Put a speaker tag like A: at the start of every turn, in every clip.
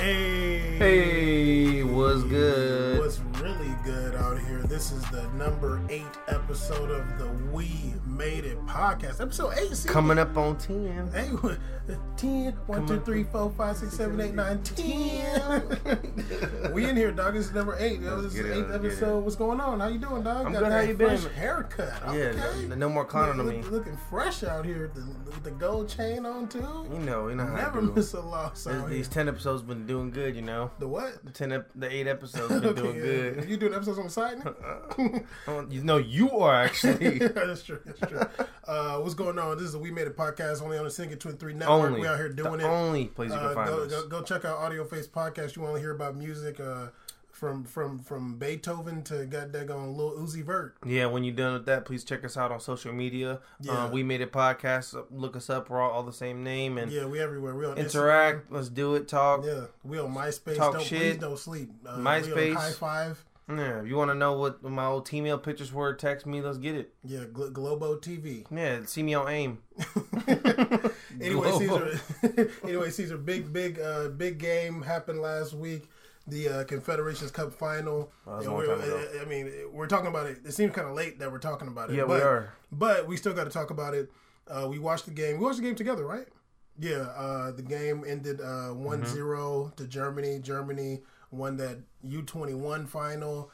A: Hey.
B: Hey, what's good?
A: What's really good out here? This is the number eight episode of the We Made It podcast. Episode eight. See,
B: Coming up on 10.
A: Hey, 10, 1, 2, 3, 4, 5, 6, 7, 8, 9, 10. we in here, dog. This is number eight. This is
B: get
A: the
B: it,
A: eighth episode. What's going on? How you doing, dog?
B: I'm
A: Got
B: good. How you been?
A: Fresh haircut.
B: Yeah,
A: Okay.
B: no, no more clowning on me.
A: Looking fresh out here with the, with the gold chain on, too.
B: You know, you know how
A: Never
B: I do.
A: miss a loss
B: This-
A: out here.
B: These 10 episodes been doing good, you know?
A: The what?
B: The 10, ep- the 8 episodes been doing
A: yeah.
B: good.
A: You doing episodes on the side now?
B: You know, you are actually.
A: that's true. That's true. Uh, what's going on? This is a We Made It podcast only on the Sing It Twin Three Network.
B: only.
A: we out here doing
B: the
A: it.
B: only place you
A: Uh,
B: can find
A: go,
B: us.
A: go, go check out Audio Face podcast. You want to hear about music uh, from from from Beethoven to goddamn Lil Uzi Vert.
B: Yeah, when you're done with that, please check us out on social media.
A: Yeah.
B: Uh, we made it podcast. Look us up. We're all, all the same name and
A: Yeah, we everywhere. We on
B: interact. Let's do it. Talk.
A: Yeah, we on MySpace.
B: Talk
A: don't,
B: shit.
A: Please don't sleep. Uh,
B: MySpace.
A: High Five.
B: Yeah, if you want to know what my old team mail pictures were, text me. Let's get it.
A: Yeah, Glo- Globo TV.
B: Yeah, see me on AIM.
A: Anyway,
B: Globo.
A: Caesar. anyway, Caesar. Big, big, uh, big game happened last week. The uh, Confederations Cup final.
B: That was a long time ago.
A: I mean, we're talking about it. It seems kind of late that we're talking about it.
B: Yeah,
A: but,
B: we are.
A: But we still got to talk about it. Uh, we watched the game. We watched the game together, right? Yeah. Uh, the game ended uh, one
B: Mm-hmm.
A: 0 to Germany. Germany won that U twenty one final,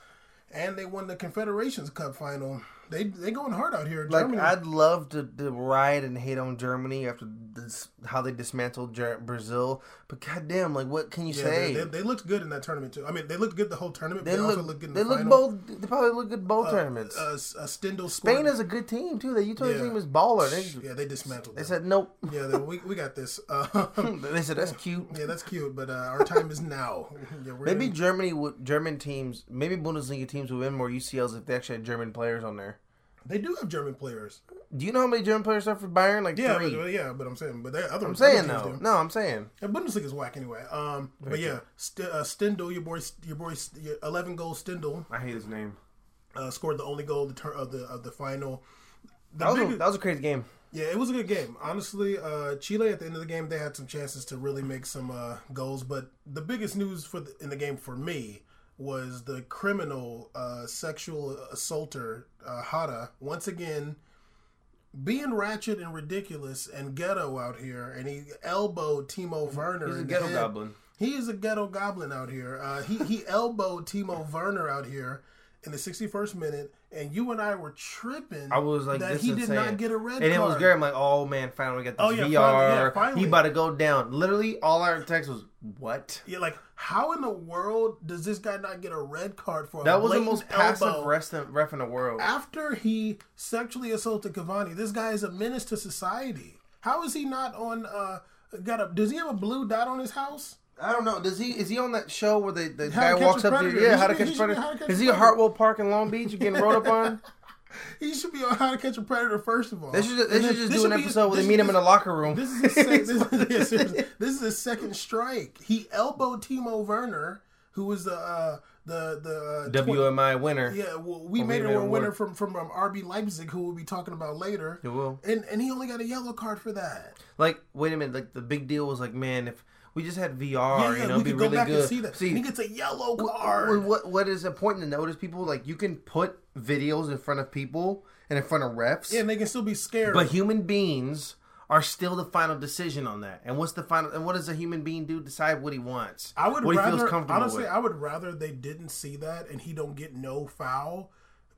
A: and they won the Confederations Cup final. They they going hard out here.
B: Like
A: Germany.
B: I'd love to, to riot and hate on Germany after this, how they dismantled Ger- Brazil, but goddamn, like what can you
A: Yeah,
B: say?
A: they, they, they looked good in that tournament too. I mean, they looked good the whole tournament. But
B: They
A: they,
B: look,
A: also looked good in
B: they
A: the
B: look
A: final.
B: both. They probably look good both tournaments.
A: Uh, uh,
B: Spain
A: scored-
B: is a good team too. The utility
A: Yeah.
B: team is baller. They,
A: yeah, they dismantled.
B: they
A: them.
B: said nope.
A: yeah, they, we, we got this. Uh,
B: they said that's cute.
A: yeah, that's cute, but uh, our time is now. Yeah,
B: Maybe
A: in-
B: Germany would German teams, maybe Bundesliga teams would win more UCLs if they actually had German players on there.
A: they do have German players.
B: Do you know how many German players are for Bayern? Like
A: Yeah,
B: three.
A: but, yeah, but I'm saying, but they other
B: I'm saying
A: other
B: though.
A: do.
B: No, I'm saying.
A: And Bundesliga's whack anyway. Um, but yeah, St- uh, Stindl, your boy, your boy, your 11 goal Stindl
B: I hate his name.
A: uh, scored the only goal of the tur- of the of the final. The
B: That was, a, that was a crazy game.
A: Yeah, it was a good game. Honestly, uh, Chile at the end of the game they had some chances to really make some uh, goals, but the biggest news for the, in the game for me was the criminal uh, sexual assaulter uh, Jara once again being ratchet and ridiculous and ghetto out here, and he elbowed Timo Werner.
B: He's a ghetto
A: head.
B: goblin.
A: He is a ghetto goblin out here. Uh, he he elbowed Timo Werner out here in the 61st minute, and you and I were tripping.
B: I was like,
A: that he did
B: insane.
A: not get a red card.
B: and
A: card.
B: it was great. I'm like, oh man, finally we got this
A: Oh, yeah,
B: VR.
A: finally- yeah, finally.
B: He about to go down. Literally, all our text was, "What?"
A: Yeah, like how in the world does this guy not get a red card for a
B: That was the most passive
A: elbow?
B: ref, ref in the world.
A: After he sexually assaulted Cavani, this guy is a menace to society. How is he not on? uh Got a? Does he have a blue dot on his house?
B: I don't know. Does he? Is he on that show where the, the guy walks
A: a
B: up to
A: Predator.
B: yeah, how to catch a predator? Is he at
A: Predator.
B: Heartwell Park in Long Beach? You getting rode up on?
A: He should be on How to Catch a Predator first of all.
B: They should, they should just do an
A: should be-
B: episode where they meet him in the locker room.
A: This is his sec- this, yeah, this is his second strike. He elbowed Timo Werner, who was the uh, the the uh,
B: WMI winner.
A: Yeah, well, we made
B: him
A: a winner from from um, RB Leipzig, who we'll be talking about later.
B: It will.
A: And and he only got a yellow card for that.
B: Like, wait a minute. Like the big deal was like, man, if we just had VR,
A: yeah,
B: you know,
A: we
B: be
A: could go
B: really
A: back
B: good.
A: and see that. he gets a yellow card.
B: What, what what is important to notice, people? Like you can put videos in front of people and in front of refs,
A: yeah, and they can still be scared.
B: but human beings are still the final decision on that. And what's the final? And what does a human being do? Decide what he wants.
A: I would
B: what he
A: rather
B: feels comfortable
A: honestly,
B: with.
A: I would rather they didn't see that and he don't get no foul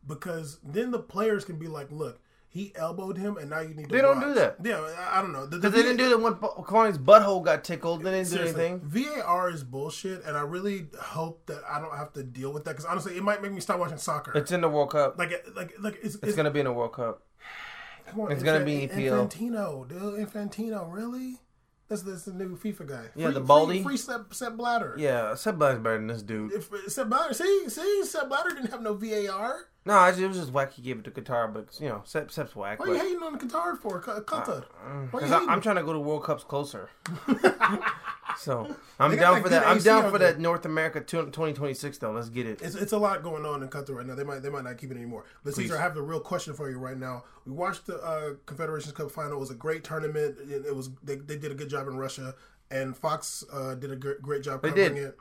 A: because then the players can be like, look. He elbowed him, and now you need to.
B: They don't
A: watch.
B: do that.
A: Yeah, I don't know. The- the
B: Because they didn't do that when Cavani's butthole got tickled. They didn't do anything.
A: VAR is bullshit, and I really hope that I don't have to deal with that because honestly, it might make me stop watching soccer.
B: It's in the World Cup.
A: like, like, like it's,
B: It's gonna be in the World Cup.
A: come on,
B: it's gonna be EPL.
A: Infantino, dude, Infantino, really? That's, that's the new FIFA guy.
B: Yeah, the baldy.
A: free, free Sepp, Sepp Blatter.
B: Yeah, Sepp Blatter's better than this dude.
A: If Sepp Blatter, see, see, Sepp Blatter didn't have no VAR.
B: No, I just, it was just whack. He gave it to Qatar, but you know, Sepp, Sepp's whack.
A: Why
B: but,
A: you hating on Qatar for Q- Qatar?
B: Because I,
A: hating?
B: I'm trying to go to World Cups closer. so I'm down
A: like,
B: for that. I'm
A: AC
B: down for
A: there.
B: that North America 2026 though. Let's get it.
A: It's, it's a lot going on in Qatar right now. They might they might not keep it anymore. But
B: Please.
A: Caesar, I have the real question for you right now. We watched the uh, Confederations Cup final. It was a great tournament. It, it was they, they did a good job in Russia, and Fox uh, did a great, great job
B: They
A: covering
B: did.
A: it.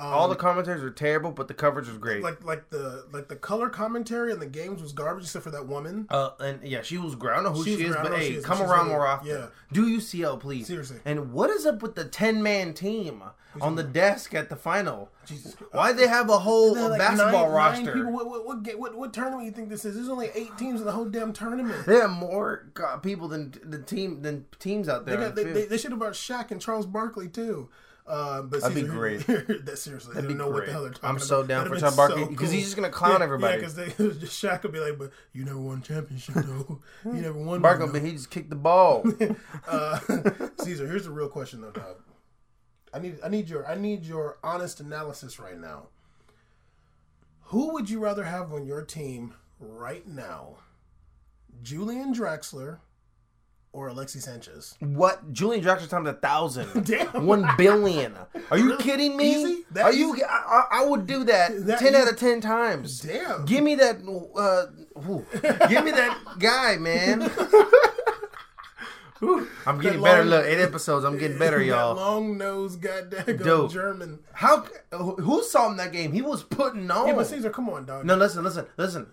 B: All the commentaries were terrible, but the coverage was great.
A: Like like the like the color commentary and the games was garbage except for that woman.
B: Uh, and yeah, she was ground I who
A: She's
B: she is, but hey,
A: is,
B: come around
A: really-
B: more often.
A: yeah.
B: Do UCL, please.
A: Seriously.
B: And what is up with the 10 man team on the desk at the final?
A: Jesus
B: Why do they have a whole
A: like
B: basketball
A: nine-
B: roster?
A: Nine people. What, what, what, what, tournament you think this is? There's only eight teams in the whole damn tournament.
B: They have more people than the team than teams out
A: They,
B: there.
A: got,
B: on
A: they, they, they should have brought Shaq and Charles Barkley too. Uh, but
B: That'd be great.
A: that seriously,
B: That'd
A: they don't know what the hell they're talking
B: I'm
A: about.
B: so down
A: That'd
B: for
A: been
B: Barkley, 'cause he's just gonna clown
A: yeah,
B: everybody.
A: Yeah, because Shaq would be like, "But you never won championship though. you never won."
B: Barkley,
A: one,
B: but he just kicked the ball.
A: uh, Caesar, here's the real question though, dog. I need I need your I need your honest analysis right now. Who would you rather have on your team right now? Julian Draxler or Alexis Sanchez?
B: what? Julian Draxler times a thousand.
A: Damn.
B: One billion. Are you kidding me? Are you?
A: easy?
B: I, I I would do that,
A: That
B: ten
A: easy?
B: out of ten times.
A: Damn.
B: Give me that. Uh, give me that guy, man. Whew. I'm getting better.
A: long-
B: Look, eight episodes. I'm getting better, y'all.
A: long nose, goddamn. German.
B: How? who- Who saw him that game? He was putting on.
A: Yeah, but Caesar, come on, dog.
B: No, listen, listen, listen.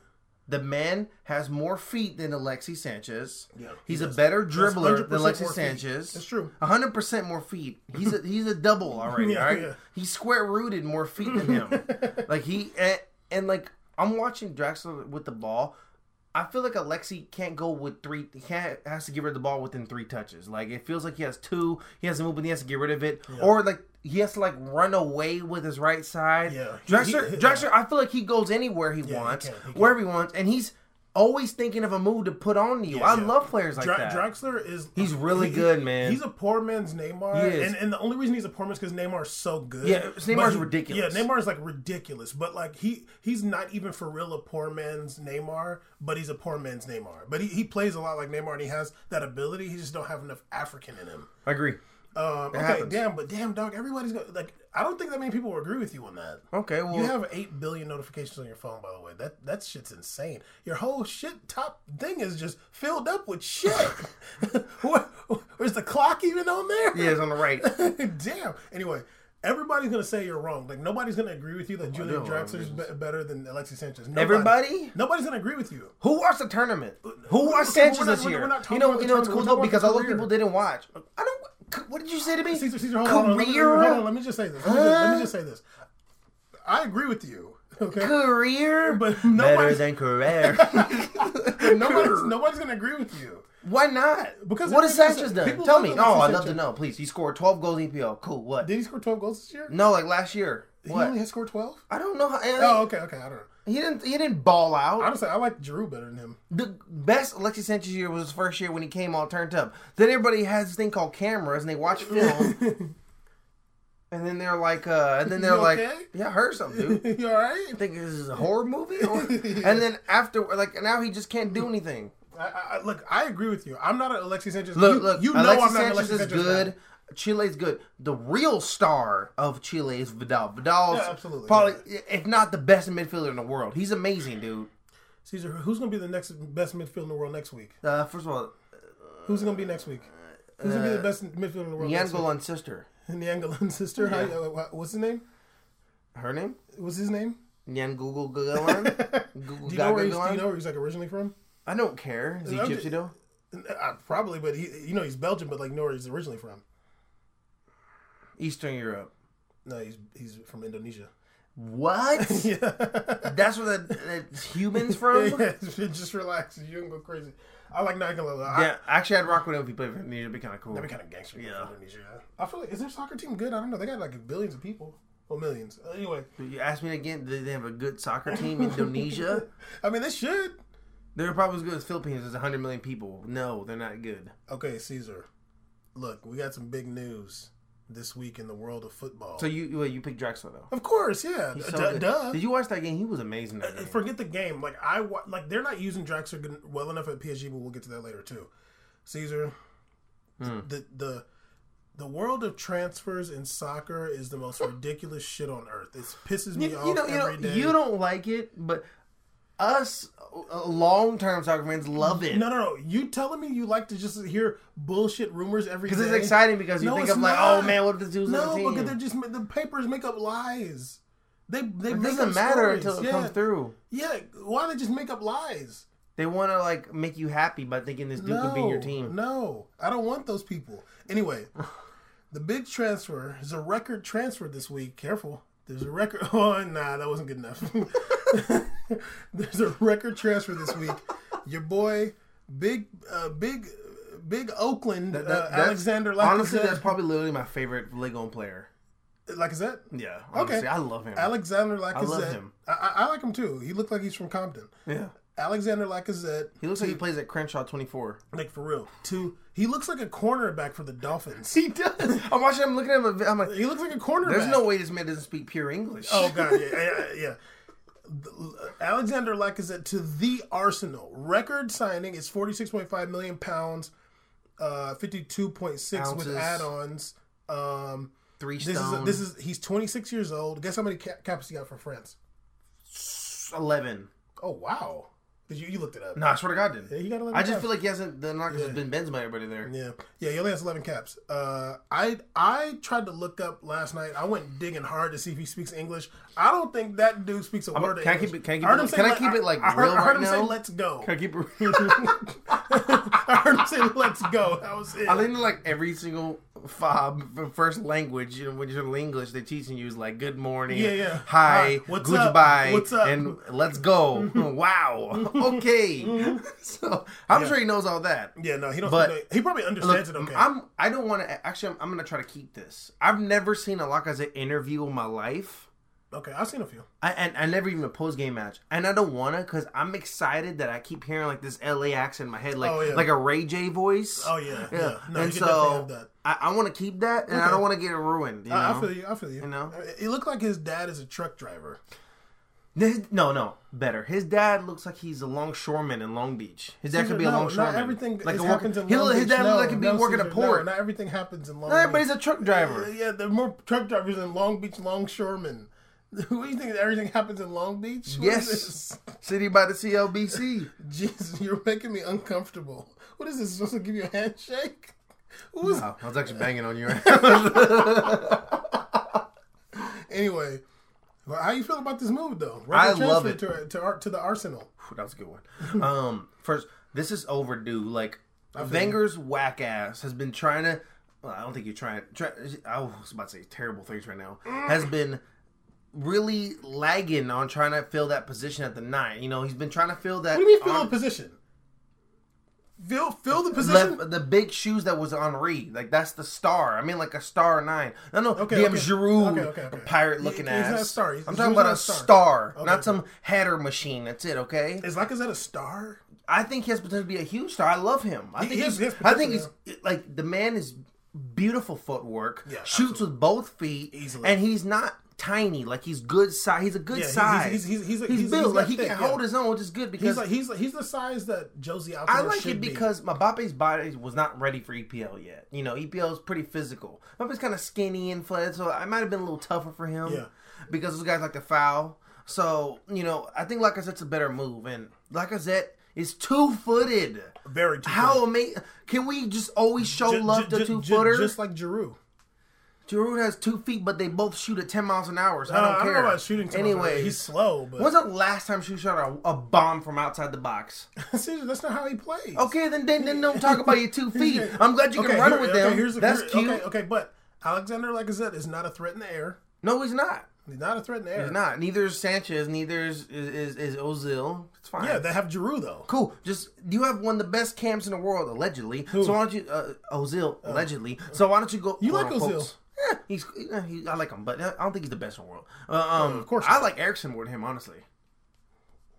B: The man has more feet than Alexis Sanchez.
A: Yeah,
B: he's
A: he
B: a better dribbler than Alexi. Sanchez.
A: That's true.
B: hundred percent more feet. He's a he's a double already.
A: Yeah,
B: all right,
A: yeah.
B: he's square rooted more feet than him. like he and, and like I'm watching Draxler with the ball. I feel like Alexi can't go with three. He can't has to give her the ball within three touches. Like it feels like he has two. He has to move, and he has to get rid of it, or like he has to like run away with his right side.
A: Yeah. He- he-
B: Draxler. I feel like he goes anywhere he
A: he
B: wants,
A: can, he can.
B: wherever he wants, and he's always thinking of a move to put on you. I
A: yeah.
B: love players like
A: Dra-
B: that.
A: Draxler is
B: He's really
A: he-
B: good, man.
A: He's a poor man's Neymar,
B: is.
A: and and the only reason he's a poor man's because Neymar's so good.
B: Yeah, Neymar's
A: he-
B: ridiculous.
A: Yeah, Neymar's like ridiculous, but like he he's not even for real a poor man's Neymar, but he's a poor man's Neymar. But he, he plays a lot like Neymar, and he has that ability. He just don't have enough African in him.
B: I agree.
A: Um, okay,
B: happens.
A: damn, but damn, dog, everybody's got like. I don't think that many people will agree with you on that.
B: Okay, well,
A: You have eight billion notifications on your phone, by the way. That that shit's insane. Your whole shit top thing is just filled up with shit. Where's the clock even on there?
B: yeah, it's on the right.
A: Damn. Anyway, everybody's gonna say you're wrong. Like nobody's gonna agree with you that Julian
B: know,
A: Draxler is be- better than Alexis Sanchez. Nobody.
B: Everybody?
A: Nobody's gonna agree with you.
B: Who watched the tournament? Uh, Who watched
A: Okay, but
B: Sanchez
A: we're not-
B: this
A: we're-
B: year?
A: we're not
B: You know,
A: about
B: you know, it's cool though because
A: about
B: a lot of people didn't watch. I don't. What did you say to me?
A: Caesar, Caesar, hold on, hold on. Let me-
B: Career?
A: Hold on, let me just say this. Let me, just, let me just say this. I agree with you. Okay.
B: Career,
A: But
B: better than career.
A: Nobody's, nobody's gonna agree with you.
B: Why not?
A: Because
B: what has Sanchez done? Tell me. Oh, I'd love to know. Please, he scored 12 goals in EPL. Cool. What?
A: Did he score 12 goals this year?
B: No, like last year.
A: He only has scored 12?
B: I don't know. How,
A: Oh, okay, okay. I don't know.
B: He didn't. He didn't ball out.
A: Honestly, I like Giroud better than him.
B: The best Alexis Sanchez year was his first year when he came all turned up. Then everybody has this thing called cameras and they watch film. and then they're like, uh, and then they're
A: You
B: like,
A: okay?
B: yeah, I heard something, dude.
A: you all right?
B: I think this is a horror movie. Or... And then after, like, now he just can't do anything.
A: I, I, look, I agree with you. I'm not an Alexis Sanchez.
B: Look,
A: you,
B: look,
A: you know
B: Alexis
A: I'm not an
B: Sanchez
A: Alexis
B: is
A: Sanchez
B: good.
A: fan.
B: Chile's good. The real star of Chile is Vidal. Vidal's
A: Yeah, absolutely,
B: probably, if not the best midfielder in the world. He's amazing, dude.
A: Caesar, who's going to be the next best midfielder in the world next week?
B: Uh, first of all,
A: Who's going to be next week? Who's going to be the best midfielder in the world?
B: Nainggolan sister.
A: Nainggolan's sister. How, uh, wha- what's his name?
B: Her name?
A: What's his name?
B: Nyan Google Galan.
A: Do you know where he's, do you know where he's like originally from?
B: I don't care. Is he
A: I'm
B: gypsy
A: just-
B: though?
A: Uh, probably, but he, you know, he's Belgian, but like, know where he's originally from.
B: Eastern Europe.
A: No, he's he's from Indonesia.
B: What?
A: yeah.
B: That's where the, the humans from?
A: yeah, just relax. You can go crazy. I like not gonna lie.
B: Yeah, actually, I'd rock with him if he played for Indonesia. It'd be kind of cool.
A: That'd be kind of gangster.
B: Yeah.
A: Yeah. Indonesia. I feel like is their soccer team good? I don't know. They got like billions of people. Well, millions. Anyway,
B: You ask me again, do they have a good soccer team in Indonesia?
A: I mean they should.
B: They're probably as good as Philippines. There's 100 million people. No, they're not good.
A: Okay, Caesar. Look, we got some big news. this week in the world of football.
B: So you well, you picked Draxler though.
A: of course, yeah,
B: so good.
A: duh.
B: Did you watch that game? He was amazing. That game.
A: Forget the game. Like I wa- like they're not using Draxler good- well enough at PSG, but we'll get to that later too. Caesar,
B: Hmm.
A: the the the world of transfers in soccer is the most ridiculous shit on earth. It pisses me
B: You,
A: off
B: you know, you know,
A: every day.
B: you don't like it, but us uh, long-term soccer fans love it
A: no, no, no. You telling me you like to just hear bullshit rumors every day?
B: because it's exciting. Because you
A: No,
B: think of like,
A: not.
B: oh man, what if this dude's on
A: No,
B: the team?
A: because they're just the papers make up lies. They they
B: it doesn't matter
A: stories.
B: until it
A: yeah.
B: comes through.
A: Yeah, why do they just make up lies?
B: They want to like make you happy by thinking this dude could be your team.
A: No, I don't want those people. Anyway, the big transfer is a record transfer this week. Careful. There's a record. Oh, nah, that wasn't good enough. There's a record transfer this week. Your boy, big, uh, big, big Oakland
B: That-
A: uh,
B: that's-
A: Alexander
B: Honestly, that's probably literally my favorite Ligon player.
A: Lacazette.
B: Yeah.
A: Okay.
B: Honestly, I love him.
A: Alexander Lacazette.
B: I love him.
A: I, I, like him too. He looked like he's from Compton.
B: yeah.
A: Alexander Lacazette.
B: He looks like he plays at Crenshaw 24.
A: Like for real. Two. He looks like a cornerback for the Dolphins.
B: He does. I'm watching him, looking at him. I'm like,
A: He looks like a cornerback.
B: there's no way this man doesn't speak pure English.
A: Oh god, yeah, yeah, yeah. Alexander Lacazette to the Arsenal. Record signing is forty six point five million pounds, uh, fifty two point six with add ons. Um,
B: Three
A: this
B: stone.
A: is this is he's twenty six years old. Guess how many ca- caps he got for France?
B: 11.
A: Oh wow, did you you looked it up?
B: No, I swear to God, didn't.
A: Yeah, he got eleven.
B: I just
A: caps.
B: feel like he hasn't. The because
A: Yeah.
B: been Benzema everybody there.
A: Yeah, yeah, he only has eleven caps. Uh, I I tried to look up last night. I went digging hard to see if he speaks English. I don't think that dude speaks a word of
B: can I keep it- can I keep
A: heard
B: it- can I keep it, like,
A: I,
B: real
A: I heard
B: right
A: him say "Let's go."
B: Can I keep it?
A: I heard him say "Let's go." That was it.
B: I think like every single fob for first language, you know, when you're English, they're teaching you is like good morning,
A: Yeah, yeah.
B: hi,
A: what's up?
B: goodbye,
A: What's up?
B: and let's go. Mm-hmm. wow, mm-hmm. okay. Mm-hmm. so I'm sure he knows all that.
A: yeah, no, he don't.
B: But-
A: he probably understands
B: Look,
A: it. Okay,
B: I'm. I don't want to. Actually, I'm, I'm going to try to keep this. I've never seen a Lacazette interview in my life.
A: Okay. I've seen a few.
B: I, and I never even a post game match, and I don't wanna because I'm excited that I keep hearing like this LA accent in my head, like
A: Oh, yeah.
B: like a Ray J voice.
A: Oh yeah, yeah. No,
B: and
A: you can definitely
B: so. I, I want to keep that, and I don't want to get it ruined. You know?
A: I, I feel you. I feel you.
B: You know?
A: Uh, he looked like his dad is a truck driver.
B: His- no, no, better. His dad looks like he's a longshoreman in Long Beach. His dad could be a
A: no,
B: longshoreman.
A: not everything
B: like a
A: happens in
B: he
A: Long
B: look- His dad
A: no,
B: looks like he'd be
A: no,
B: working at
A: Caesar,
B: port.
A: No, not everything happens in Long
B: No,
A: Beach.
B: but he's a truck driver.
A: Yeah, there are more truck drivers in Long Beach longshoremen. Who do you think everything happens in Long Beach? What
B: Yes, city by the CLBC.
A: Jesus, you're making me uncomfortable. What is this? Supposed to give you a handshake? Who is
B: Oh, I was actually banging on you.
A: anyway? Well, how you feel about this move though?
B: I love
A: transfer To, to, to the Arsenal.
B: that was a good one. Um, first, this is overdue. Like Wenger's whack ass has been trying to. Well, I don't think you're trying. Try, I was about to say terrible things right now. Has been really lagging on trying to fill that position at the nine. You know, he's been trying to fill that.
A: What do you mean fill
B: on-
A: the position? Fill fill the position.
B: left- the big shoes that was Henry, like that's the star. I mean, like a star nine. No, no,
A: Okay,
B: damn
A: okay.
B: Giroud,
A: Okay, okay,
B: pirate looking
A: He- he's
B: ass.
A: not a star. He's-
B: I'm talking about a
A: a star.
B: star, not some header machine. That's it. Okay.
A: Is Lacazette a star?
B: I think he has potential to be a huge star. I love him. I
A: He-
B: think
A: he
B: he's.
A: he
B: I think he's like the man is beautiful footwork.
A: Yeah,
B: shoots with both feet,
A: Easily.
B: and he's not tiny. Like he's good size. He's a good
A: Yeah,
B: size.
A: he's- he's- he's-
B: He's
A: he's-
B: built like he
A: thick,
B: can
A: yeah.
B: hold his own, which is good because
A: He's like he's he's the size that Jozy Altidore
B: I like it
A: be.
B: because Mbappé's body was not ready for EPL yet. You know, EPL is pretty physical. Mbappe's kind of skinny and fled, so I might have been a little tougher for him.
A: Yeah.
B: Because those guys like to foul. So, you know, I think Lacazette's a better move. And Lacazette is two footed.
A: very too
B: How amazing. Can we just always show
A: Ju-
B: love
A: ju-
B: to
A: ju-
B: two footer?
A: just like Giroud.
B: Giroud has two feet, but they both shoot at 10 miles an hour, so
A: Uh,
B: I don't
A: I
B: care.
A: don't know about shooting.
B: Anyway,
A: he's slow, but
B: when's the last time you shot a, a bomb from outside the box?
A: That's not how he plays.
B: Okay, then, then, then don't talk about your two feet. I'm glad you can
A: Okay,
B: run
A: here-
B: with
A: okay,
B: them.
A: here's the-
B: That's
A: here-
B: cute.
A: Okay, okay, but Alexander Lacazette is not a threat in the air.
B: No, he's not.
A: He's not a threat in the air.
B: He's not. Neither is Sanchez. Neither is is, is Ozil. It's fine.
A: Yeah, they have Giroud though.
B: cool. Just you have one of the best camps in the world, allegedly. So why don't you uh, Ozil allegedly? So why don't you go?
A: You like Ozil?
B: quotes. He's, yeah, he, I like him, but I don't think he's the best in the world. Uh, um,
A: of course
B: I like Eriksen more than him, honestly.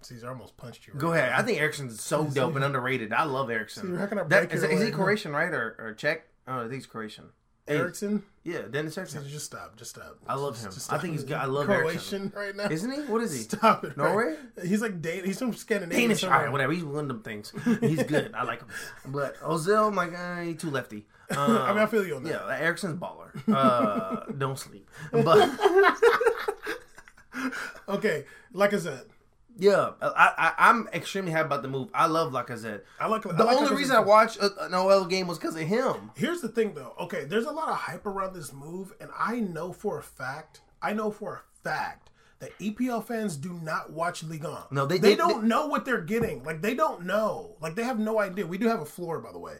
A: Caesar almost punched you.
B: Go ahead. I think Eriksen's so dope and underrated. I love Eriksen.
A: See, how can I break
B: is,
A: your
B: is he? Croatian, right, or, or Czech? Oh, I think he's Croatian.
A: Eriksen.
B: Yeah, Dennis Erickson.
A: Just stop. Just stop.
B: I love him. I think he's good. I love
A: Croatian right now.
B: Isn't he? What is he?
A: Stop it. right?
B: Norway?
A: He's like Dan- he's from Scandinavia.
B: Danish. All right, whatever. He's one of them things. He's good. I like him. But Ozil, like, uh, too lefty. Um,
A: I mean, I feel you on that.
B: yeah, Eriksen's baller. Uh, don't sleep. But
A: Okay, like I said,
B: yeah, I, I, I'm extremely happy about the move. I love Lacazette.
A: I like
B: The
A: I like
B: only
A: Lacazette's
B: reason I watched a, an OL game was because of him.
A: Here's the thing, though. Okay, there's a lot of hype around this move, and I know for a fact, I know for a fact that EPL fans do not watch Ligue 1.
B: No, they-
A: they,
B: they-
A: don't know what they're getting. Like they don't know. Like they have no idea. We do have a floor, by the way.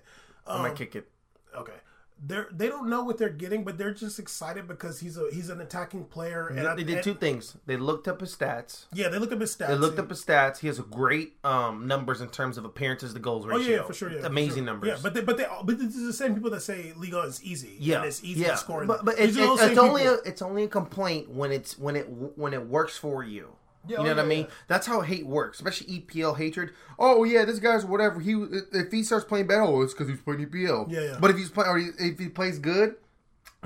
B: I
A: Um,
B: might kick it.
A: Okay. They're they don't know what they're getting, but they're just excited because he's a he's an attacking player. And I,
B: They did two things. They looked up his stats.
A: Yeah, they looked up his stats.
B: They looked up his stats. He has a great um, numbers in terms of appearances to goals
A: Oh
B: ratio.
A: yeah, yeah, for sure. Yeah, for
B: amazing
A: sure.
B: numbers.
A: Yeah, but they, but they but this is the same people that say Liga is easy.
B: Yeah,
A: and it's easy
B: yeah.
A: to score.
B: But, but
A: These
B: it's, it's, it's only a, it's only a complaint when it's when it when it works for you.
A: Yeah,
B: you know
A: oh,
B: what I mean?
A: yeah.
B: That's how hate works, especially EPL hatred. Oh yeah, this guy's whatever. He if he starts playing bad, oh it's because he's playing EPL.
A: Yeah, yeah.
B: But if he's playing, or he, if he plays good.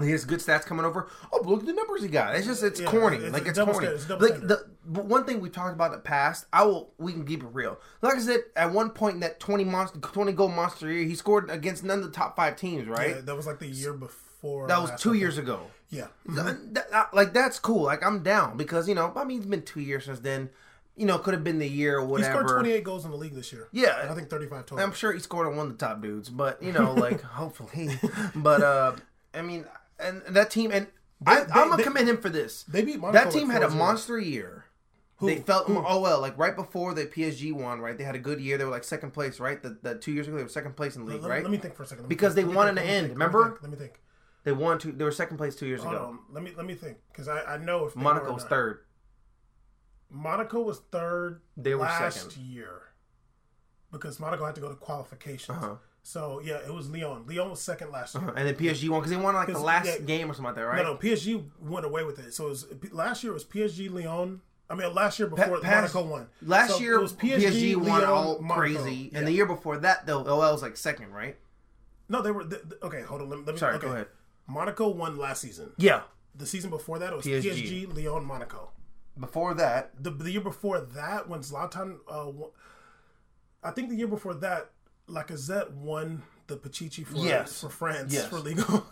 B: He has good stats coming over. Oh, look at the numbers he got. It's just it's
A: Yeah,
B: corny.
A: it's
B: like it's corny.
A: it's
B: Like the but one thing we talked about in the past, I will we can keep it real. Like I said, at one point in that twenty monster twenty goal monster year, he scored against none of the top five teams. Right?
A: Yeah, that was like the year before.
B: that was two
A: think.
B: years ago.
A: Yeah.
B: Th- th- uh, like that's cool. Like I'm down because you know I mean it's been two years since then. You know, could have been the year or
A: He
B: whatever.
A: scored 28 goals in the league this year.
B: Yeah.
A: I think 35 total.
B: I'm sure he scored on one of the top dudes, but you know, like hopefully. But uh I mean, and that team, and I,
A: they-
B: I'm gonna commend him for this.
A: they beat Monaco
B: that team
A: like
B: had a
A: 4-0.
B: monster year. They felt oh well, like right before the PSG won, right? They had a good year. They were like second place, right? The, the two years ago they were second place in the league,
A: let,
B: right?
A: let me think for a second.
B: Because
A: think.
B: they
A: Let me
B: won
A: think.
B: in the
A: Let
B: end,
A: think. Let me
B: remember?
A: think. Let me think.
B: They won two. They were second place two years
A: Hold
B: ago.
A: on. Let me let me think because I, I know if
B: Monaco was third.
A: Monaco was third.
B: They were
A: last
B: second.
A: year because Monaco had to go to qualifications.
B: Uh-huh.
A: So yeah, it was Lyon. Lyon was second last year.
B: And then PSG won because they won like the last
A: yeah,
B: game or something like that, right?
A: No, no, PSG went away with it. So it was last year it was PSG Lyon. I mean, last year before
B: past-
A: Monaco won.
B: Last
A: So
B: year,
A: it was
B: PSG, won
A: Lyon,
B: all
A: Monaco.
B: crazy,
A: Yeah.
B: and the year before that, though, OL was like second, right?
A: no, they were okay. Hold on, let, let me.
B: Sorry,
A: okay.
B: go ahead.
A: Monaco won last season.
B: Yeah.
A: The season before that, it was
B: PSG.
A: PSG, Lyon, Monaco.
B: Before that,
A: The, the year before that, when Zlatan, uh, won, I think the year before that, Lacazette won the Pichichi for
B: Yes.
A: for France
B: Yes.
A: for legal.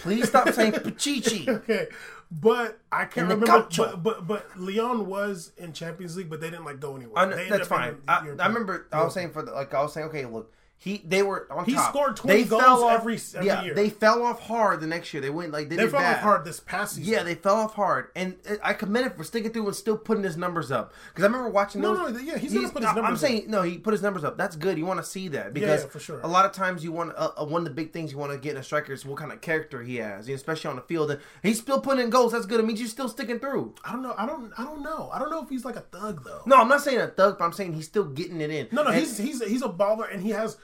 B: please stop saying Pichichi.
A: okay, but I can't
B: In
A: remember. But, but but Lyon was in Champions League, but they didn't like go anywhere.
B: I
A: They
B: that's fine. I, I remember I was saying for the, like I was saying, okay, look, he they were on
A: He
B: top.
A: scored 20
B: they
A: goals
B: fell off,
A: every- every
B: yeah,
A: year.
B: they fell off hard the next year. They went like they,
A: they fell
B: bad.
A: off hard this past season.
B: Yeah, they fell off hard, and uh, I commend him for sticking through and still putting his numbers up. Because I remember watching
A: No,
B: those.
A: no, yeah, he's gonna put his
B: I- I'm
A: numbers
B: saying no, he put his numbers up. That's good. You want to see that because
A: yeah, for sure.
B: a lot of times you want uh, uh, one of the big things you want to get in a striker is what kind of character he has, especially on the field. And he's still putting in goals. That's good. It means you're still sticking through.
A: I don't know. I don't. I don't know. I don't know if he's like a thug though.
B: No, I'm not saying a thug, but I'm saying he's still getting it in.
A: No, no,
B: And-
A: he's he's he's a baller, and he has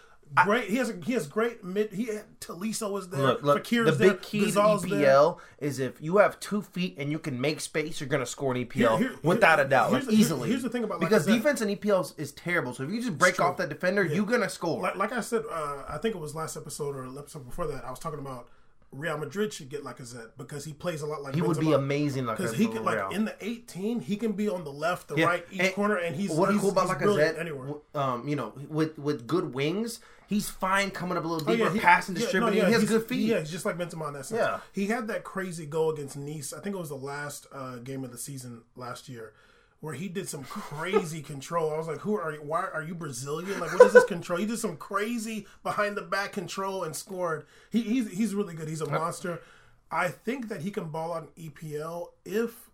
A: great. he has a, he has great mid. He Tolisso is there.
B: Look, look. The
A: there,
B: big key to
A: Ghezzal's there.
B: EPL is if you have two feet and you can make space, you're gonna score an EPL
A: Here- here-
B: without
A: here-
B: a doubt, like
A: the-
B: easily.
A: here's the thing about
B: because defense in EPL is, is terrible. So if you just break off that defender, you're gonna score.
A: Like, like I said, uh, I think it was last episode or episode before that. I was talking about Real Madrid should get Lacazette because he plays a lot like
B: he would be amazing like
A: Because he can like in the 18, he can be on the left, the
B: Yeah,
A: right, each
B: and
A: corner, and he's
B: what
A: he's,
B: cool about
A: he's
B: Lacazette,
A: anywhere.
B: um, you know, with with good wings, he's fine coming up a little deeper,
A: Oh, he-
B: passing,
A: yeah, no,
B: distributing.
A: yeah,
B: he has good feet.
A: Yeah, he's just like Benzema in that sense.
B: Yeah.
A: he had that crazy goal against Nice. I think it was the last uh, game of the season last year, where he did some crazy control. I was like, "Who are you? Why are you Brazilian? Like, what is this control?" He did some crazy behind the back control and scored. He, he's he's really good. He's a uh, monster. I think that he can ball out in EPL if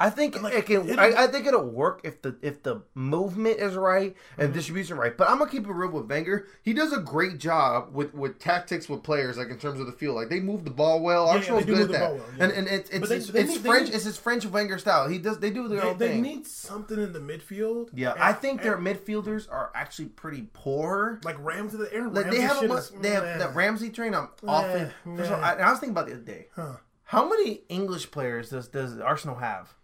B: I think
A: Like,
B: it can. I, I, think it'll work if the if the movement is right and mm-hmm. distribution right. But I'm gonna keep it real with Wenger. He does a great job with with tactics with players, like in terms of the field. Like they move the ball well.
A: yeah,
B: Arsenal's
A: do
B: good at that.
A: well, yeah.
B: And and it's it's,
A: they-
B: it's,
A: they
B: it's
A: they
B: French. it's his French Wenger style. He does. They do their
A: they,
B: own
A: they need something in the midfield.
B: yeah,
A: And-
B: I think their midfielders are actually pretty poor.
A: like Ramsey. The Aaron
B: Like
A: Ramsey
B: they have a
A: is-
B: they have
A: meh.
B: that Ramsey train. I'm often.
A: Meh,
B: First of all,
A: meh.
B: I, I was thinking about the other day.
A: Huh.
B: How many English players does does Arsenal have?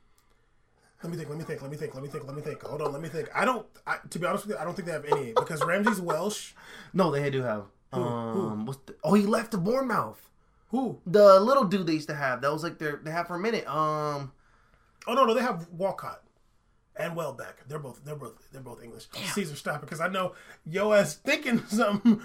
A: Let me think. Let me think. Let me think. Let me think. Let me think. Hold on. Let me think. I don't. I, to be honest with you, I don't think they have any because Ramsey's Welsh.
B: No, they do have. Um, what's the, oh, he left to Bournemouth.
A: Who?
B: The little dude they used to have. That was like their they have for a minute. Um,
A: Oh no, no, they have Walcott and Welbeck. They're both they're both they're both English. Caesar Stopper, because I know yo ass thinking something.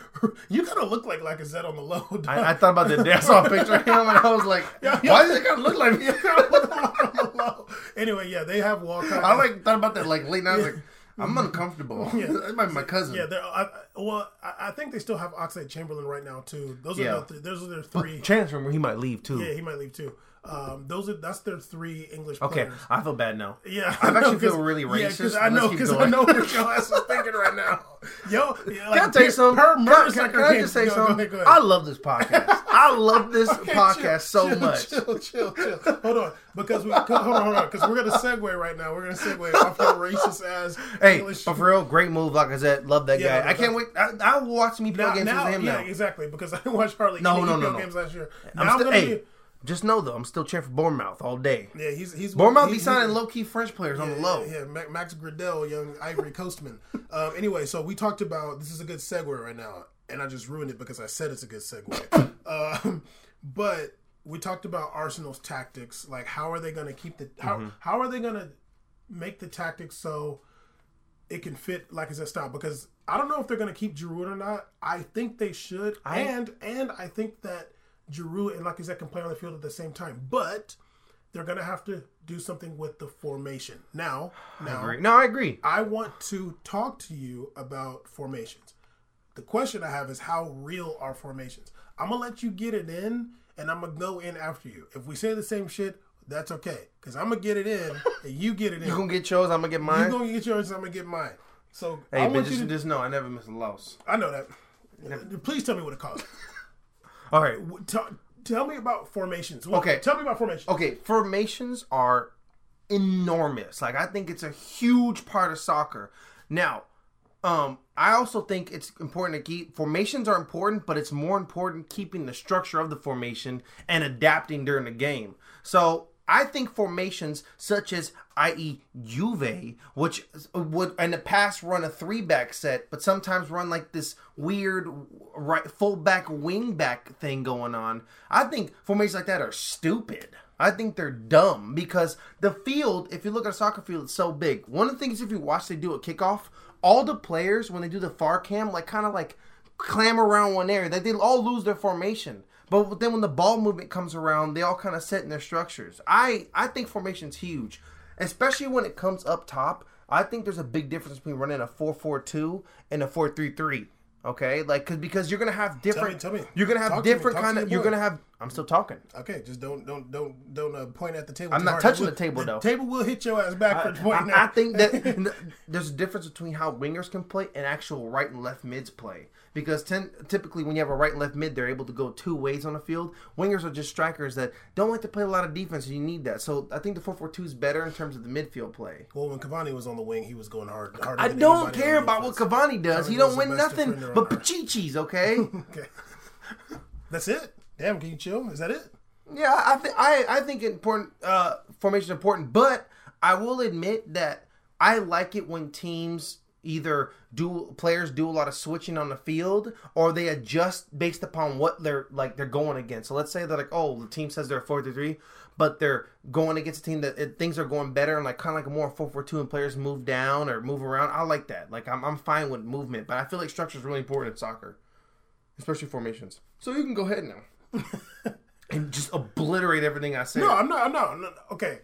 A: you kind of look like Lacazette on the low.
B: I, I thought about the day I saw a picture of him and I was like,
A: Yeah,
B: why does it kind of look like me?
A: You kinda look on the low. Anyway, yeah, they have Walcott.
B: I like thought about that like late night. I was like, I'm uncomfortable.
A: Yeah.
B: that might be my cousin.
A: Yeah, they're, I, I- well, I, I think they still have Oxlade Chamberlain right now too. Those are
B: Yeah.
A: the th- those are their three.
B: Chance rumor he might leave too.
A: yeah, he might leave too. Um, those are that's their three English
B: Okay,
A: players.
B: I feel bad now.
A: Yeah,
B: I actually feel really
A: Yeah,
B: racist.
A: because I know because I know what your ass is thinking right now. Yo, yeah, like,
B: Can I tell you something?
A: Per
B: Can, can, can I just say
A: go- go
B: something?
A: ahead, go ahead.
B: I love this podcast. I love this
A: Okay,
B: podcast
A: chill,
B: so
A: chill,
B: much.
A: Chill, chill, chill. Hold on, because we hold on, hold on, because we're gonna segue right now. We're gonna segue off your racist ass
B: Hey,
A: English.
B: but for real, great move, like I said. Love that
A: Yeah,
B: guy. I can't wait. I, I'll watch me play
A: now,
B: games
A: now,
B: with him
A: yeah,
B: now.
A: exactly. Because I didn't watch hardly
B: No, no, no, no.
A: games last year.
B: I'm
A: Now I'm,
B: still,
A: gonna
B: hey,
A: be.
B: Just know though, I'm still cheering for Bournemouth all day.
A: Yeah, he's he's
B: Bournemouth
A: he-
B: be signing low key French players on the low.
A: Yeah, Ma- Max Gradel, young Ivory Coastman. Um, anyway, so we talked about this is a good segue right now, and I just ruined it because I said it's a good segue. um, but we talked about Arsenal's tactics, like how are they going to keep the how
B: Mm-hmm.
A: how are they going to make the tactics so it can fit like as a style because I don't know if they're going to keep Giroud or not. I think they should,
B: I-
A: and and I think that Giroud and Lacazette can play on the field at the same time, but they're going to have to do something with the formation. Now, now
B: Agree. No, I agree.
A: I want to talk to you about formations. The question I have is how real are formations? I'm gonna let you get it in, and I'm gonna go in after you. If we say the same shit, that's okay, because I'm gonna get it in, and you get it in.
B: You gonna get yours? I'm gonna get mine.
A: You're gonna get yours, and I'm gonna get mine. So
B: hey,
A: I want you to.
B: just know I never miss a loss.
A: I know that. Please tell me what it costs.
B: All right.
A: Tell, tell me about formations. Well,
B: Okay.
A: Tell me about formations.
B: Okay, formations are enormous. Like I think it's a huge part of soccer. Now, um, I also think it's important to keep formations are important, but it's more important keeping the structure of the formation and adapting during the game. So I think formations such as, i.e., Juve, which would in the past run a three back set, but sometimes run like this weird right full back wing back thing going on. I think formations like that are stupid. I think they're dumb because the field, if you look at a soccer field, it's so big. One of the things if you watch they do at kickoff, all the players when they do the far cam, like kind of like clam around one area, that they all lose their formation. But then when the ball movement comes around, they all kind of set in their structures. I I think formation's huge, especially when it comes up top. I think there's a big difference between running a 4-4-2 and a 4-3-3. Okay, like cause, because you're gonna have different.
A: tell me.
B: You're gonna have
A: Talk
B: different
A: to
B: kind of. You're gonna have. I'm still talking.
A: Okay, just don't don't don't don't uh, point at the table.
B: I'm not touching
A: will-
B: the table, though.
A: table will hit your ass back for pointing.
B: I, I think that there's a difference between how wingers can play and actual right and left mids play. Because ten, typically, when you have a right and left mid, they're able to go two ways on the field. Wingers are just strikers that don't like to play a lot of defense, and you need that. So I think the 4 4 2 is better in terms of the midfield play.
A: Well, when Cavani was on the wing, he was going hard. harder
B: I don't care about what. Cavani does. He don't win nothing but Pichichis, okay?
A: Okay, that's it. Damn, can you chill? Is that it?
B: Yeah, I think I I think important uh, formation is important, but I will admit that I like it when teams either do players do a lot of switching on the field or they adjust based upon what they're like they're going against. So let's say that like oh the team says they're four three three, but they're going against a team that it, things are going better and like kind of like a more four four two and players move down or move around. I like that. Like I'm I'm fine with movement, but I feel like structure is really important in soccer, especially formations. So you can go ahead now. and just obliterate everything I said.
A: No, I'm not. I'm not. I'm not- Okay,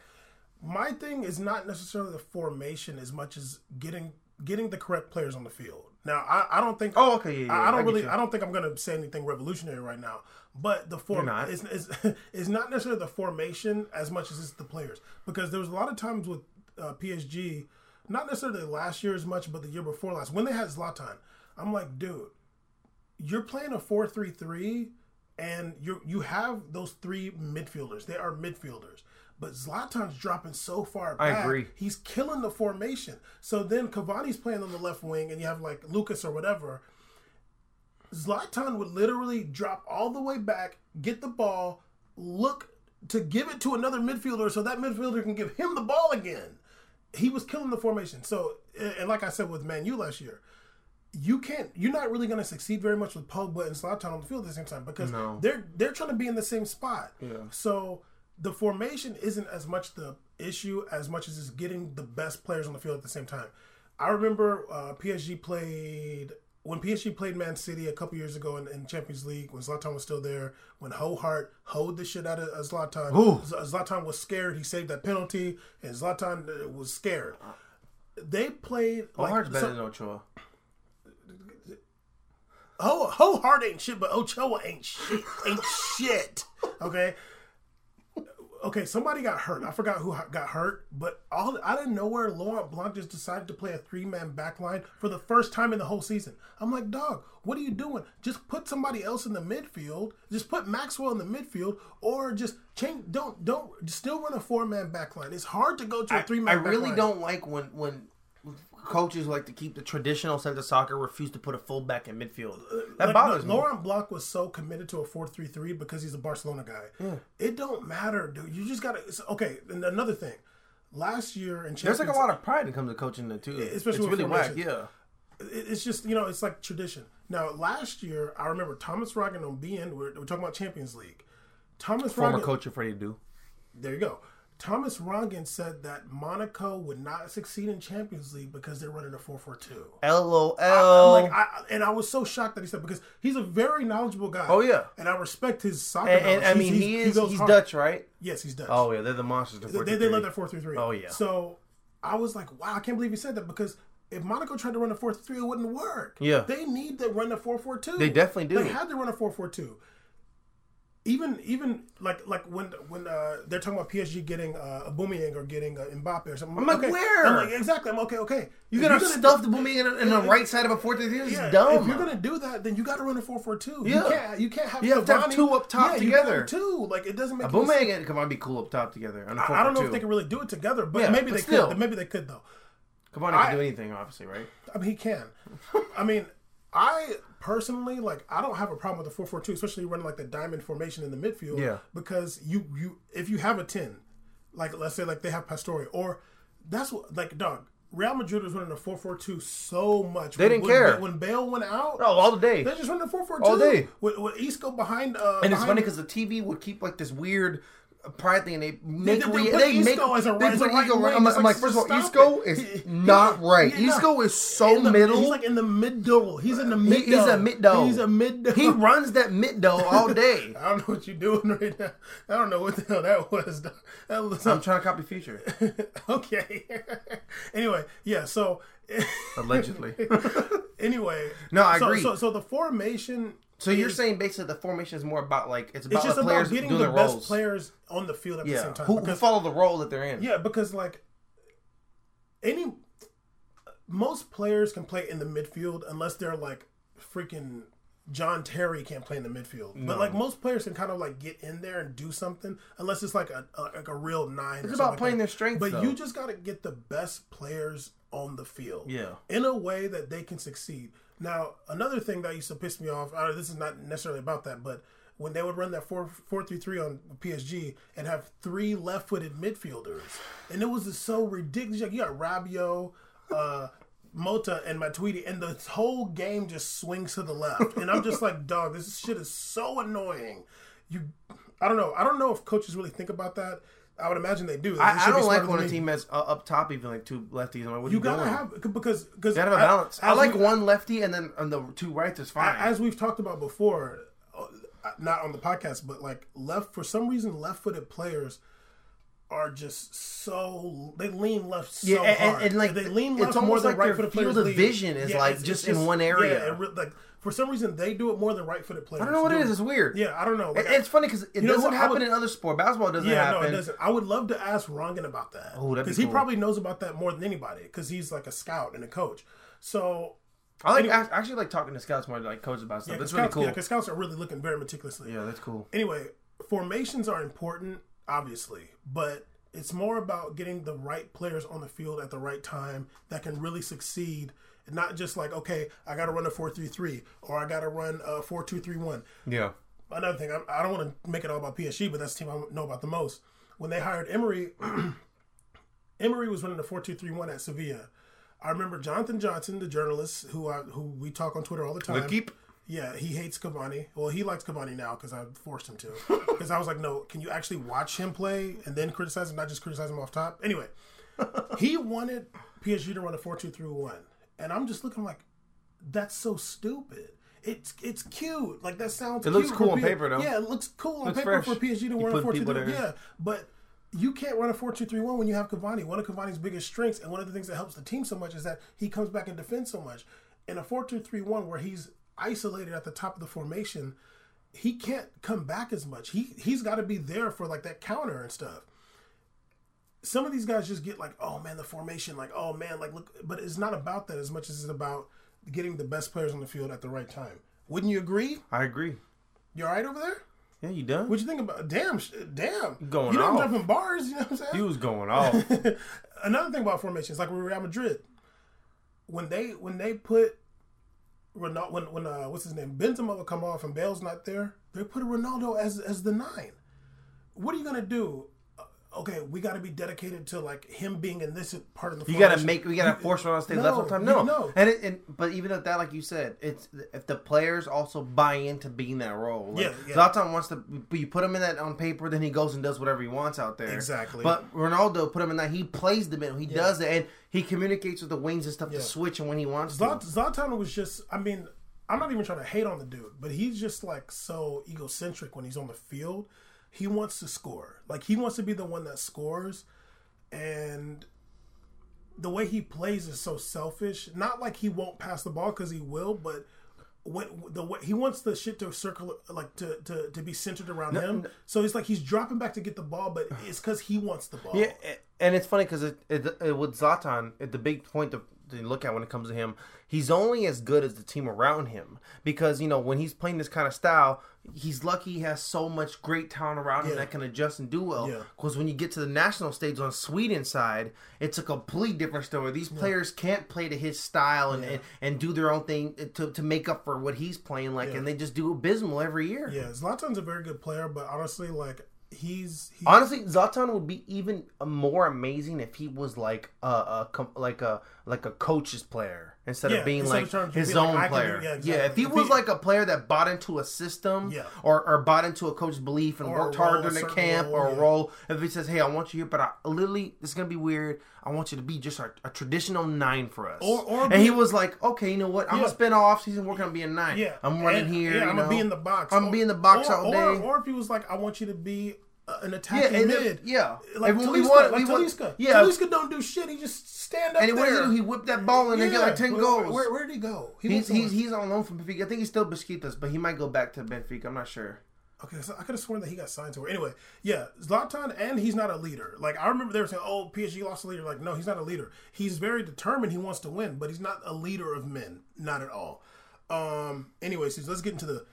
A: my thing is not necessarily the formation as much as getting getting the correct players on the field. Now, I, I don't think.
B: Oh, okay, yeah, yeah,
A: I, I
B: I
A: don't
B: get
A: really.
B: you.
A: I don't think I'm going to say anything revolutionary right now. But the form is is is not necessarily the formation as much as it's the players because there was a lot of times with uh, PSG, not necessarily last year as much, but the year before last when they had Zlatan. I'm like, dude, you're playing a four three three, and you you have those three midfielders. They are midfielders, but Zlatan's dropping so far
B: I
A: back.
B: agree.
A: He's killing the formation. So then Cavani's playing on the left wing, and you have like Lucas or whatever. Zlatan would literally drop all the way back, get the ball, look to give it to another midfielder, so that midfielder can give him the ball again. He was killing the formation. So, and like I said with Man U last year, you can't. You're not really going to succeed very much with Pogba and Zlatan on the field at the same time because
B: No.
A: they're they're trying to be in the same spot.
B: Yeah.
A: So the formation isn't as much the issue as much as it's getting the best players on the field at the same time. I remember uh, PSG played when PSG played Man City a couple years ago in, in Champions League when Zlatan was still there. When Ho Hart hoed the shit out of uh, Zlatan,
B: Ooh.
A: Zlatan was scared. He saved that penalty, and Zlatan uh, was scared. They played
B: Like,
A: like
B: better
A: so-
B: than Ochoa.
A: Ho Ho Hard ain't shit, but Ochoa ain't shit. Ain't shit. Okay. Okay, somebody got hurt. I forgot who got hurt, but all out of nowhere, Laurent Blanc just decided to play a three man back line for the first time in the whole season. I'm like, dog, what are you doing? Just put somebody else in the midfield. Just put Maxwell in the midfield, or just change. Don't don't still run a four man back line. It's hard to go to a three man.
B: I
A: man.
B: really don't like when when coaches like to keep the traditional sense of soccer refuse to put a fullback in midfield. That
A: Like,
B: bothers me.
A: Laurent Blanc was so committed to a 4-3-3 because he's a Barcelona guy. It don't matter, dude. You just gotta. Okay, and another thing. Last year in
B: There's like a lot of pride that comes to coaching the too.
A: Especially
B: it's
A: with
B: really whack. Yeah.
A: it's just you know it's like tradition. Now last year I remember Thomas Rongen on being we're, we're talking about Champions League. Thomas
B: Former
A: Rongen,
B: coach of Freddie Do.
A: there you go. Thomas Rongen said that Monaco would not succeed in Champions League because they're running a 4-4-2.
B: LOL.
A: Like I, and I was so shocked that he said because he's a very knowledgeable guy.
B: Oh, yeah.
A: and I respect his soccer.
B: and, and. I mean,
A: he's-
B: he is
A: goes
B: he's
A: hard.
B: Dutch, right?
A: Yes, he's Dutch.
B: Oh yeah, they're the monsters. of
A: they, they love that four three three.
B: Oh, yeah.
A: So I was like, wow, I can't believe he said that because if Monaco tried to run a four three, it wouldn't work.
B: Yeah.
A: they need to run a four four two.
B: They definitely do.
A: They had to run a four four two. Even even like like when when uh, they're talking about PSG getting uh, a Aubameyang or getting uh, Mbappe or something.
B: I'm like,
A: okay.
B: where?
A: I'm like, exactly. I'm okay. Okay.
B: You
A: If
B: gonna
A: you're
B: stuff the booming in, in the right side of a four three three?
A: Yeah,
B: dumb.
A: If you're gonna do that, then you got to run a four four two.
B: Yeah.
A: You can't. You can't have.
B: You have to have two up top
A: yeah,
B: together.
A: Two. Like it doesn't make.
B: A. Booming come on, be cool up top together. On a four
A: I don't know
B: two.
A: if they can really do it together, but
B: Yeah,
A: maybe
B: but
A: they
B: still.
A: could. Maybe they could though.
B: Come on,
A: I-
B: can do anything, obviously, right?
A: I mean, he can. I mean, I personally like. I don't have a problem with the four four two, especially running like the diamond formation in the midfield.
B: Yeah.
A: Because you you if you have a ten, like let's say like they have Pastore, or that's what like dog. Real Madrid was running a four four two so much.
B: They
A: When-
B: didn't
A: when,
B: care.
A: when Bale went out.
B: Oh, all the day.
A: They just running a four four two
B: All day.
A: with, with Isco behind. Uh,
B: And it's funny because the TV would keep like this weird pride thing, and they make
A: they put
B: they make
A: as a-
B: they
A: as a
B: put
A: right
B: Isco
A: wing,
B: I'm,
A: just
B: I'm
A: like,
B: like, first of all, Isco
A: it.
B: is not right.
A: yeah.
B: Isco is so
A: the,
B: middle.
A: He's like in the middle. He's in the
B: He-
A: middle.
B: he's a middle.
A: He's a middle.
B: he runs that mid though all day.
A: I don't know what you're doing right now. I don't know what the hell that was. That was
B: I'm trying to copy Future,
A: okay. anyway, yeah. So
B: allegedly.
A: anyway,
B: No, I
A: so,
B: agree.
A: So, so the formation.
B: So you're
A: mm.
B: saying basically the formation is more about like it's about
A: it's just
B: the players
A: about getting
B: doing
A: the best players on the field at the same time.
B: who, who follow the role that they're in.
A: yeah, because like any most players can play in the midfield unless they're like freaking John Terry can't play in the midfield. But like most players can kind of like get in there and do something unless it's like a, a like a real nine.
B: It's about playing their strengths,
A: But
B: though.
A: you just got to get the best players on the field.
B: Yeah.
A: In a way that they can succeed. Now, another thing that used to piss me off, uh, this is not necessarily about that, but when they would run that 4 4 3 3 on PSG and have three left footed midfielders, and it was just so ridiculous. Like, you got Rabiot, uh, Motta, and Matuidi, and the whole game just swings to the left. And I'm just like, dog, this shit is so annoying. You, I don't know. I don't know if coaches really think about that. I would imagine they do. They
B: I, I don't like when a team has uh, up top even like two lefties. I'm like, what
A: You
B: you,
A: gotta
B: doing?
A: have because because
B: You gotta have a balance. I
A: as
B: like
A: we-
B: one lefty and then on the two rights is fine.
A: as we've talked about before, uh, not on the podcast, but like left for some reason, left-footed players are just so they lean left so
B: Yeah, and-
A: hard.
B: and, like,
A: they lean
B: it's
A: left more
B: almost
A: than
B: like their
A: right-footed
B: field of vision is, like,
A: it's-
B: just
A: it's
B: in one area.
A: Yeah, re- like for some reason they do it more than right-footed players.
B: I don't know what it
A: do.
B: is. It's weird.
A: Yeah, I don't know. Like,
B: It- it's funny because it doesn't? Happen
A: would-
B: in other sport. Basketball doesn't
A: yeah,
B: happen.
A: no, it doesn't. I would love to ask Rongen about that
B: Oh,
A: because he probably knows about that more than anybody because he's like a scout and a coach. So
B: I like
A: Anyway-
B: I actually like talking to scouts more, like coaches about stuff.
A: yeah,
B: that's
A: scouts,
B: really cool.
A: yeah, 'cause scouts are really looking very meticulously.
B: Yeah, that's cool.
A: anyway, formations are important, obviously, but it's more about getting the right players on the field at the right time that can really succeed. And not just like, okay, I got to run a 4 3 3 or I got to run a 4 2 3 1.
B: Yeah.
A: Another thing, I, I don't want to make it all about PSG, but that's the team I know about the most. When they hired Emery, Emery was running a 4 2 3 1 at Sevilla. I remember Jonathan Johnson, the journalist who I, who we talk on Twitter all the time. Yeah, he hates Cavani. Well, he likes Cavani now because I forced him to. Because I was like, no, can you actually watch him play and then criticize him, not just criticize him off top? Anyway, he wanted PSG to run a 4 2 3 1. And I'm just looking like, that's so stupid. It's it's cute. Like that sounds.
B: It looks cool on
A: P-
B: paper, though.
A: Yeah, it looks cool on
B: Looks
A: paper
B: fresh.
A: for PSG to
B: You
A: run a 4 2
B: people
A: 3
B: there.
A: Yeah, but you can't run a 4 2 3 1 when you have Cavani. One of Cavani's biggest strengths, and one of the things that helps the team so much, is that he comes back and defends so much. In a 4 2 3 1, where he's isolated at the top of the formation, he can't come back as much. He he's got to be there for like that counter and stuff. Some of these guys just get like, oh man, the formation, like, oh man, like look, but it's not about that as much as it's about getting the best players on the field at the right time. Wouldn't you agree?
B: I agree.
A: You all right over there?
B: Yeah, you done?
A: What you think about? Damn, sh- damn.
B: Going
A: you know I'm
B: off.
A: jumping bars. You know what I'm saying?
B: He was going off.
A: Another thing about formations, like with Real Madrid, when they when they put Ronaldo, when when uh, what's his name, Benzema will come off and Bale's not there, they put Ronaldo as as the nine. What are you gonna do? Okay, we got to be dedicated to like him being in this part of the.
B: You gotta make. We gotta force Ronaldo to stay
A: No,
B: left all the time. No,
A: no.
B: And, it, and but even at that, like you said, it's if the players also buy into being that role. Like,
A: Yeah, yeah.
B: Zlatan wants to. But you put him in that on paper, then he goes and does whatever he wants out there.
A: Exactly.
B: But Ronaldo put him in that. He plays the middle. He does it, and he communicates with the wings and stuff
A: Yeah.
B: to switch and when he wants to.
A: Zlatan was just. I mean, I'm not even trying to hate on the dude, but he's just like so egocentric when he's on the field. He wants to score. Like he wants to be the one that scores, and the way he plays is so selfish. Not like he won't pass the ball because he will, but. When the way he wants the shit to circle like to, to, to be centered around him, so it's like he's dropping back to get the ball, but it's because he wants the ball.
B: Yeah, and it's funny because it, it, it, with Zlatan, it, the big point to, to look at when it comes to him, he's only as good as the team around him. Because you know when he's playing this kind of style, he's lucky he has so much great talent around him that can adjust and do well.
A: Yeah.
B: Because when you get to the national stage on Sweden side, it's a complete different story. These players can't play to his style and, and, and do their own thing to, to make up for what he's playing like,
A: Yeah.
B: and they just do abysmal every year.
A: yeah. Zlatan's a very good player, but honestly, like he's, he's
B: Honestly, Zlatan would be even more amazing if he was like a, a like a like a coach's player instead
A: Yeah,
B: of being
A: instead
B: like
A: of
B: his
A: be
B: own
A: do-
B: player.
A: yeah,
B: yeah,
A: exactly.
B: if he
A: If
B: was
A: he-
B: like a player that bought into a system,
A: Yeah.
B: or or bought into a coach's belief and
A: Or
B: worked hard during
A: a
B: the camp
A: role,
B: or a role. If he says, "Hey, I want you here, but I literally it's gonna be weird. I want you to be just a, a traditional nine for us."
A: Or- or
B: and
A: be-
B: he was like, "Okay, you know what? I'm
A: Yeah.
B: gonna spend all off season working on being nine.
A: Yeah,
B: I'm running
A: And-
B: here.
A: Yeah, I'm gonna be in the box.
B: I'm gonna be in the box all day.
A: Or, if he was like, I want you to be an
B: Yeah,
A: attacking
B: and
A: mid.
B: then, yeah.
A: Like
B: And we want-
A: like
B: we want- yeah.
A: Talisca don't do shit. He just stand up
B: And what did he do? He whipped that ball and then get like ten
A: Where-
B: goals.
A: Where, where did he go? He
B: He's he's he's on loan from Benfica. I think he's still Besiktas, but he might go back to Benfica. I'm not sure.
A: Okay, so I could have sworn that he got signed to her. Anyway, yeah, Zlatan, and he's not a leader. Like I remember they were saying, "Oh, PSG lost a leader." Like, no, he's not a leader. He's very determined. He wants to win, but he's not a leader of men. Not at all. Um. Anyway, so let's get into the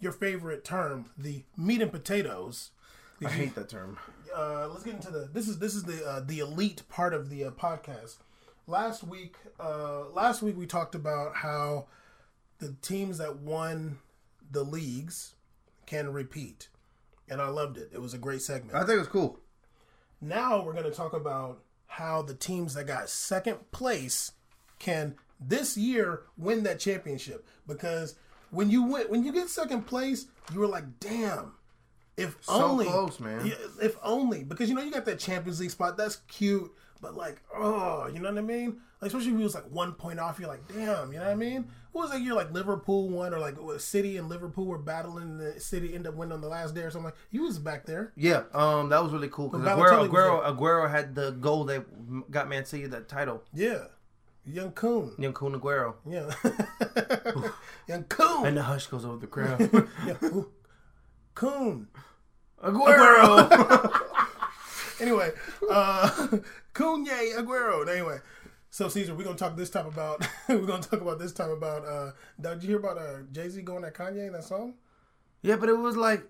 A: your favorite term, the meat and potatoes.
B: I hate that term.
A: uh, let's get into the this is this is the uh, the elite part of the uh, podcast. Last week, uh, last week we talked about how the teams that won the leagues can repeat, and I loved it. It was a great segment.
B: I think it was cool.
A: Now we're going to talk about how the teams that got second place can this year win that championship because when you win when you get second place, you were like, damn. If only,
B: close, man.
A: If only, because you know you got that Champions League spot. That's cute, but like, oh, you know what I mean? Like, especially if it was like one point off, you're like, damn, you know what I mean? What was that year like Liverpool won, or like City and Liverpool were battling, the City ended up winning on the last day or something? Like, you was back there.
B: Yeah, um, that was really cool because Aguero, Aguero, Aguero had the goal that got Man City that title.
A: Yeah, young Coon.
B: Young Kun Aguero,
A: Yeah. Young Coon.
B: and the hush goes over the crowd.
A: Yeah. Coon.
B: Aguero.
A: Anyway, uh Yay Aguero. Anyway. So Caesar, we're gonna talk this time about we're gonna talk about this time about uh did you hear about uh Jay Z going at Kanye in that song?
B: yeah, but it was like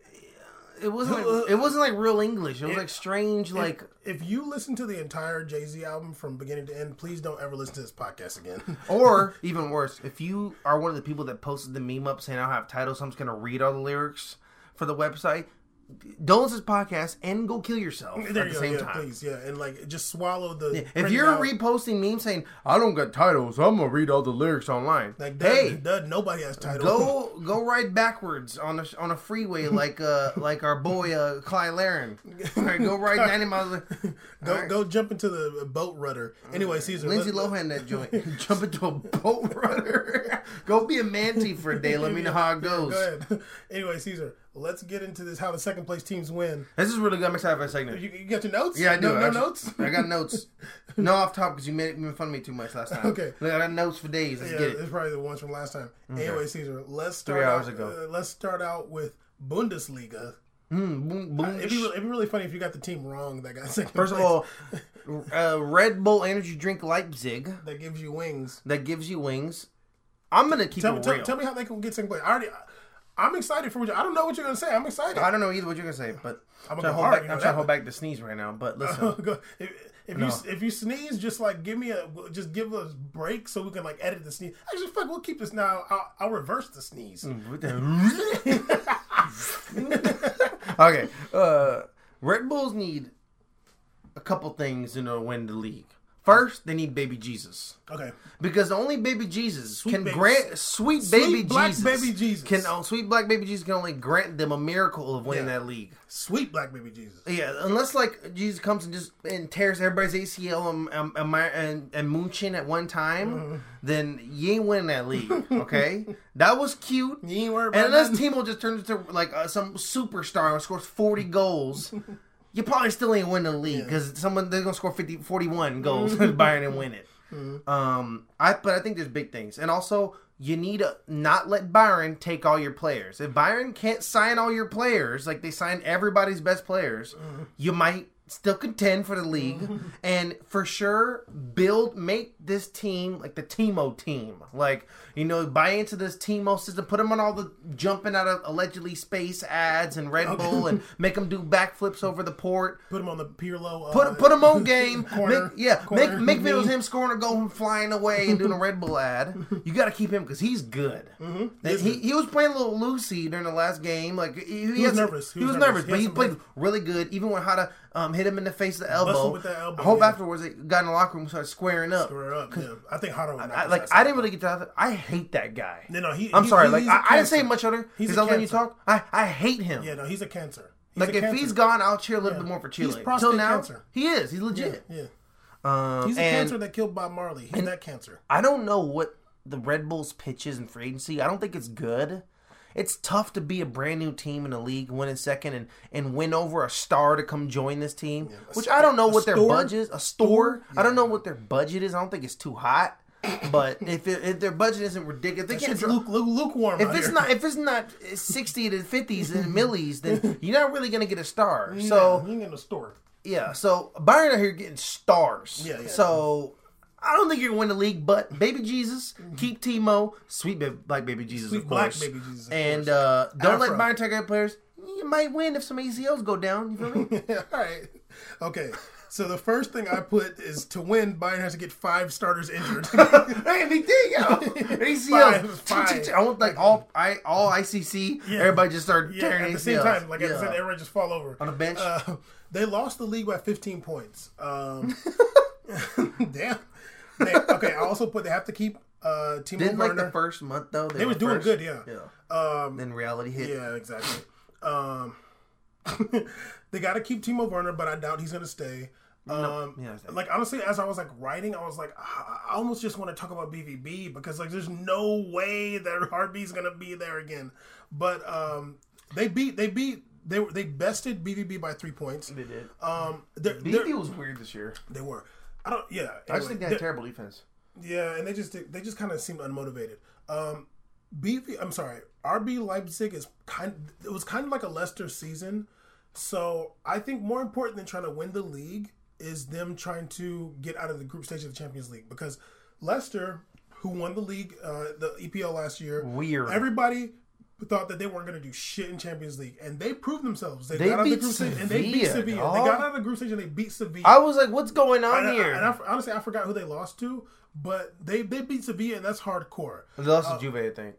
B: it wasn't like, it wasn't like real English. It was like strange, like
A: If you listen to the entire Jay Z album from beginning to end, please don't ever listen to this podcast again.
B: Or even worse, if you are one of the people that posted the meme up saying I don't have titles, so I'm just gonna read all the lyrics for the website. Don't listen to this podcast and go kill yourself
A: There
B: at
A: you
B: the
A: go,
B: same
A: yeah,
B: time.
A: please, yeah, and like just swallow the.
B: If you're
A: out.
B: reposting memes saying I don't got titles, I'm gonna read all the lyrics online.
A: like, Dud,
B: hey,
A: Dud, nobody has titles.
B: go go ride backwards on a on a freeway like uh like our boy uh Clyde Laren. Right, go ride 90 miles.
A: go,
B: right.
A: go jump into the boat rudder. Anyway, Caesar.
B: Lindsay
A: let-
B: Lohan that joint. Jump into a boat rudder. go be a manatee for a day. Let me know how it goes.
A: Go ahead. anyway, Caesar, let's get into this. How the second place teams win.
B: This is really good. I'm excited for a segment.
A: You, you got your notes?
B: Yeah, I do.
A: No, no
B: actually.
A: notes.
B: I got notes. No off top because you made, fun of me too much last time.
A: Okay.
B: Look, I got notes for days. Let's
A: Yeah,
B: get it.
A: it's probably the ones from last time. Anyway, Caesar, let's start
B: Three hours
A: out,
B: ago.
A: uh, let's start out with Bundesliga.
B: Mm, boom, boom.
A: It'd be, really, it'd be really funny if you got the team wrong that got second.
B: First of
A: place.
B: all, uh, Red Bull Energy Drink Leipzig
A: that gives you wings.
B: that gives you wings. I'm gonna keep
A: Tell me,
B: it
A: tell,
B: real.
A: tell me how they can get second place. I already, I'm excited for what you. I don't know what you're gonna say. I'm excited.
B: I don't know either what you're gonna say, but
A: I'm
B: I'm
A: gonna
B: trying to hold
A: hard,
B: back.
A: you know
B: I'm trying to hold back the sneeze right now. But listen,
A: if, if you if you sneeze, just like give me a just give us a break so we can like edit the sneeze. Actually, fuck, we'll keep this now. I'll, I'll reverse the sneeze.
B: Okay, uh, Red Bulls need a couple things in order to win the league. First, they need baby Jesus.
A: Okay,
B: Because only baby Jesus can
A: baby-
B: grant sweet,
A: Sweet
B: baby
A: black
B: Jesus
A: baby Jesus.
B: can oh, sweet black baby Jesus can only grant them a miracle of winning
A: Yeah.
B: that league.
A: sweet black baby Jesus.
B: Yeah, unless like Jesus comes and just and tears everybody's ACL and and, and, and, Moonchin at one time,
A: Mm-hmm.
B: then you ain't winning that league. Okay, that was cute.
A: You ain't worried
B: And unless. Timo just turns into like uh, some superstar and scores 40 goals, you probably still ain't winning the league because someone they're gonna score 50, 41 goals
A: Mm-hmm.
B: with Bayern and win it. Um, I but I think there's big things, and also you need to not let Bayern take all your players. If Bayern can't sign all your players, like they signed everybody's best players,
A: Mm-hmm.
B: you might still contend for the league and for sure build make this team like the Timo team like you know buy into this Timo system put them on all the jumping out of allegedly space ads and Red Bull and make them do backflips over the port
A: Put him on the Pirlo. Uh,
B: Put put him on game.
A: Corner-
B: make, yeah,
A: corner
B: make make videos him scoring a goal and flying away and doing a Red Bull ad. You got to keep him because he's good. Mm-hmm. He, he was playing a little loosey during the last game. Like he, he,
A: was
B: had some-
A: nervous.
B: He, was nervous, but he played really good. Even when Jara um, hit him in the face with the elbow.
A: with elbow,
B: I hope
A: yeah.
B: afterwards they got in the locker room and started squaring up.
A: Square up. Yeah. I think would knock
B: I, like I didn't really get to that. I hate that guy.
A: No, no, he.
B: I'm
A: he-
B: sorry.
A: he-
B: like
A: I,
B: I, I didn't say much other
A: He's a
B: I was you talk. I, I hate him.
A: Yeah, no, he's a cancer. He's
B: like
A: a
B: if
A: cancer.
B: he's gone, I'll cheer a little bit more for Chile.
A: He's prostate
B: Till now,
A: cancer.
B: he is. He's legit.
A: yeah,
B: Um,
A: he's a
B: and
A: cancer that killed Bob Marley. He's that cancer.
B: I don't know what the Red Bulls pitches in free agency. I don't think it's good. It's tough to be a brand new team in the league, win in second, and, and win over a star to come join this team.
A: a
B: which
A: st-
B: I don't know
A: a
B: what their budget is. A store? I don't know what their budget is. I don't think it's too hot. But if it, if their budget isn't ridiculous, they can't.
A: luke, luke, lukewarm.
B: if it's
A: here.
B: not if it's not sixty to fifties and millies, then you're not really gonna get a star.
A: Yeah,
B: So
A: ain't in the store.
B: yeah, so Bayern out here getting stars.
A: Yeah, yeah.
B: So I don't think you're gonna win the league, but Baby Jesus, keep Timo, sweet ba- black Baby Jesus,
A: Sweet
B: of
A: black
B: course,
A: baby Jesus, of
B: and
A: course.
B: uh, don't let
A: Afro.
B: Bayern take out players. You might win if some ACLs go down. You feel me?
A: Yeah, all right. Okay. So the first thing I put is to win, Bayern has to get five starters injured.
B: hey, big thing, yo. ACLs.
A: Five, five.
B: I want like all I all ICC.
A: Yeah.
B: Everybody just start
A: yeah,
B: tearing
A: at the
B: ACLs.
A: same time, like I said, everyone just fall over
B: on the bench.
A: Uh, they lost the league by 15 points. Um, damn. They- okay, I also put they have to keep uh, Timo
B: Didn't like the first month though.
A: they
B: were
A: was doing
B: first.
A: good, yeah.
B: Yeah.
A: Um,
B: Then reality hit.
A: yeah, exactly. Um, they got to keep Timo Werner, but I doubt he's going to stay. Um,
B: yeah, I
A: like honestly, as I was like writing, I was like, I I almost just want to talk about BVB because like there's no way that Heartbeat's gonna be there again. But um, they beat they beat they were they bested BVB by three points.
B: They did.
A: Um, they're, they're-
B: was weird this year.
A: they were. I don't. Yeah.
B: I just think they had terrible defense.
A: yeah, and they just they just kind of seemed unmotivated. Um, BV, I'm sorry, RB Leipzig is kind. It was kind of like a Leicester season. So I think more important than trying to win the league is them trying to get out of the group stage of the Champions League because Leicester, who won the league, uh, the EPL last year,
B: Weird.
A: Everybody thought that they weren't going to do shit in Champions League, and they proved themselves. They,
B: They
A: got out of the
B: beat
A: group stage and they beat
B: Sevilla,
A: Sevilla.
B: dog.
A: They got out of the group stage and they beat Sevilla.
B: I was like, "What's going on
A: And I-
B: here?"
A: and I, honestly, I forgot who they lost to, but they they beat Sevilla, and that's hardcore.
B: they lost to Juve, I think.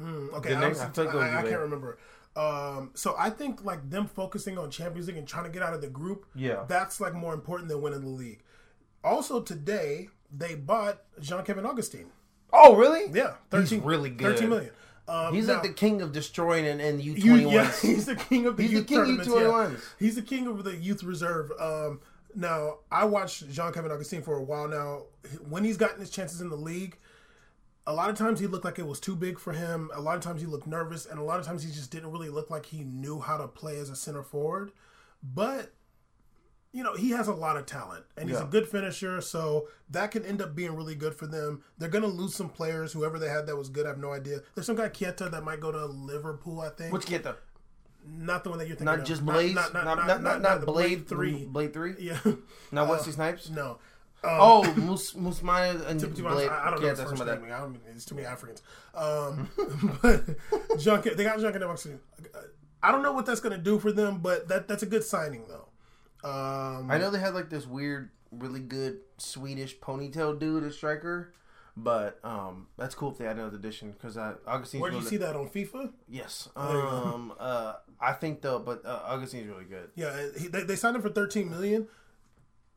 A: Mm, okay,
B: I was
A: I, I
B: Juve.
A: can't remember. Um, so I think like them focusing on Champions League and trying to get out of the group,
B: Yeah.
A: that's like more important than winning the league. Also today they bought Jean Kevin Augustine.
B: Oh, really?
A: Yeah, thirteen.
B: really good.
A: Thirteen million. Um,
B: He's
A: now-
B: like the king of destroying and, and U twenty
A: yeah, he's the king of the
B: He's the
A: youth
B: king of. U21s.
A: He's the king of the youth reserve. Um, now I watched Jean Kevin Augustine for a while now. When he's gotten his chances in the league, a lot of times he looked like it was too big for him. A lot of times he looked nervous, and a lot of times he just didn't really look like he knew how to play as a center forward. But you know, he has a lot of talent and he's a good finisher, so that can end up being really good for them. They're going to lose some players. Whoever they had that was good, I have no idea. There's some guy Keita that might go to Liverpool, I think.
B: Which the
A: not the one that you're thinking
B: not
A: of.
B: just Blaze, not not not, not,
A: the
B: Blade
A: three.
B: Blade three.
A: Yeah,
B: Not Wesley Snipes.
A: no.
B: Oh, Mus Musmaya and
A: To be
B: Blade.
A: I, I don't
B: yeah,
A: know his
B: that's
A: first name. I don't, it's too many Africans. Um, but Junker, they got Junker Oxley. I don't know what that's going to do for them, but that that's a good signing though. Um,
B: I know they had like this weird, really good Swedish ponytail dude as striker, but um, that's cool if they had another addition because I Augustine's
A: where did you
B: really,
A: see that on FIFA?
B: Yes. Um. Uh. I think though, but uh, Augustine's really good.
A: Yeah, he, they, they signed him for 13 million.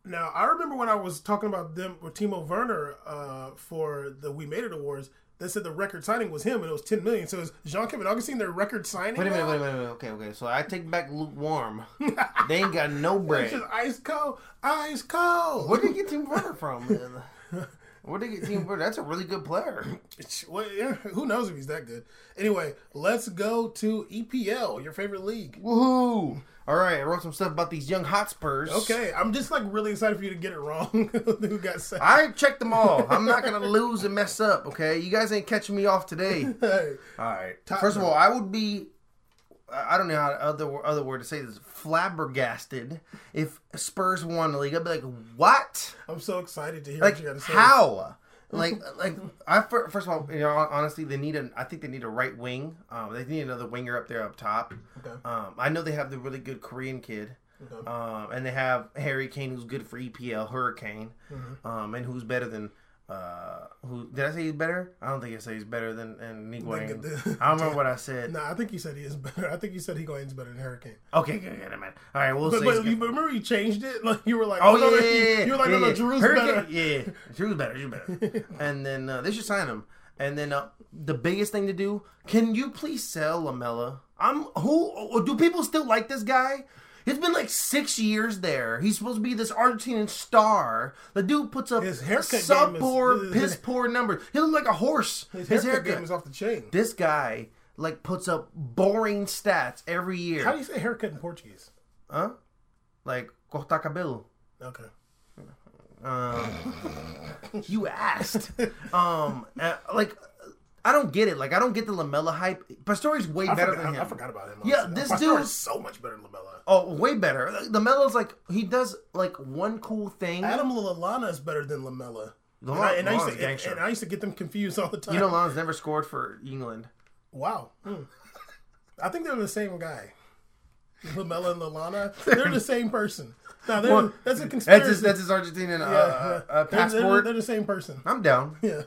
A: Now I remember when I was talking about them with Timo Werner uh, for the We Made It Awards. They said the record signing was him, and it was 10 million. So is Jean Kevin Augustine their record signing?
B: Wait a minute.
A: now?
B: Wait a minute. Wait a minute. Okay. Okay. So I take back lukewarm. they ain't got no
A: It's just ice cold, ice cold.
B: Where did they get Timo Werner from? Man? Where did they get Timo Werner? That's a really good player.
A: Well, yeah, who knows if he's that good? Anyway, let's go to EPL, your favorite league.
B: Woohoo! All right, I wrote some stuff about these young Hotspurs.
A: Okay, I'm just like really excited for you to get it wrong. who got sacked?
B: I checked them all. I'm not gonna lose and mess up. Okay, you guys ain't catching me off today.
A: Hey,
B: All right. First of all, I would be. I don't know how other other word to say this. Flabbergasted if Spurs won the league. I'd be like, what?
A: I'm so excited to hear
B: Like
A: what you got to say.
B: how? Like like I first of all, you know, honestly, they need a. I think they need a right wing. Um, they need another winger up there up top.
A: Okay.
B: Um, I know they have the really good Korean kid.
A: Okay.
B: Um, and they have Harry Kane, who's good for EPL, Hurricane,
A: Mm-hmm.
B: um, and who's better than. Uh, who did I say he's better? I don't think I say he's better than and Higuain.
A: the-
B: I don't remember what I said.
A: Nah, I think you said he is better. I think you said Higuain's better than Hurricane.
B: Okay, good, good, man. All right, we'll
A: But,
B: say.
A: but you remember you changed it? Like you were like,
B: Oh
A: no, no,
B: yeah, yeah, yeah,
A: you were like,
B: yeah,
A: no, no. Drew's
B: Hurricane-
A: better.
B: Yeah, Drew's better. Drew's better. and then uh, they should sign him. And then uh, the biggest thing to do: Can you please sell Lamela? I'm who? Do people still like this guy? It's been like six years there. He's supposed to be this Argentinian star. The dude puts up
A: His haircut
B: sub poor, piss poor numbers. He looks like a horse.
A: His
B: His,
A: haircut,
B: haircut.
A: game is off the chain.
B: this guy like puts up boring stats every year.
A: How do you say haircut in Portuguese?
B: huh? Like corta cabelo.
A: Okay.
B: Um, you asked. Um, uh, like I don't get it. Like I don't get the Lamela hype. Pastore's way
A: I
B: better
A: forgot,
B: than him.
A: I forgot about him.
B: Yeah, this
A: Pastore
B: dude-
A: is so much better than Lamela.
B: Oh, way better. Lamela's like he does like one cool thing.
A: Adam Lallana is better than Lamela. And I, and, I used to,
B: gangster.
A: and I used to get them confused all the time.
B: you know, Lana's never scored for England.
A: wow. Hmm. I think they're the same guy. Lamela and Lallana, they're the same person. Now,
B: Well,
A: that's a conspiracy.
B: That's his, that's his Argentinian uh,
A: yeah,
B: uh, uh,
A: They're- they're-
B: passport.
A: They're, the same person.
B: I'm down.
A: Yeah,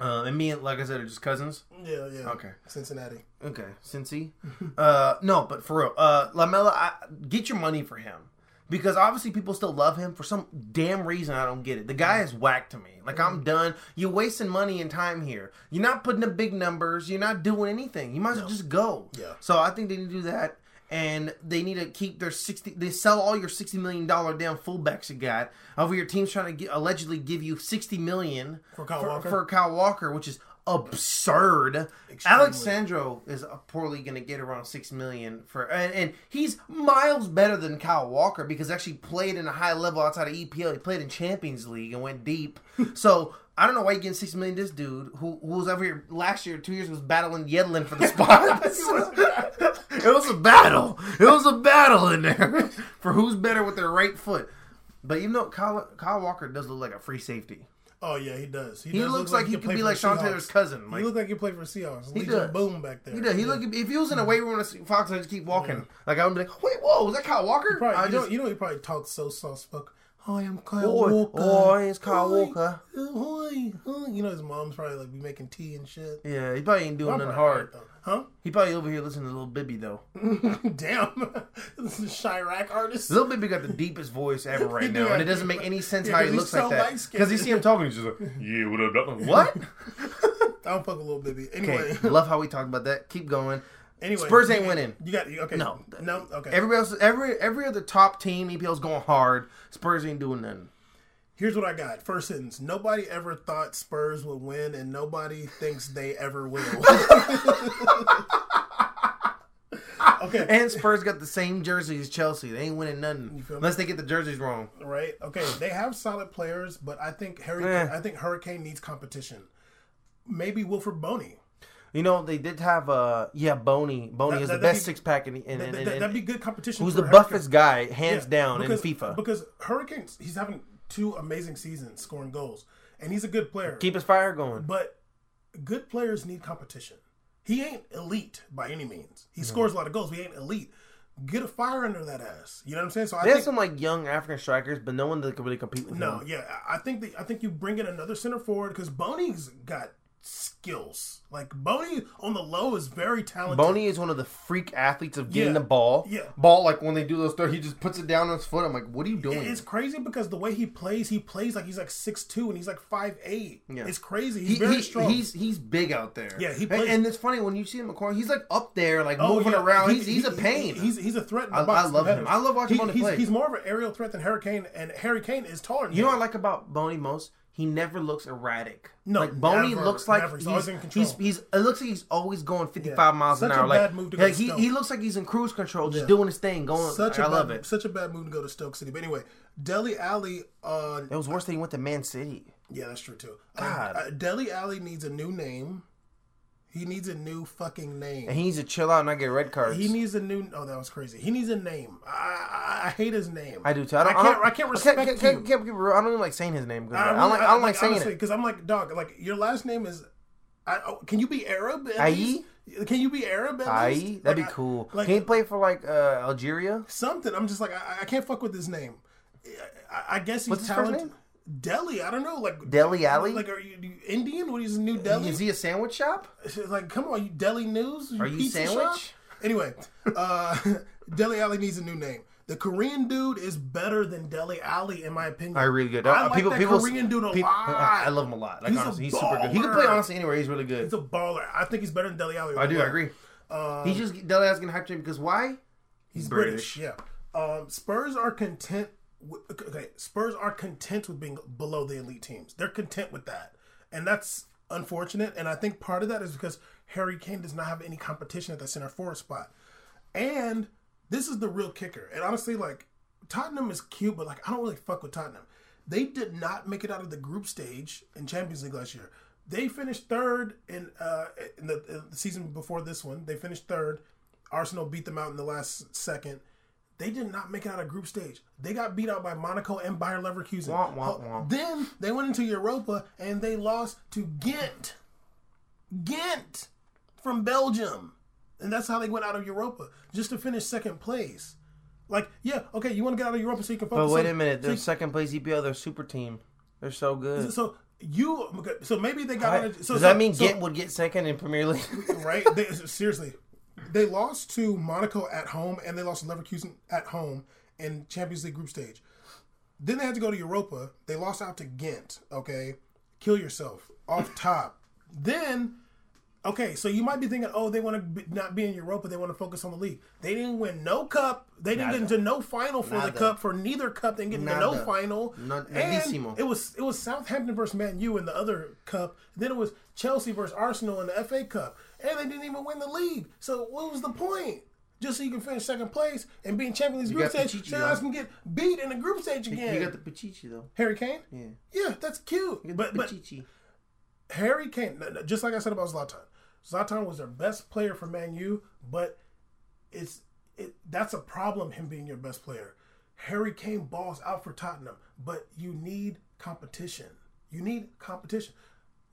B: Uh, and me and like I said are just cousins.
A: yeah, yeah.
B: Okay.
A: Cincinnati.
B: Okay, Cincy. uh, no, but for real, uh, Lamela, I, get your money for him because obviously people still love him for some damn reason. I don't get it. The guy is whack to me. Like I'm done. You're wasting money and time here. You're not putting up big numbers. You're not doing anything. You might as well just go.
A: Yeah.
B: So I think they need to do that. And they need to keep their sixty. They sell all your sixty million dollar damn fullbacks you got. Over your team's trying to get, allegedly give you sixty million
A: For Kyle
B: for,
A: Walker?
B: for Kyle Walker, which is absurd.
A: Extremely.
B: Alex Sandro is poorly going to get around six million for, and, and he's miles better than Kyle Walker because actually played in a high level outside of EPL. He played in Champions League and went deep. so I don't know why you're getting six million. This dude who, who was over here last year, two years was battling Yedlin for the spot. it was a battle. It was a battle in there for who's better with their right foot. But even though Kyle, Kyle Walker does look like a free safety.
A: Oh yeah, he does.
B: He
A: does
B: looks
A: look
B: like he
A: could
B: could be like Sean Taylor's cousin. Like,
A: he looked like he played for Seahawks.
B: He
A: Legion
B: does.
A: Boom back there.
B: He does. He
A: Yeah.
B: look if he was in a mm-hmm. weight room with Fox, I'd just keep walking. Like I would be like, wait, whoa, was that Kyle Walker?
A: Probably,
B: I
A: you,
B: just,
A: know, you know he probably talks so soft spoken. Hi, I'm Kyle
B: Oi,
A: Walker.
B: oi, it's Kyle
A: Oi,
B: Walker.
A: uh, Hi, hi. You know his mom's probably like be making tea and shit.
B: Yeah, he probably ain't doing nothing hard.
A: right, though.
B: He probably over here listening to Little Bibby though.
A: Damn. this is a Chiraq artist.
B: Little Bibby got the deepest voice ever right now, and it doesn't make any sense
A: Yeah,
B: how he looks
A: so
B: like that. Because you see him talking, he's just like, yeah, what up? dog?" What?
A: I don't fuck with little Bibby. Anyway,
B: love how we talk about that. Keep going.
A: Anyway,
B: Spurs ain't winning.
A: You got okay.
B: No.
A: no, okay.
B: Everybody else, every every other top team, EPL's going hard. Spurs ain't doing nothing.
A: Here's what I got. First sentence. Nobody ever thought Spurs would win, and nobody thinks they ever will. okay.
B: And Spurs got the same jersey as Chelsea. They ain't winning nothing unless they get the jerseys wrong.
A: right? Okay, they have solid players, but I think Harry,
B: Eh.
A: I think Hurricane needs competition. Maybe Wilfried Bony.
B: You know they did have uh yeah Bony. Bony
A: That-
B: is
A: that-
B: the best
A: be-
B: six pack in, in,
A: that,
B: in, in,
A: that'd be good competition.
B: who's the
A: Hurricane.
B: buffest guy hands
A: Yeah,
B: down
A: because,
B: in FIFA.
A: Because Hurricanes, he's having two amazing seasons scoring goals, and he's a good player.
B: Keep his fire going.
A: But good players need competition. He ain't elite by any means. He scores a lot of goals. But he ain't elite. Get a fire under that ass. You know what I'm saying? So I
B: They have
A: think
B: some like young African strikers, but no one that can really compete with
A: no,
B: him.
A: yeah, I I think that I think you bring in another center forward because Bony's got skills. Like Bony on the low is very talented.
B: Bony is one of the freak athletes of getting
A: Yeah.
B: the ball.
A: Yeah.
B: Ball like when they do those throws, he just puts it down on his foot. I'm like, what are you doing?
A: It's crazy because the way he plays, he plays like he's like six two and he's like five eight.
B: Yeah.
A: It's crazy. He's
B: He-
A: very
B: he-
A: strong.
B: He's he's big out there.
A: Yeah, he
B: and,
A: plays-
B: and it's funny when you see him in corner, he's like up there, like
A: Oh,
B: moving
A: yeah.
B: around.
A: He-
B: He's, he's a pain.
A: He's he's a threat.
B: I- I love him. I love watching him
A: he's,
B: play.
A: He's more of an aerial threat than Hurricane, and Hurricane is taller. Than
B: you know what I like about Bony most? He never looks erratic.
A: No,
B: like Bony
A: never,
B: looks like
A: never. He's
B: he's,
A: always in control.
B: he's he's it looks like he's always going 55
A: Yeah.
B: miles an
A: Such a
B: hour. Like,
A: bad move to go
B: like
A: to
B: he, he looks like he's in cruise control, just
A: Yeah.
B: doing his thing. Going,
A: Such a
B: I
A: bad,
B: love it.
A: Such a bad move to go to Stoke City. But anyway, Dele Alli. Uh,
B: It was worse than he went to Man City.
A: yeah, that's true too.
B: God.
A: uh, Dele Alli needs a new name. He needs a new fucking name.
B: And he needs to chill out and not get red cards.
A: He needs a new. Oh, that was crazy. He needs a name. I I, I hate his name.
B: I do too. I, don't,
A: I can't.
B: don't-
A: I can't respect
B: can't,
A: you.
B: can't, can't be real. I don't even like saying his name. I,
A: really-
B: don't like, I don't like saying
A: honestly,
B: it.
A: because I'm like, dog. Like your last name is. I, oh, can you be Arab?
B: Aye?
A: Can you be Arab? At
B: Aye, that'd
A: Like,
B: be
A: I-
B: cool.
A: like-
B: Can he play for like uh, Algeria?
A: something. I'm just like, I, I can't fuck with his name. I, I guess he's
B: What's his first
A: talented. Dele. I don't know. Like
B: Dele Alli?
A: Like, are you, you Indian? What is new deli?
B: Is he a sandwich shop?
A: like, come on, you Deli News?
B: Are you sandwich?
A: shop? Anyway, uh, Dele Alli needs a new name. The Korean dude is better than Dele Alli, in my opinion.
B: I really good.
A: I
B: Uh,
A: like
B: people,
A: that
B: people,
A: Korean dude a
B: people-
A: lot.
B: I love him a lot. Like
A: He's
B: honestly, he's super good. He can play honestly anywhere. He's really good.
A: He's a baller. I think he's better than Dele Alli.
B: I do. I agree.
A: Um,
B: He's just Dele Alli's getting hyped to him because why?
A: He's British. Yeah. Um, Spurs are content. Okay, Spurs are content with being below the elite teams. They're content with that, and that's unfortunate. And I think part of that is because Harry Kane does not have any competition at the center forward spot. And this is the real kicker. And honestly, like Tottenham is cute, but like I don't really fuck with Tottenham. They did not make it out of the group stage in Champions League last year. They finished third in uh in the, in the season before this one. They finished third. Arsenal beat them out in the last second. They did not make it out of group stage. They got beat out by Monaco and Bayer Leverkusen.
B: Wah, wah, wah.
A: Then they went into Europa and they lost to Ghent. Ghent from Belgium. And that's how they went out of Europa, just to finish second place. Like, yeah, okay, you want to get out of Europa so you can focus
B: But wait
A: on-
B: a minute,
A: so
B: they're
A: you-
B: second place EPL. They're super team. They're so good.
A: So you, so maybe they got.
B: I-
A: so,
B: Does
A: so-
B: that mean
A: so-
B: Ghent would get second in Premier League?
A: right? They, seriously, they lost to Monaco at home and they lost to Leverkusen at home in Champions League group stage. Then they had to go to Europa. They lost out to Ghent. Okay, kill yourself off top. Then, okay, so you might be thinking, oh, they want to not be in Europa. They want to focus on the league. They didn't win no cup. They didn't get
B: Nada.
A: into no final for the cup. For neither cup, they didn't get into no final.
B: No-
A: and it was it was Southampton versus Man U in the other cup. Then it was Chelsea versus Arsenal in the FA Cup, and they didn't even win the league. So what was the point? Just so you can finish second place and be in Champions League group stage,
B: Pichichi,
A: so you guys can get beat in the group stage again.
B: you got the Pichichi though.
A: Harry Kane,
B: Yeah.
A: yeah, that's cute. But but Harry Kane, just like I said about Zlatan, Zlatan was their best player for Man U, but it's it that's a problem him being your best player. Harry Kane balls out for Tottenham, but you need competition. You need competition.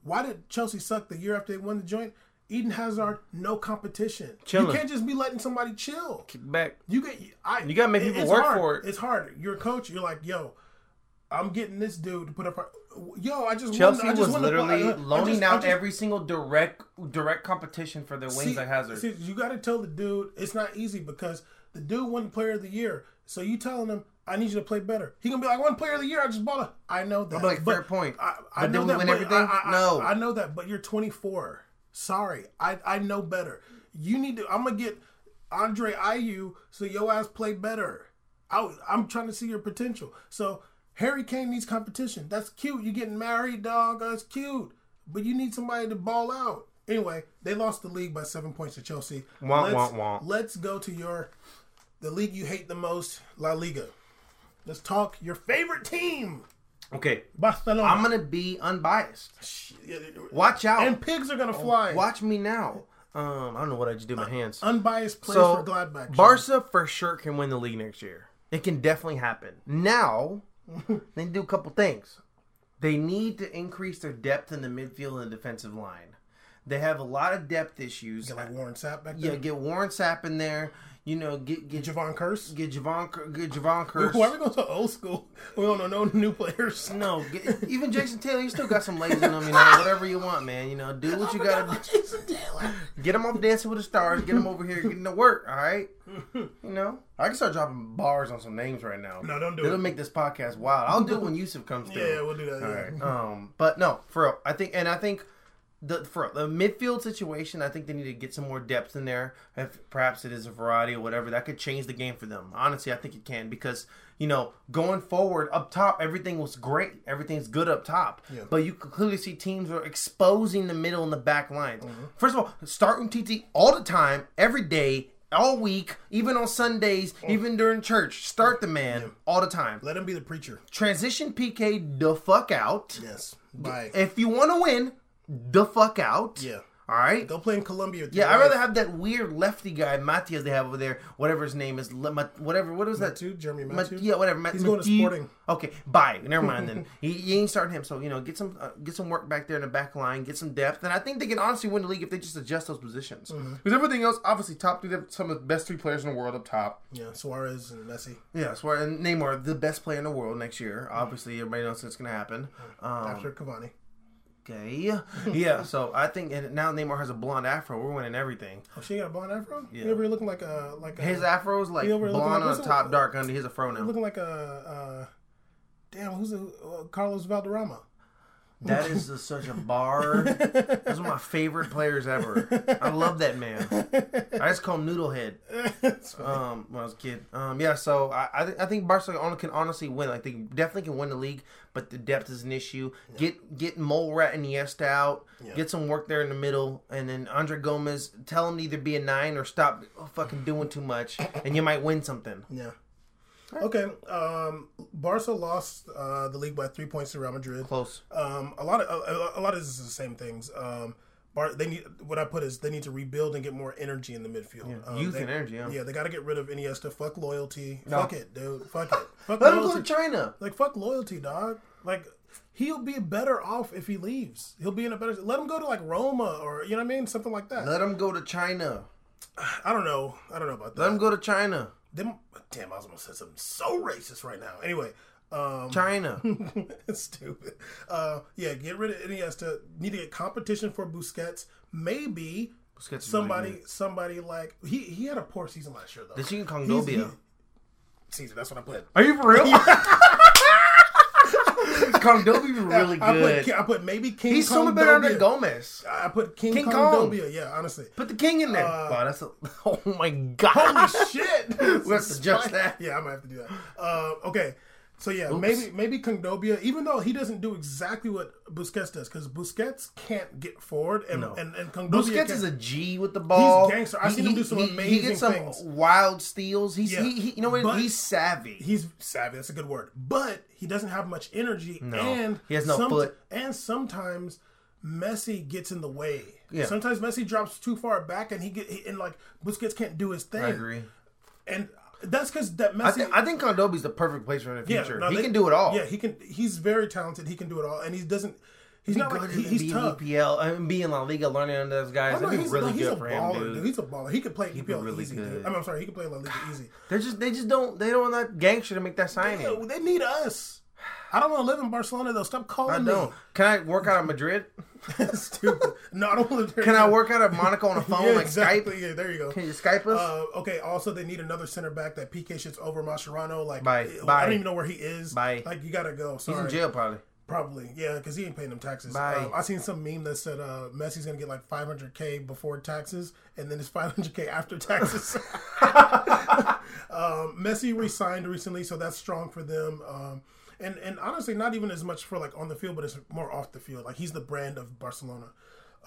A: Why did Chelsea suck the year after they won the joint? Eden Hazard, no competition.
B: Chilling.
A: You can't just be letting somebody chill.
B: Kick back.
A: You get I,
B: You gotta make people work
A: hard.
B: for it.
A: It's hard. You're a coach. You're like, yo, I'm getting this dude to put up. Yo, I just
B: Chelsea
A: won, I just
B: was
A: the-
B: literally uh,
A: I- I
B: loaning
A: just-
B: out
A: just-
B: every single direct direct competition for their wings like Hazard.
A: see, you got to tell the dude it's not easy because the dude won Player of the Year. So you telling him, I need you to play better. He gonna be like, one Player of the Year. I just bought it. I know that.
B: I'm like,
A: but
B: fair point.
A: I, I
B: But
A: know that.
B: win everything?
A: I, I,
B: No.
A: I, know that. But you're 24. Sorry, I I know better. You need to. I'm gonna get Andre Ayew so your ass play better. I, I'm trying to see your potential. So Harry Kane needs competition. That's cute. You getting married, dog. That's cute. But you need somebody to ball out. Anyway, they lost the league by seven points to Chelsea.
B: Wah,
A: let's,
B: wah, wah.
A: let's go to your the league you hate the most, La Liga. Let's talk your favorite team,
B: Okay,
A: Barcelona.
B: I'm gonna be unbiased. Watch out.
A: and pigs are gonna fly.
B: Watch me now. Um, I don't know what I just did with my hands.
A: Unbiased plays
B: So
A: for Gladbach.
B: Barca for sure can win the league next year. It can definitely happen. Now they need to do a couple things. They need to increase their depth in the midfield and the defensive line. They have a lot of depth issues.
A: Get like Warren Sapp back
B: yeah, get Warren Sapp in there. You know, get get
A: Jevon Kearse.
B: get Javon Cur- get Jevon Kearse.
A: Why are we going to old school? We don't know no new players.
B: No, get, even Jason Taylor, you still got some legs in him. You know, whatever you want, man. You know, do what you gotta do.
A: Jason Taylor.
B: Get him off Dancing with the Stars. Get him over here getting to work. All right. You know, I can start dropping bars on some names right now.
A: No, don't do
B: It'll
A: it.
B: make this podcast wild. I'll do it when Yusuf comes through.
A: Yeah, we'll do that.
B: All
A: yeah.
B: right. Um, but no, for real, I think, and I think the for the midfield situation, I think they need to get some more depth in there. If perhaps it is a variety or whatever, that could change the game for them. Honestly, I think it can because you know going forward up top, everything was great, everything's good up top.
A: Yeah.
B: But you could clearly see teams are exposing the middle and the back lines.
A: Mm-hmm.
B: First of all, start with TT all the time, every day. All week, even on Sundays,
A: Oh.
B: even during church, start the man all the time.
A: Let him be the preacher.
B: Transition PK the fuck out.
A: Yes. Bye.
B: If you want to win, the fuck out.
A: Yeah.
B: All right.
A: Go play in Colombia.
B: Yeah, I'd rather have that weird lefty guy, Matias, they have over there, whatever his name is, Le- Ma- whatever, what was that?
A: Mathieu, Jeremy
B: Ma-
A: Mathieu.
B: yeah, whatever. Ma-
A: He's going to Sporting.
B: Okay, bye. Never mind then. he, he ain't starting him, so you know, get some uh, get some work back there in the back line, get some depth, and I think they can honestly win the league if they just adjust those positions.
A: Mm-hmm.
B: Because everything else, obviously, top three, some of the best three players in the world up top.
A: Yeah, Suarez and Messi.
B: Yeah, Suarez and Neymar, the best player in the world next year. Obviously, everybody knows it's going to happen. Um,
A: After Cavani.
B: Okay. Yeah. So I think and now Neymar has a blonde afro. We're winning everything.
A: Oh, she got a blonde afro.
B: Yeah.
A: You ever looking like a like a,
B: His afro is like blonde
A: like-
B: on the top, dark under. He's a fro now.
A: looking like a uh, damn who's the uh, Carlos Valderrama.
B: That is a, such a bar. Those are my favorite players ever. I love that man. I just call him Noodlehead. Um, when I was a kid. Um, yeah. So I I, th- I think Barcelona can honestly win. Like they definitely can win the league, but the depth is an issue. Get get Mole Rat and Iniesta out.
A: Yeah.
B: Get some work there in the middle, and then Andre Gomes. Tell him to either be a nine or stop fucking doing too much, and you might win something.
A: yeah. Okay. Um, Barca lost uh, the league by three points to Real Madrid.
B: Close.
A: Um, a lot of a, a lot of this is the same things. Um, Bar- they need what I put is they need to rebuild and get more energy in the midfield. Um,
B: Youth
A: they-
B: and energy. Yeah.
A: Yeah, they got to get rid of Iniesta. Fuck loyalty.
B: No.
A: Fuck it, dude. Fuck it. Fuck
B: Let him go to China.
A: Like fuck loyalty, dog. Like he'll be better off if he leaves. He'll be in a better. Let him go to like Roma or you know what I mean, something like that.
B: Let him go to China.
A: I don't know. I don't know about that.
B: Let him go to China.
A: Them, damn, I was gonna say something so racist right now. Anyway, um,
B: China.
A: it's stupid. Uh, yeah, get rid of Iniesta. Need to get competition for Busquets. Maybe
B: Busquets is really
A: somebody, somebody like he he had a poor season last year though.
B: The chicken
A: He's-
B: Kondogbia.
A: he- Caesar, that's what I put.
B: Are you for real? Kongdobi was really
A: I
B: good.
A: put I put maybe King.
B: He's so much better than Gomes.
A: I put King,
B: King
A: King
B: Kong.
A: Kondogbia. Yeah, honestly.
B: Put the king in there.
A: Uh,
B: wow, that's a, oh my god.
A: Holy shit!
B: We have to adjust that.
A: Yeah, I might have to do that. Uh, okay, so yeah, maybe maybe Kondogbia, even though he doesn't do exactly what Busquets does, because Busquets can't get forward, and
B: No.
A: and, and Kondogbia
B: Busquets
A: can,
B: is a G with the ball.
A: He's gangster. I've seen him do some
B: He
A: amazing
B: gets some
A: things.
B: wild steals. He's
A: Yeah.
B: he, he, you know what?
A: But-
B: he's savvy.
A: he's savvy. That's a good word, but he doesn't have much energy,
B: No.
A: and
B: He has no foot.
A: and sometimes. Messi gets in the way.
B: Yeah.
A: Sometimes Messi drops too far back, and he get and like Busquets can't do his thing.
B: I agree.
A: And that's because that Messi.
B: I think I think Kondogbia's the perfect place for in the
A: Yeah,
B: future.
A: no,
B: he
A: they-
B: can do it all.
A: Yeah, he can. He's very talented. He can do it all, and he doesn't. He's not
B: good
A: like he, he's
B: being
A: tough.
B: EPL. I mean, being in La Liga, learning under those guys.
A: Oh,
B: That'd be
A: he's,
B: really
A: no, he's
B: good
A: a
B: for
A: baller,
B: him,
A: dude.
B: dude.
A: He's a baller. He could play
B: be
A: EPL
B: really
A: easy,
B: good.
A: dude. I mean, I'm sorry, he could play La Liga easy.
B: They're just they just don't they don't want that gangster to make that signing.
A: Yeah, they need us. I don't want to live in Barcelona though. Stop calling
B: I
A: me.
B: don't. Can I work out of Madrid?
A: Stupid. No, I don't want to live there.
B: Can I work out of Monaco on a phone
A: Yeah,
B: like
A: exactly.
B: Skype?
A: Yeah, there you go.
B: Can you Skype us?
A: Uh, okay. Also, they need another center back. That PK shit's over Mascherano. Like,
B: Bye.
A: I
B: Bye.
A: don't even know where he is.
B: Bye.
A: Like, you gotta go. Sorry.
B: He's in jail probably.
A: Probably, yeah, because he ain't paying them taxes.
B: Bye.
A: Um, I seen some meme that said uh, Messi's gonna get like 500k before taxes, and then it's 500k after taxes. um, Messi re-signed recently, so that's strong for them. Um, and and honestly, not even as much for like on the field, but it's more off the field. Like he's the brand of Barcelona.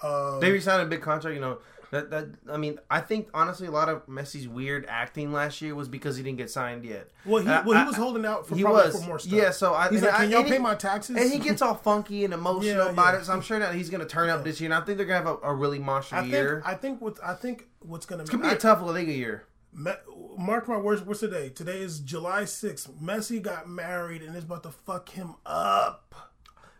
A: Um,
B: They re-signed a big contract. You know that that I mean I think honestly a lot of Messi's weird acting last year was because he didn't get signed yet.
A: well, he,
B: I-
A: well, he
B: I-
A: was holding out for
B: he
A: probably
B: was
A: for more stuff.
B: yeah. So I,
A: he's like,
B: I-
A: "Can y'all pay
B: he-
A: my taxes?"
B: And he gets all funky and emotional
A: Yeah,
B: about
A: yeah.
B: it. So I'm sure that he's going to turn up this year. And I think they're going to have a, a really monster
A: I
B: year.
A: think I think what I think what's gonna
B: it's going to be a tough La Liga year.
A: Me- Mark my words. What's today? Today is July 6th. Messi got married and is about to fuck him up.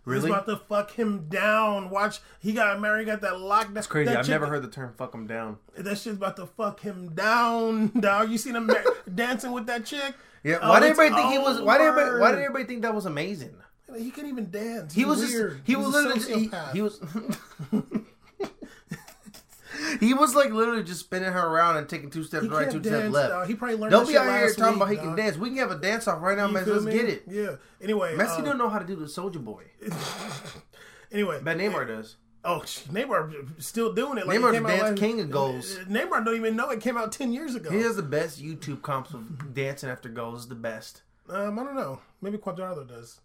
A: He's
B: Really?
A: about to fuck him down. Watch, he got married. Got that lock. That's
B: Crazy.
A: That
B: I've
A: chick-
B: never heard the term "fuck him down."
A: that shit's about to fuck him down. Dog, you seen him ma- dancing with that chick?
B: Yeah.
A: Oh,
B: Why did everybody think he was? Why did everybody? Why did everybody think that was amazing?
A: He can even dance.
B: He
A: He's
B: was
A: weird.
B: just. He
A: He's
B: was
A: a
B: literally. Just, he, he was. he was like literally just spinning her around and taking two steps
A: He
B: right, two steps left.
A: dog. He probably learned.
B: Don't be out here talking
A: week,
B: about he can dance. We can have a dance off right now, man. Let's
A: me?
B: get it.
A: Yeah. Anyway,
B: Messi
A: uh,
B: don't know how to do the Soldier Boy.
A: Anyway,
B: But Neymar does.
A: Oh, Neymar still doing it. Like
B: Neymar's
A: it
B: dance
A: last-
B: king of goals.
A: Neymar don't even know it came out ten years ago.
B: He has the best YouTube comps of dancing after goals. The best.
A: Um, I don't know. Maybe Cuadrado does.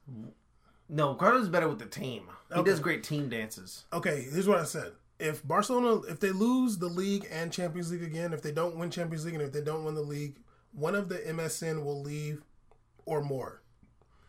B: No, Carlos better with the team. He
A: Okay.
B: does great team dances.
A: Okay, here's what I said. If Barcelona, if they lose the league and Champions League again, if they don't win Champions League and if they don't win the league, one of the MSN will leave or more.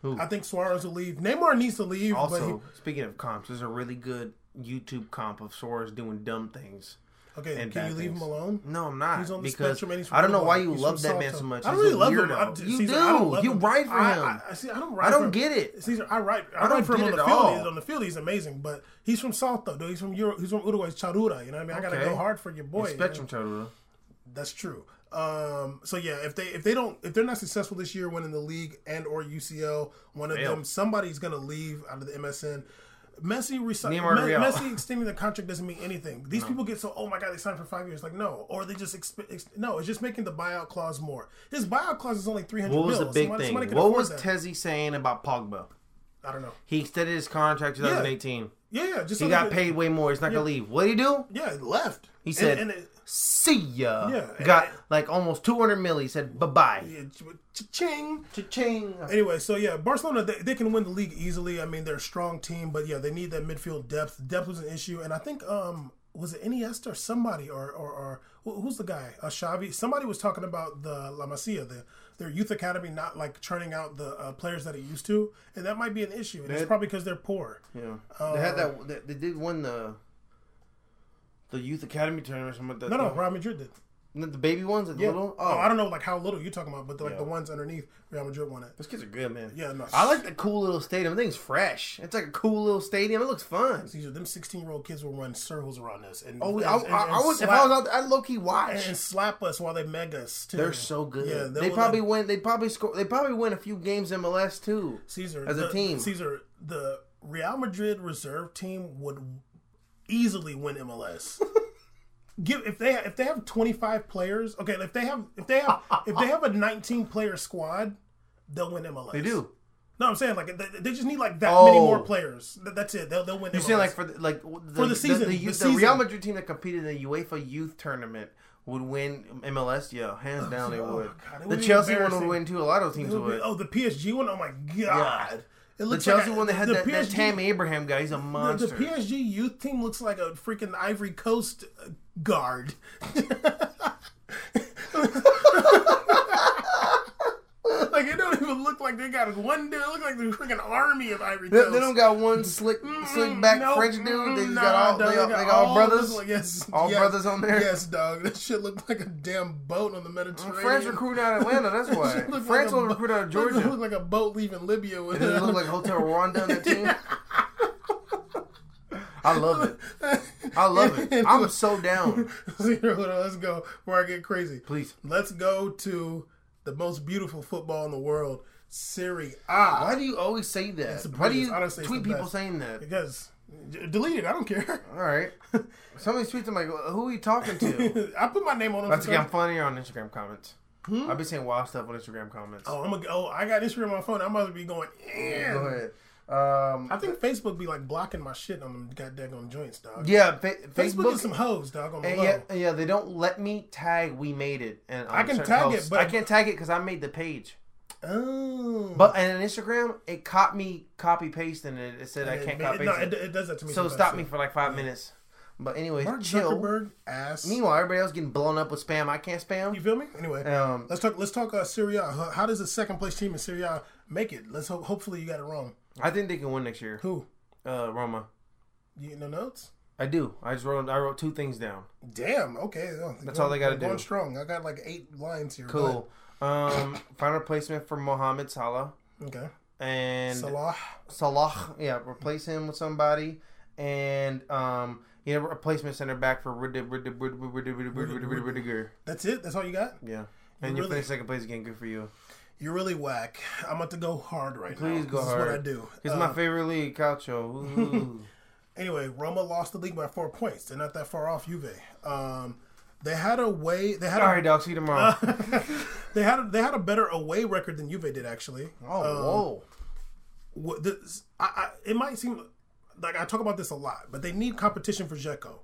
B: Who?
A: I think Suarez will leave. Neymar needs to leave, but
B: Also,
A: he,
B: speaking of comps, there's a really good YouTube comp of Suarez doing dumb things.
A: Okay,
B: and
A: can you leave
B: things.
A: him alone?
B: No, I'm not.
A: He's on the
B: because
A: spectrum and he's
B: I don't know why you
A: He's
B: love that man so much.
A: I don't
B: He's
A: really love him.
B: you
A: Caesar,
B: do. You ride for him.
A: I, I see. I don't ride.
B: I don't get it.
A: Caesar, I ride. I,
B: I don't
A: ride for him on the field. He's, on the field, he's amazing. But he's from Salto, dude. He's from Euro, He's from Uruguay's Charrúa. You know what I mean? I gotta go hard for your boy.
B: Spectrum Charrúa.
A: That's true. Um, so yeah, if they if they don't if they're not successful this year winning the league and or UCL, one of
B: Damn.
A: them somebody's gonna leave out of the MSN. Messi Me- Messi extending the contract doesn't mean anything. These people get so oh my god they signed for five years like no or they just exp- ex- no it's just making the buyout clause more. His buyout clause is only three hundred.
B: What was the big
A: Somebody-
B: thing?
A: somebody
B: What was
A: that.
B: Tezzy saying about Pogba?
A: I don't know.
B: He extended his contract 2018.
A: Yeah, yeah, just
B: He got
A: they
B: paid way more. He's not gonna leave. What did he do?
A: Yeah, he left.
B: He said,
A: and, and it,
B: "See ya."
A: Yeah,
B: got like almost 200 mil. He said, "Bye bye."
A: yeah, ch- ching.
B: Cha-ching.
A: Anyway, so yeah, Barcelona they, they can win the league easily. I mean, they're a strong team, but yeah, they need that midfield depth. Depth was an issue, and I think um was it Iniesta or somebody or or, or who's the guy? Uh, Xavi. Somebody was talking about the La Masia, the their youth academy not like churning out the uh, players that it used to, and that might be an issue. And it's
B: That-
A: probably because they're poor.
B: Yeah, they had that. They, they did win the the youth academy tournament. or Something like that.
A: No, no,
B: The,
A: Real Madrid did.
B: the baby ones, the
A: Yeah.
B: little.
A: Oh,
B: Oh,
A: I don't know like how little you're talking about, but like
B: Yeah.
A: the ones underneath Real Madrid won it.
B: those kids are good, man.
A: Yeah, no.
B: I like the cool little stadium. The thing's fresh. It's like a cool little stadium. It looks fun.
A: These are them 16 year old kids will run circles around us and
B: Oh,
A: and-
B: I,
A: and-
B: I, I would if
A: slap-
B: I was out there, I'd low key watch.
A: and slap us while they meg us too.
B: They're so good.
A: Yeah,
B: they
A: will
B: probably
A: let-
B: win. They probably score. They probably win a few games MLS too.
A: Caesar
B: as a team.
A: Caesar, the Real Madrid reserve team would easily win MLS. Give if they if they have 25 players. Okay, if they have if they have if they have a 19 player squad, they'll win MLS.
B: They do.
A: No, I'm saying like they, they just need like that many
B: Oh.
A: more players. Th- That's it. They'll they'll win.
B: You
A: MLS.
B: saying like for the, like the,
A: the season,
B: the,
A: the
B: the
A: season.
B: Real Madrid team that competed in the UEFA Youth Tournament would win MLS? Yeah, hands oh, down they
A: oh,
B: would.
A: God,
B: the
A: would be
B: Chelsea one would win too. A lot of teams
A: would be-
B: would.
A: oh, the PSG one. Oh my god. It
B: The Chelsea
A: like a-
B: one that had
A: the
B: that, that
A: PSG
B: Tammy Abraham guy. He's a monster.
A: the PSG youth team looks like a freaking Ivory Coast guard. like don't look like they got one dude. It look like the freaking army of Ivory
B: They,
A: Coast.
B: they don't got one slick, slick back
A: Nope.
B: French dude. They just
A: Nah,
B: got all,
A: dog,
B: they, all, they got all
A: those
B: brothers.
A: look- yes,
B: all
A: yes,
B: brothers on there.
A: Yes, dog. That shit looked like a damn boat on the mm, Mediterranean.
B: France recruiting out of Atlanta. That's why.
A: Looked
B: France
A: like
B: will recruit out of Georgia.
A: Look like a boat leaving Libya. With
B: it look like Hotel Rwanda on that team? I love it. I love it. I'm so down.
A: Zero, hold on, let's go before I get crazy.
B: Please.
A: Let's go to the most beautiful football in the world, Serie A.
B: Why do you always say that? Why do you
A: Honestly,
B: tweet people
A: best.
B: saying that?
A: Because delete it. I don't care.
B: All right. Some of these tweets, I'm like, who are you talking to?
A: I put my name on them.
B: That's again funnier on Instagram comments. Hmm? I've been saying wild stuff on Instagram comments.
A: Oh, I'm a, oh, I got Instagram on my phone. I must be going.
B: Go
A: Yeah.
B: ahead. Um,
A: I think Facebook be like blocking my shit on them goddamn joints, dog.
B: yeah, fa-
A: Facebook,
B: Facebook.
A: is some hoes, dog. On the
B: and yeah, yeah, they don't let me tag. We made it, and
A: I can tag it, but-
B: I can't tag it because I made the page.
A: Oh,
B: But and on Instagram, it caught me copy pasting it, it said I can't copy
A: no, it,
B: it.
A: does that to me.
B: So it stopped me for like five minutes. But anyways,
A: Mark
B: chill.
A: Zuckerberg ass.
B: Meanwhile, everybody else getting blown up with spam. I can't spam.
A: you feel me? Anyway,
B: Um,
A: let's talk. Let's talk uh, Serie A. How, how does the second place team in Serie A make it? Let's hope. Hopefully, you got it wrong.
B: I think they can win next year.
A: Who?
B: Uh, Roma.
A: You no notes?
B: I do. I just wrote. I wrote two things down.
A: Damn. Okay. oh,
B: That's
A: going-
B: all they gotta
A: going
B: do.
A: strong. I got like eight lines here.
B: Cool. Um, final replacement for Mohamed Salah
A: okay.
B: and
A: Salah.
B: Salah. Yeah, replace him with somebody, and um, you know, replacement center back for Rudiger.
A: That's it. That's all you got.
B: Yeah, and you finish second place again. Good for you.
A: You're really whack. I'm about to go hard right now.
B: Please go
A: this
B: hard.
A: is what I do.
B: It's
A: Uh,
B: my favorite league, Calcio.
A: Anyway, Roma lost the league by four points. They're not that far off Juve. Um, they had a way. They had
B: All
A: a,
B: dog. See you tomorrow.
A: they had a, they had a better away record than Juve did actually.
B: oh,
A: Um,
B: whoa.
A: what this, I, I, it might seem like I talk about this a lot, but they need competition for Dzeko.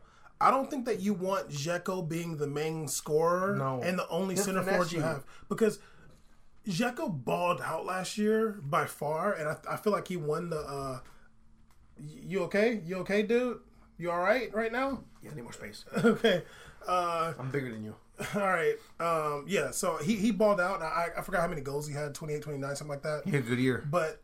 A: I don't think that you want Dzeko being the main scorer
B: No.
A: and the only center forward you. have because Dzeko balled out last year by far, and I, I feel like he won the. Uh, you okay? You okay, dude? You all right right now?
B: Yeah, I need more space.
A: okay. Uh,
B: I'm bigger than you.
A: all right. Um, yeah. So he he balled out. I, I forgot how many goals he had 28, 29, something like that.
B: You had a good year.
A: But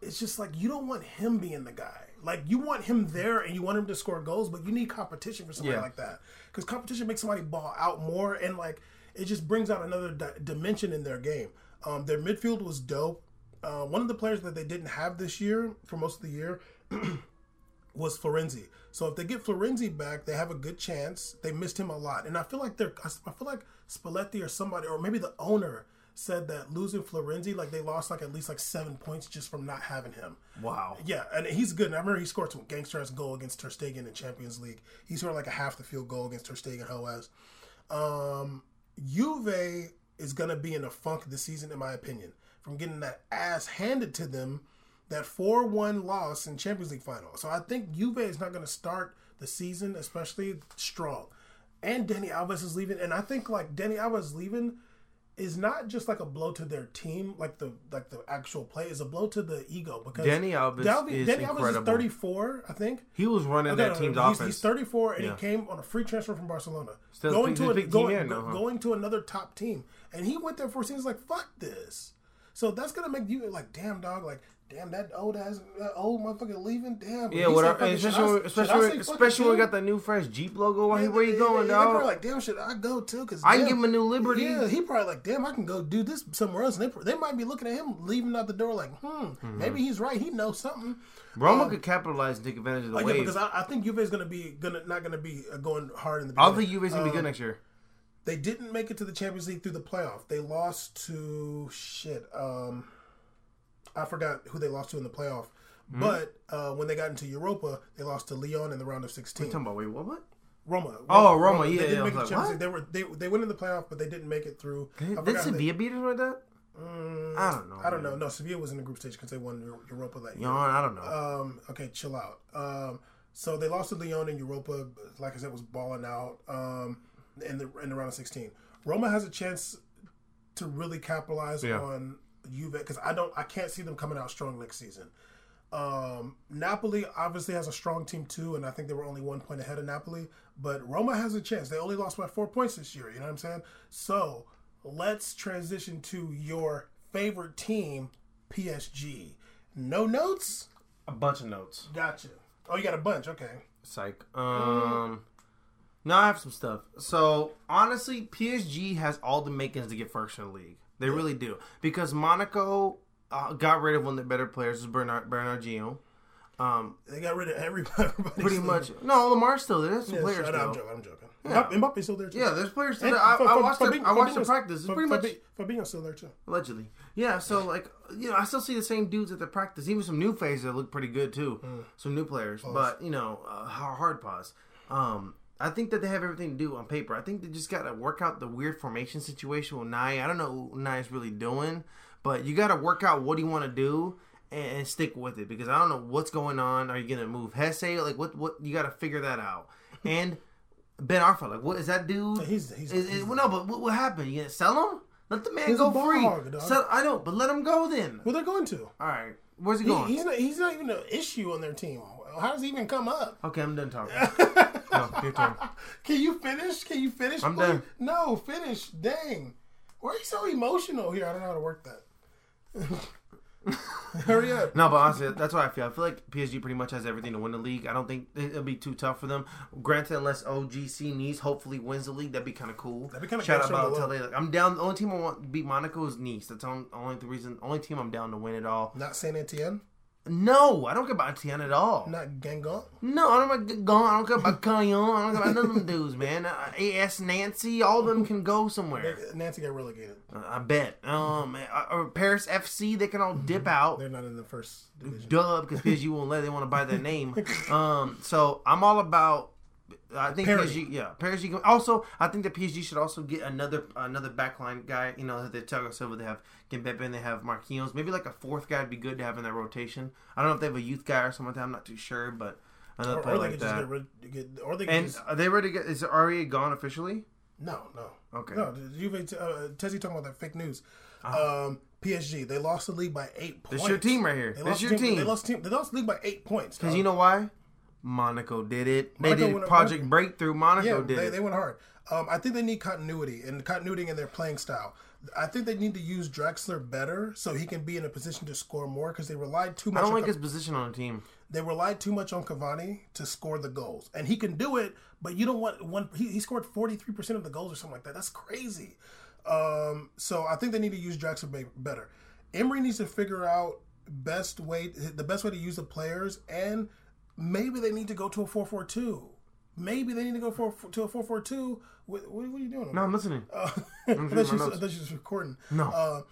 A: it's just like you don't want him being the guy. Like you want him there and you want him to score goals, but you need competition for somebody
B: Yeah.
A: like that because competition makes somebody ball out more and like it just brings out another di- dimension in their game. Um, their midfield was dope. Uh, one of the players that they didn't have this year for most of the year was Florenzi. So if they get Florenzi back, they have a good chance. They missed him a lot, and I feel like they're. I feel like Spalletti or somebody, or maybe the owner said that losing Florenzi, like they lost like at least like seven points just from not having him.
B: Wow.
A: Yeah, and he's good. And I remember he scored some gangster ass goal against Ter Stegen in Champions League. He scored like a half the field goal against Ter Stegen Hoas. Um, Juve is gonna be in a funk this season, in my opinion, from getting that ass handed to them, that four one loss in Champions League final. So I think Juve is not gonna start the season, especially strong. And Dani Alves is leaving, and I think like Dani Alves leaving is not just like a blow to their team, like the like the actual play, is a blow to the ego because
B: Dani Alves is
A: Dani Alves is 34, I think.
B: He was running
A: Okay,
B: that team's
A: he's,
B: offense.
A: he's 34 and
B: Yeah.
A: he came on a free transfer from Barcelona.
B: Still
A: going to a, going,
B: in, though, huh?
A: going to another top team. And he went there for seasons like, fuck this. So that's going to make you like, damn, dog, like, damn, that old ass, that old motherfucker leaving, damn.
B: yeah, what I, especially
A: I-
B: when, especially
A: I
B: when we got the new fresh Jeep logo. Where,
A: Yeah,
B: where you going,
A: probably
B: dog?
A: like, damn, should I go too? Cause
B: I
A: damn,
B: give him a new Liberty.
A: Yeah, he probably like, damn, I can go do this somewhere else. And they, they might be looking at him leaving out the door like, hmm,
B: Mm-hmm.
A: maybe he's right. He knows something.
B: Roma could capitalize and take advantage of the
A: Oh, yeah, because I, I think Juve is going to be gonna not going to be uh, going hard in the.
B: I don't
A: beginning.
B: think Juve's gonna be
A: Um,
B: good next year.
A: They didn't make it to the Champions League through the playoff. They lost to shit. Um, I forgot who they lost to in the playoff.
B: Hmm?
A: But uh, when they got into Europa, they lost to Lyon in the round of sixteen.
B: talking about wait, what? What?
A: Roma.
B: Oh, Roma, yeah,
A: They didn't
B: yeah,
A: make
B: like,
A: Champions They were they they went in the playoff, but they didn't make it through.
B: Did
A: forgot they-
B: Sevilla beat us like that?
A: Mm,
B: I don't know.
A: I don't know. No, Sevilla was in the group stage because they won Eu- Europa that year.
B: Yawn, I don't know.
A: Um, okay, chill out. Um, so they lost to Lyon in Europa. Like I said, was balling out um, in the in the round of sixteen. Roma has a chance to really capitalize
B: Yeah.
A: on Juve because I don't, I can't see them coming out strong next season. Um, Napoli obviously has a strong team too, and I think they were only one point ahead of Napoli. But Roma has a chance. They only lost by four points this year. You know what I'm saying? So let's transition to your favorite team, PSG. No notes.
B: a bunch of notes.
A: Gotcha. Oh, you got a bunch. Okay.
B: Psych. Um, no, I have some stuff. So honestly, PSG has all the makings to get first in the league. They really do because Monaco uh, got rid of one of the better players, is Bernard Bernardino. Um,
A: They got rid of everybody.
B: pretty much. No, Lemar's still there. There's some
A: Yeah,
B: players still.
A: I'm joking. I'm joking.
B: Yeah.
A: Mbappe- Mbappe's still there too.
B: Yeah, there's players still there. I,
A: Fa-
B: I watched the, I watched the practice. It's pretty much
A: Fabi- Fabinho's still there too.
B: allegedly. Yeah, so like you know, I still see the same dudes at the practice. Even some new faces that look pretty good too.
A: Mm.
B: Some new players, but you know, uh, hard hard pause. Um, I think that they have everything to do on paper. I think they just got to work out the weird formation situation with Unai. I don't know what Unai's really doing, but you got to work out what do you want to do and, and stick with it because I don't know what's going on. Are you gonna move Jesé? Like what? What you got to figure that out. And Ben Arfa, like what is that dude?
A: He's- he's-
B: Is- is-
A: he's-
B: well, no, but what, what happened? You gonna sell him? Let the man
A: He's
B: go free.
A: hog.
B: Sell- I know, but let him go then.
A: Well, they're going to.
B: All right, where's he
A: He,
B: going?
A: he's not. He's not even an issue on their team. How does he even come up?
B: okay, I'm done talking. your turn.
A: Can you finish? Can you finish?
B: I'm
A: please?
B: done.
A: No, finish. Dang. Why are you so emotional here? I don't know how to work that. Hurry up.
B: No, but honestly, that's what I feel. I feel like PSG pretty much has everything to win the league. I don't think it'll be too tough for them. Granted, unless OGC Nice hopefully wins the league, that'd be kind of cool.
A: That'd be kinda
B: Shout out Balotelli. Like, I'm down. The only team I want to beat Monaco is Nice. That's the only the reason. Only team I'm down to win it all.
A: Not Saint Etienne.
B: No, I don't care about Etienne at all.
A: Not Guingamp.
B: No, I don't care about Gone. I don't care about Cayenne. I don't care about none of them dudes, man. Uh, AS Nancy, all of them can go somewhere.
A: Nancy got relegated.
B: Uh, I bet. Um, uh, or Paris FC, they can all dip out.
A: They're not in the first division.
B: Dub because you won't let. They want to buy their name. Um, so I'm all about. I think
A: Parity.
B: PSG, yeah, PSG. Also, I think that PSG should also get another another backline guy. You know, the Thiago Silva. They have Kimpembe and they have Marquinhos. Maybe like a fourth guy would be good to have in that rotation. I don't know if they have a youth guy or something like that. I'm not too sure, but another
A: Or,
B: player
A: or they
B: like that.
A: get rid. Get, or they
B: and
A: just
B: are they ready to get? Is Aurier gone officially?
A: no, no.
B: Okay.
A: No, Juve. Uh, Tezzy talking about that fake news. Um, PSG. They lost the league by eight points.
B: This your team right here.
A: They
B: This your
A: the
B: team.
A: They lost team. They lost the league by eight points.
B: Because you know why? Monaco did it. They
A: Monaco
B: did
A: went-
B: Project Breakthrough. Monaco
A: Yeah,
B: did
A: they,
B: it.
A: they went hard. Um, I think they need continuity and continuity in their playing style. I think they need to use Draxler better so he can be in a position to score more because they relied too much.
B: I don't
A: on
B: like his position on the team.
A: they relied too much on Cavani to score the goals, and he can do it. But you don't want one. He, he scored forty three percent of the goals or something like that. That's crazy. Um, so I think they need to use Draxler better. Emery needs to figure out best way, the best way to use the players, and maybe they need to go to a four four two. Maybe they need to go for to a four four two. What, are you doing?
B: No, I'm listening.
A: Uh,
B: reading
A: I
B: my
A: thought you. I thought you was recording.
B: No.
A: Uh,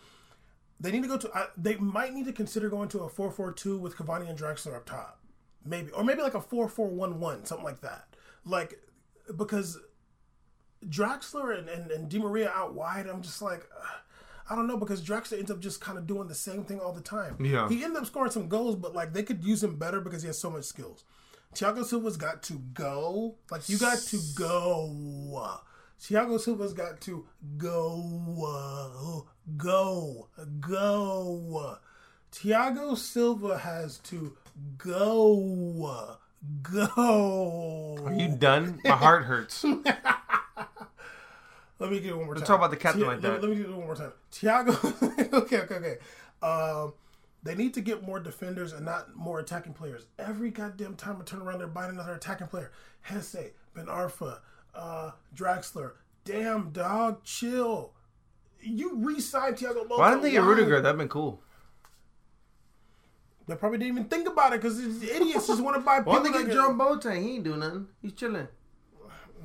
A: they need to go to. Uh, they might need to consider going to a four-four-two with Cavani and Draxler up top, maybe, or maybe like a four-four-one-one, something like that. Like because Draxler and, and, and Di Maria out wide, I'm just like. Uh, I don't know because Draxler ends up just kind of doing the same thing all the time.
B: Yeah.
A: he ended up scoring some goals, but like they could use him better because he has so much skills. Thiago Silva's got to go. Like you got to go. Thiago Silva's got to go. Go. Go. Thiago Silva has to go. Go.
B: Are you done? My heart hurts.
A: Let me get it one more time.
B: talk about the captain
A: Thi-
B: like
A: let,
B: that.
A: Let me get it one more time. Thiago. okay, okay, okay. Um, they need to get more defenders and not more attacking players. Every goddamn time I turn around, they're buying another attacking player. Jesé, Ben Arfa, uh, Draxler. Damn, dog, chill. You re-signed Thiago Motta.
B: Why didn't they get? Rudiger? That'd been cool.
A: They probably didn't even think about it because idiots just want to buy.
B: Why didn't they get
A: get-
B: John Boateng? He ain't doing nothing. He's chilling.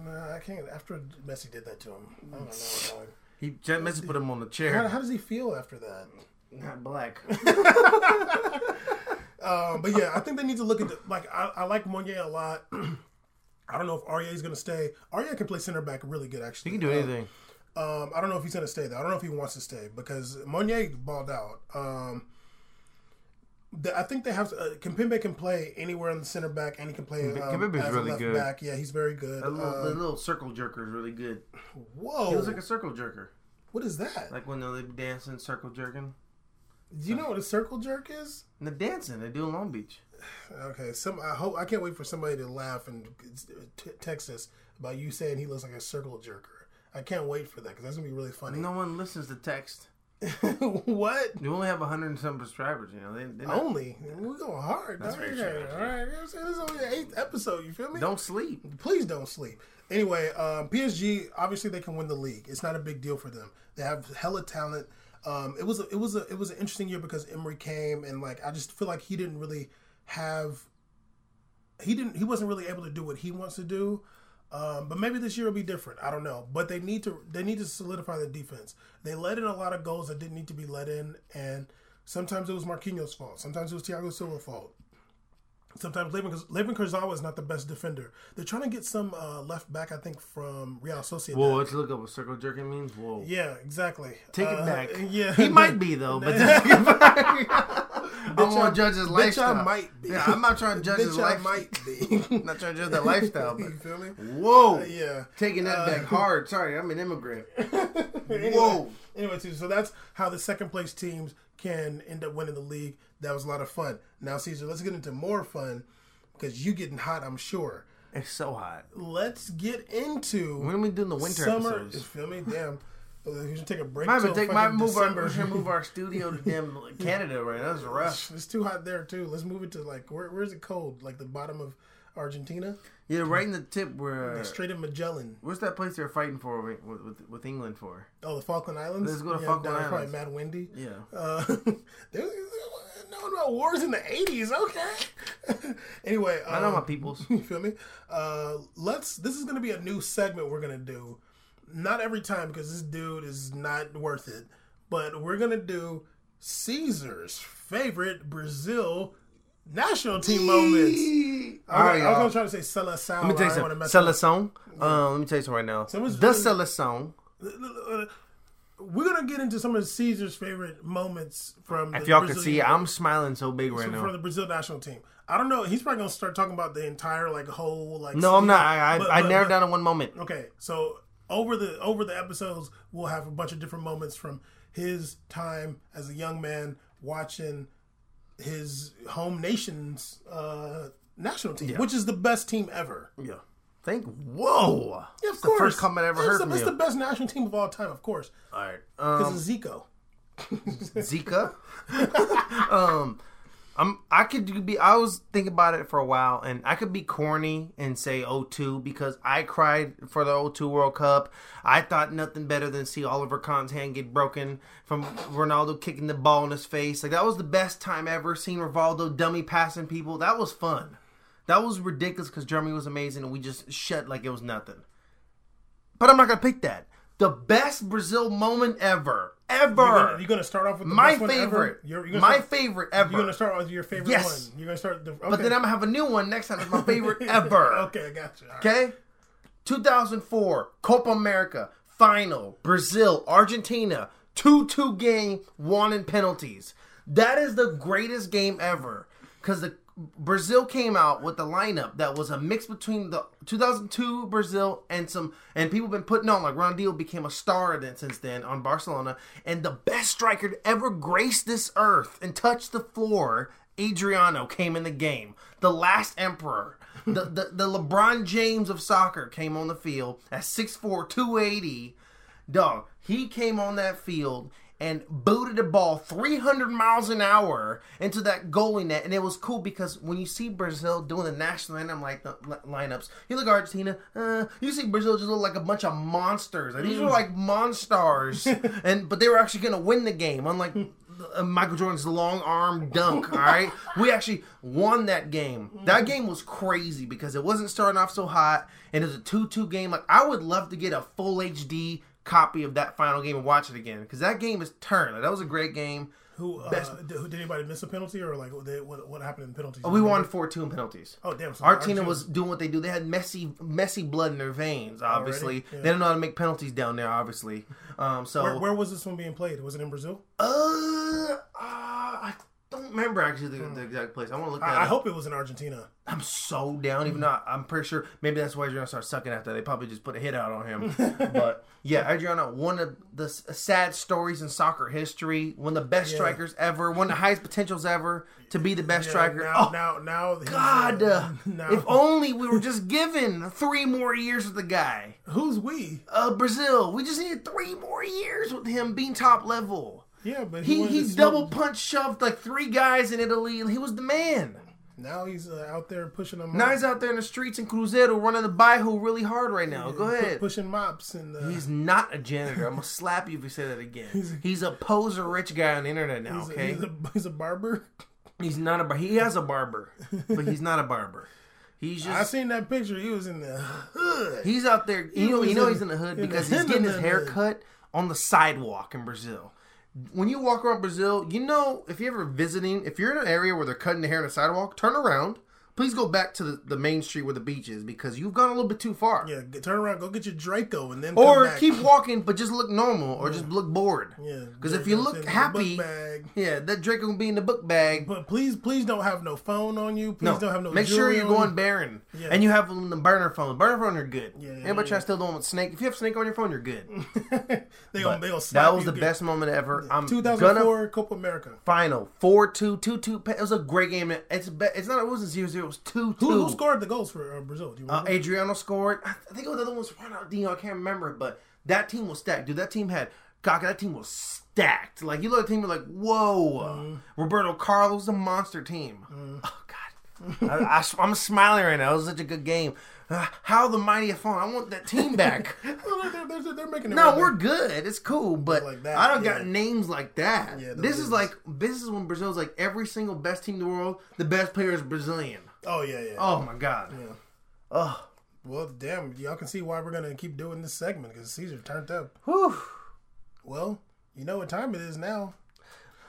A: Nah, I can't. After Messi did that to him, I don't know. dog.
B: He Messi put him on the chair.
A: how does he feel after that?
B: Not black.
A: Um, but yeah, I think they need to look at the, like I, I like Meunier a lot. I don't know if Aurier is going to stay. Aurier can play center back really good actually.
B: He can do anything.
A: Um, I don't know if he's going to stay though. I don't know if he wants to stay because Meunier balled out. Um, the, I think they have uh, Kimpembe can play anywhere in the center back and he can play um,
B: Kimpembe's
A: as a
B: really
A: left
B: good.
A: back. Yeah, he's very good.
B: That little,
A: Uh,
B: the little circle jerker is really good.
A: whoa,
B: He was like a circle jerker.
A: what is that?
B: Like when they're dancing, circle jerking.
A: Do you know what a circle jerk is?
B: They're dancing. They do in Long Beach.
A: Okay, some I hope I can't wait for somebody to laugh and t- text us about you saying he looks like a circle jerker. I can't wait for that because that's gonna be really funny.
B: No one listens to text.
A: what?
B: You only have 100 and some subscribers, you know. They, not-
A: Only we're going hard.
B: That's very true.
A: All right, you know what I'm saying? this is only the eighth episode. You feel me?
B: don't sleep.
A: Please don't sleep. Anyway, um, PSG obviously they can win the league. It's not a big deal for them. They have hella talent. Um, it was a, it was a, it was an interesting year because Emery came and like I just feel like he didn't really have he didn't he wasn't really able to do what he wants to do. Um, but maybe this year will be different. I don't know. But they need to they need to solidify the defense. They let in a lot of goals that didn't need to be let in, and sometimes it was Marquinhos' fault. Sometimes it was Thiago Silva's fault. Sometimes Layvin, Layvin Kurzawa is not the best defender. They're trying to get some uh, left back, I think, from Real Sociedad.
B: Whoa, let's look up what circle jerking means. Whoa.
A: Yeah, exactly.
B: Take it
A: Uh,
B: back.
A: Yeah,
B: He might be though, but I'm gonna judge his
A: Bitch,
B: lifestyle.
A: I might be.
B: Yeah, I'm not trying to judge his
A: Bitch, I
B: lifestyle.
A: might be.
B: I'm not trying to judge that lifestyle, but
A: you feel me?
B: whoa,
A: Yeah.
B: taking that
A: Uh,
B: back hard. Sorry, I'm an immigrant.
A: Anyway-
B: Whoa.
A: Anyway, so that's how the second place teams can end up winning the league. That was a lot of fun. Now, Caesar, let's get into more fun because you getting hot, I'm sure.
B: It's so hot.
A: Let's get into
B: When are we doing the winter
A: summer.
B: episodes?
A: Feel me? Damn. We should take a break.
B: Might take, might move our, we should move our studio to damn Canada right. That's rough.
A: It's too hot there too. Let's move it to like where? Where's it cold? Like the bottom of Argentina,
B: Yeah, right in the tip where.
A: The strait of Magellan.
B: What's that place they're fighting for with, with, with England for?
A: Oh, the Falkland Islands.
B: Let's go to
A: yeah,
B: Falkland Islands.
A: Probably mad windy.
B: Yeah.
A: Uh, there, no, no wars in the eighties. Okay. anyway,
B: I know
A: um,
B: my peoples.
A: You feel me? Uh, let's. This is gonna be a new segment we're gonna do. Not every time because this dude is not worth it. But we're gonna do Caesar's favorite Brazil national team moments.
B: All right,
A: I was gonna try to say seleção.
B: Let me tell you
A: I don't wanna
B: something.
A: mess it up.
B: Seleção. Um, let me tell you something right now.
A: Someone's
B: the
A: really-
B: Seleção.
A: We're gonna get into some of Caesar's favorite moments from.
B: If
A: the
B: y'all can see, I'm smiling so big right
A: from
B: now.
A: the Brazil national team. I don't know. He's probably gonna start talking about the entire like whole like.
B: No, I'm not. I, I,
A: But-
B: I
A: but-
B: narrowed
A: but-
B: down to one moment.
A: Okay, so over the over the episodes, we'll have a bunch of different moments from his time as a young man watching his home nation's uh, national team, which is the best team ever.
B: Yeah. Think. Whoa.
A: Yeah, of
B: It's
A: course.
B: the first comment I ever
A: It's
B: heard
A: the, It's
B: you.
A: the best national team of all time, of course,
B: All right.
A: because
B: Um,
A: of Zico.
B: Zika. um, I'm. I could be. I was thinking about it for a while, and I could be corny and say 02 because I cried for the 02 World Cup. I thought nothing better than see Oliver Kahn's hand get broken from Ronaldo kicking the ball in his face. Like that was the best time ever. Seeing Rivaldo dummy passing people. That was fun. That was ridiculous because Germany was amazing, and we just shut like it was nothing. But I'm not gonna pick that. The best Brazil moment ever, ever.
A: You're gonna, you're gonna start off with the
B: my
A: best one ever?
B: favorite.
A: You're, you're
B: my
A: start,
B: favorite ever.
A: You're gonna start with your favorite
B: Yes.
A: one. You're gonna start. The, okay.
B: But then I'm gonna have a new one next time. It's my favorite ever.
A: okay, I got you. All right.
B: Okay. 2004 Copa America final. Brazil, Argentina, 2-2 game, won in penalties. That is the greatest game ever because the Brazil came out with the lineup that was a mix between the 2002 Brazil and some and people been putting on like Ronaldinho became a star then since then on Barcelona. And the best striker to ever grace this earth and touch the floor Adriano came in the game. The last emperor. The, the, the LeBron James of soccer came on the field at 6'4 280 dog he came on that field and booted the ball 300 miles an hour into that goalie net. And it was cool because when you see Brazil doing the national anthem like the lineups, you look at Argentina, uh, you see Brazil just look like a bunch of monsters. Like, these were like monsters, and but they were actually going to win the game, unlike. uh, Michael Jordan's long arm dunk. All right, we actually won that game. That game was crazy because it wasn't starting off so hot, and it was a two-two game. Like I would love to get a full HD copy of that final game and watch it again because that game is turned. Like, that was a great game.
A: Who, uh, did, did anybody miss a penalty or like what, they, what, what happened in penalties?
B: We won four two in penalties.
A: Oh damn! So
B: Argentina was doing what they do. They had messy, messy blood in their veins. Obviously,
A: Yeah.
B: they don't know how to make penalties down there. Obviously, um, so
A: Where, where was this one being played? Was it in Brazil?
B: uh, uh, remember actually the, the exact place. I want to look that
A: I, I
B: up.
A: hope it was in Argentina.
B: I'm so down. Even though I'm pretty sure maybe that's why Adriano started sucking after they probably just put a hit out on him. but yeah, Adriano, one of the s- sad stories in soccer history, one of the best
A: Yeah.
B: strikers ever, one of the highest potentials ever to be the best
A: Yeah,
B: striker.
A: Now,
B: oh
A: now, now, he's,
B: God!
A: uh,
B: uh,
A: now,
B: if only we were just given three more years with the guy.
A: who's we?
B: Uh, Brazil, we just needed three more years with him being top level.
A: Yeah, but
B: He
A: wanted
B: he double punch shoved like three guys in Italy. and He was the man.
A: Now he's uh, out there pushing them.
B: Now he's out there in the streets in Cruzeiro running the Bairro really hard right now. Go ahead.
A: pushing mops and uh,
B: He's not a janitor. I'm gonna slap you if you say that again. He's a poser rich guy on the internet now.
A: he's, a,
B: Okay,
A: he's, a, he's a barber.
B: he's not a bar- he has a barber, but he's not a barber. He's just.
A: I seen that picture. He was in the hood.
B: he's out there.
A: He
B: You know, you know
A: in-
B: he's in the hood
A: the
B: because he's getting his
A: the
B: hair cut on the sidewalk in Brazil. When you walk around Brazil, you know if you're ever visiting, if you're in an area where they're cutting the hair on the sidewalk, turn around. Please go back to the, the main street where the beach is because you've gone a little bit too far.
A: yeah, turn around, go get your Draco, and then
B: Or
A: come back.
B: keep walking, but just look normal, or just look bored.
A: Yeah,
B: Because if you look happy, yeah, that Draco will be in the book bag.
A: But please, please don't have no phone on you. Please
B: No,
A: don't have no.
B: make sure you're going barren,
A: Yeah.
B: and you have the burner phone. Burner phone, you're good.
A: Yeah, yeah,
B: Anybody
A: yeah.
B: try to steal the one with snake? If you have snake on your phone, you're good.
A: they gonna, they gonna
B: that was the
A: again.
B: best moment ever. I'm
A: 2004
B: gonna
A: Copa America.
B: final four two two two. It was a great game. It's it's not. It wasn't zero zero. It was two two.
A: Who, who scored the goals for uh, Brazil? Do you
B: Uh. Adriano scored. I th- I think it was the other one was Ronaldinho. I can't remember, but that team was stacked, dude. That team had. That team was stacked. Like you look at the team, you're like, whoa.
A: Mm-hmm.
B: Roberto Carlos, a monster team. Oh God, I, I, am smiling right now. It was such a good game. Uh, how the mighty have fallen. I want that team back.
A: Well, they're, they're, they're making it.
B: No,
A: right
B: we're
A: there.
B: good. It's cool, but
A: Like that,
B: I don't
A: yeah.
B: got names like that.
A: Yeah,
B: this is like this is when Brazil's like every single best team in the world. The best player is Brazilian.
A: Oh yeah, yeah.
B: Oh my god.
A: Yeah.
B: Oh,
A: Well, damn, y'all can see why we're gonna keep doing this segment because Caesar turned up.
B: whew.
A: Well, you know what time it is now.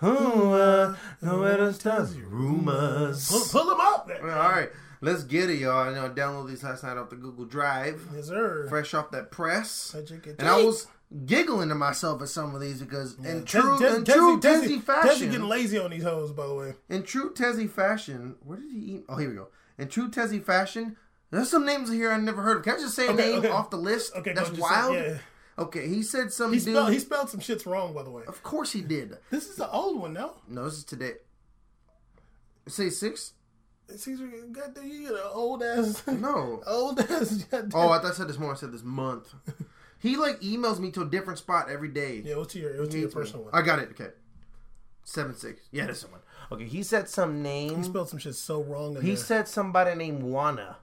B: Who uh, know where to start? Rumors.
A: Pull, pull them up.
B: All right, let's get it, y'all. I know I downloaded these last night off the Google Drive,
A: Yes, sir.
B: fresh off that press,
A: Such a good
B: and I
A: take.
B: was giggling to myself at some of these because in true
A: Tez-
B: in
A: Tezzy-
B: true
A: Tezzy-
B: Tezzy
A: Tezzy
B: fashion,
A: getting lazy on these hoes, by the way.
B: in true Tezzy fashion, where did he eat? Oh, here we go. In true Tezzy fashion, there's some names here I never heard of. Can I just say a name
A: okay.
B: off the list?
A: Okay,
B: that's
A: just
B: wild.
A: say- yeah.
B: Okay, he said some
A: He
B: dude.
A: spelled, he spelled some shits wrong, by the way.
B: of course he did.
A: This is the old one, no?
B: No, this is today. Say six?
A: Caesar, goddamn, you get an old ass,
B: No.
A: old ass. goddamn-
B: Oh, I thought I said this morning. I said this month. He like emails me to a different spot every day.
A: yeah, what's your what's your
B: Hates me.
A: personal one?
B: I got it. Okay, seven six. Yeah, this is the one. Okay, he said some name.
A: He spelled some shit so wrong.
B: He
A: there.
B: said somebody named Juana.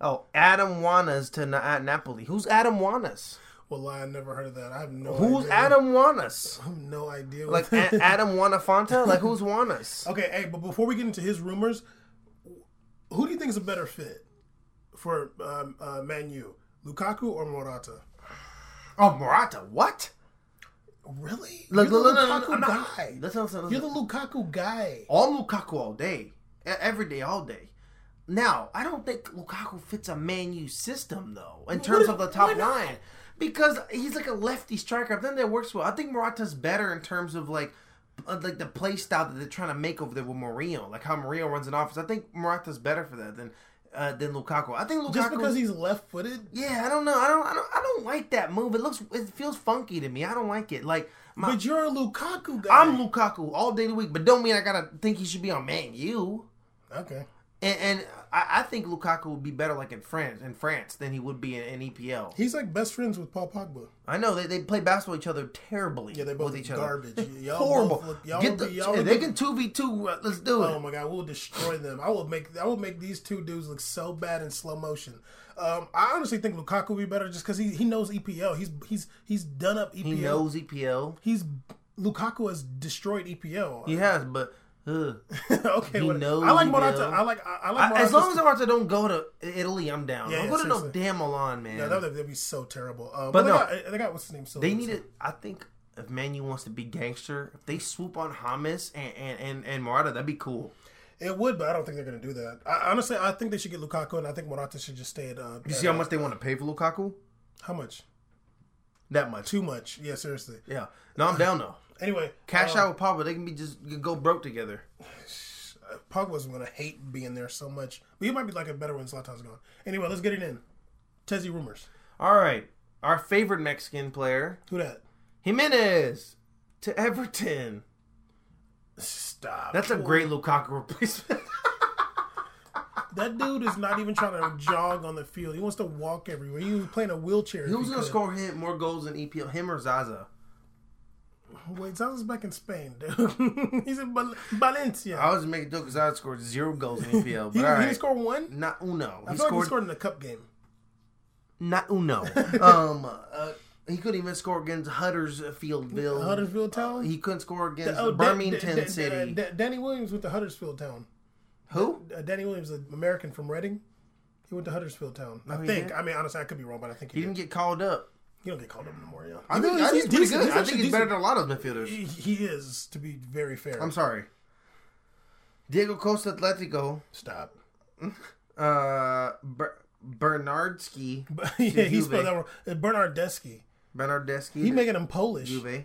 B: Oh, Adam Juanas to Na- at Napoli. Who's Adam Juanas?
A: Well, I never heard of that. I have no.
B: Who's
A: idea.
B: Adam Juanas?
A: I have no idea.
B: Like a- Adam Juanafanta? Like who's Juanas?
A: okay, hey, but before we get into his rumors, who do you think is a better fit for um, uh, Man U, Lukaku or Morata?
B: Oh, Morata. What?
A: Really?
B: Look,
A: You're the
B: look, look, look,
A: Lukaku
B: I'm not-
A: guy.
B: Listen, listen.
A: You're the Lukaku guy.
B: all Lukaku all day, every day, all day. Now, I don't think Lukaku fits a Man U system though, in terms of the top line, because he's like a lefty striker. I think that works well. I think Morata's better in terms of like. uh, Like the play style that they're trying to make over there with Mourinho, like how Mourinho runs an offense. I think Morata's better for that than uh, than Lukaku. I think Lukaku
A: Just because he's left-footed.
B: yeah, I don't know. I don't, I don't I don't like that move. It looks it feels funky to me. I don't like it. Like my,
A: But you're a Lukaku guy.
B: I'm Lukaku all day of the week, but don't mean I gotta think he should be on Man U.
A: okay.
B: And, and I, I think Lukaku would be better like in France in France than he would be in, in EPL.
A: He's like best friends with Paul Pogba.
B: I know they, they play basketball each other terribly.
A: Yeah, they both
B: with each other.
A: garbage. Y'all
B: Horrible.
A: look- y'all
B: Get the,
A: be- y'all
B: they can two v two. uh, Let's do it.
A: Oh my god, we'll destroy them. I will make I will make these two dudes look so bad in slow motion. Um, I honestly think Lukaku would be better just because he, he knows EPL. He's he's he's done up EPL.
B: he knows EPL.
A: He's Lukaku has destroyed EPL.
B: He has, but.
A: okay,
B: he
A: what-
B: knows
A: I like Morata. I like I, I like
B: I, as long as Morata don't go to Italy, I'm down.
A: Yeah,
B: I'm
A: yeah,
B: going to no
A: seriously.
B: damn Milan, man.
A: yeah, that would that'd be so terrible. Um,
B: But
A: but,
B: no.
A: they, got, they got what's his name? So
B: They need it. I think if Manu wants to be gangster, if they swoop on Hamas and and and, and Morata, that'd be cool.
A: It would, but I don't think they're going to do that. I, honestly, I think they should get Lukaku, and I think Morata should just stay at. Uh,
B: You see how
A: uh,
B: much they want to pay for Lukaku?
A: How much?
B: That much.
A: Too much. Yeah, seriously.
B: Yeah. No, I'm down though.
A: Anyway,
B: Cash
A: uh,
B: out with Pogba. They can be just go broke together.
A: Pogba's going to hate being there so much, but he might be like a better when Zlatan's gone. Anyway, let's get it in. Tezzy rumors.
B: All right. Our favorite Mexican player,
A: Who that?
B: Jimenez, to Everton.
A: Stop.
B: That's a great Lukaku replacement.
A: That dude is not even trying to jog on the field. He wants to walk everywhere. He was playing a wheelchair.
B: Who's gonna
A: could.
B: score him more goals than EPL? Him or Zaza?
A: Wait, Zaza's back in Spain, dude. He's in Val- Valencia.
B: I was making joke because Zaza scored zero goals in the EPL.
A: he,
B: But all
A: he scored one.
B: not uno.
A: I
B: He
A: feel like he
B: scored
A: scored in the cup game.
B: not uno. um, uh, he couldn't even score against Huddersfieldville.
A: Huddersfield Town.
B: He couldn't score against
A: Oh,
B: Birmingham City.
A: Da- Danny Williams with the Huddersfield Town.
B: Who?
A: Uh, Danny Williams, an American from Reading. He went to Huddersfield Town. I
B: Oh, he
A: think. I mean, honestly, I could be wrong, but I think he,
B: He
A: did.
B: didn't get called up.
A: He don't get called up no more. Yeah,
B: I think,
A: he's-
B: I think
A: he's
B: he's pretty
A: decent.
B: good.
A: He's
B: I think he's better than a lot of midfielders.
A: He, he is, to be very fair.
B: I'm sorry. Diego Costa Atletico,
A: Stop.
B: uh, Ber- Bernardski,
A: yeah, he
B: Juve.
A: spelled that wrong. Uh, Bernard Desky.
B: Bernardeschi,
A: He making him Polish.
B: Juve.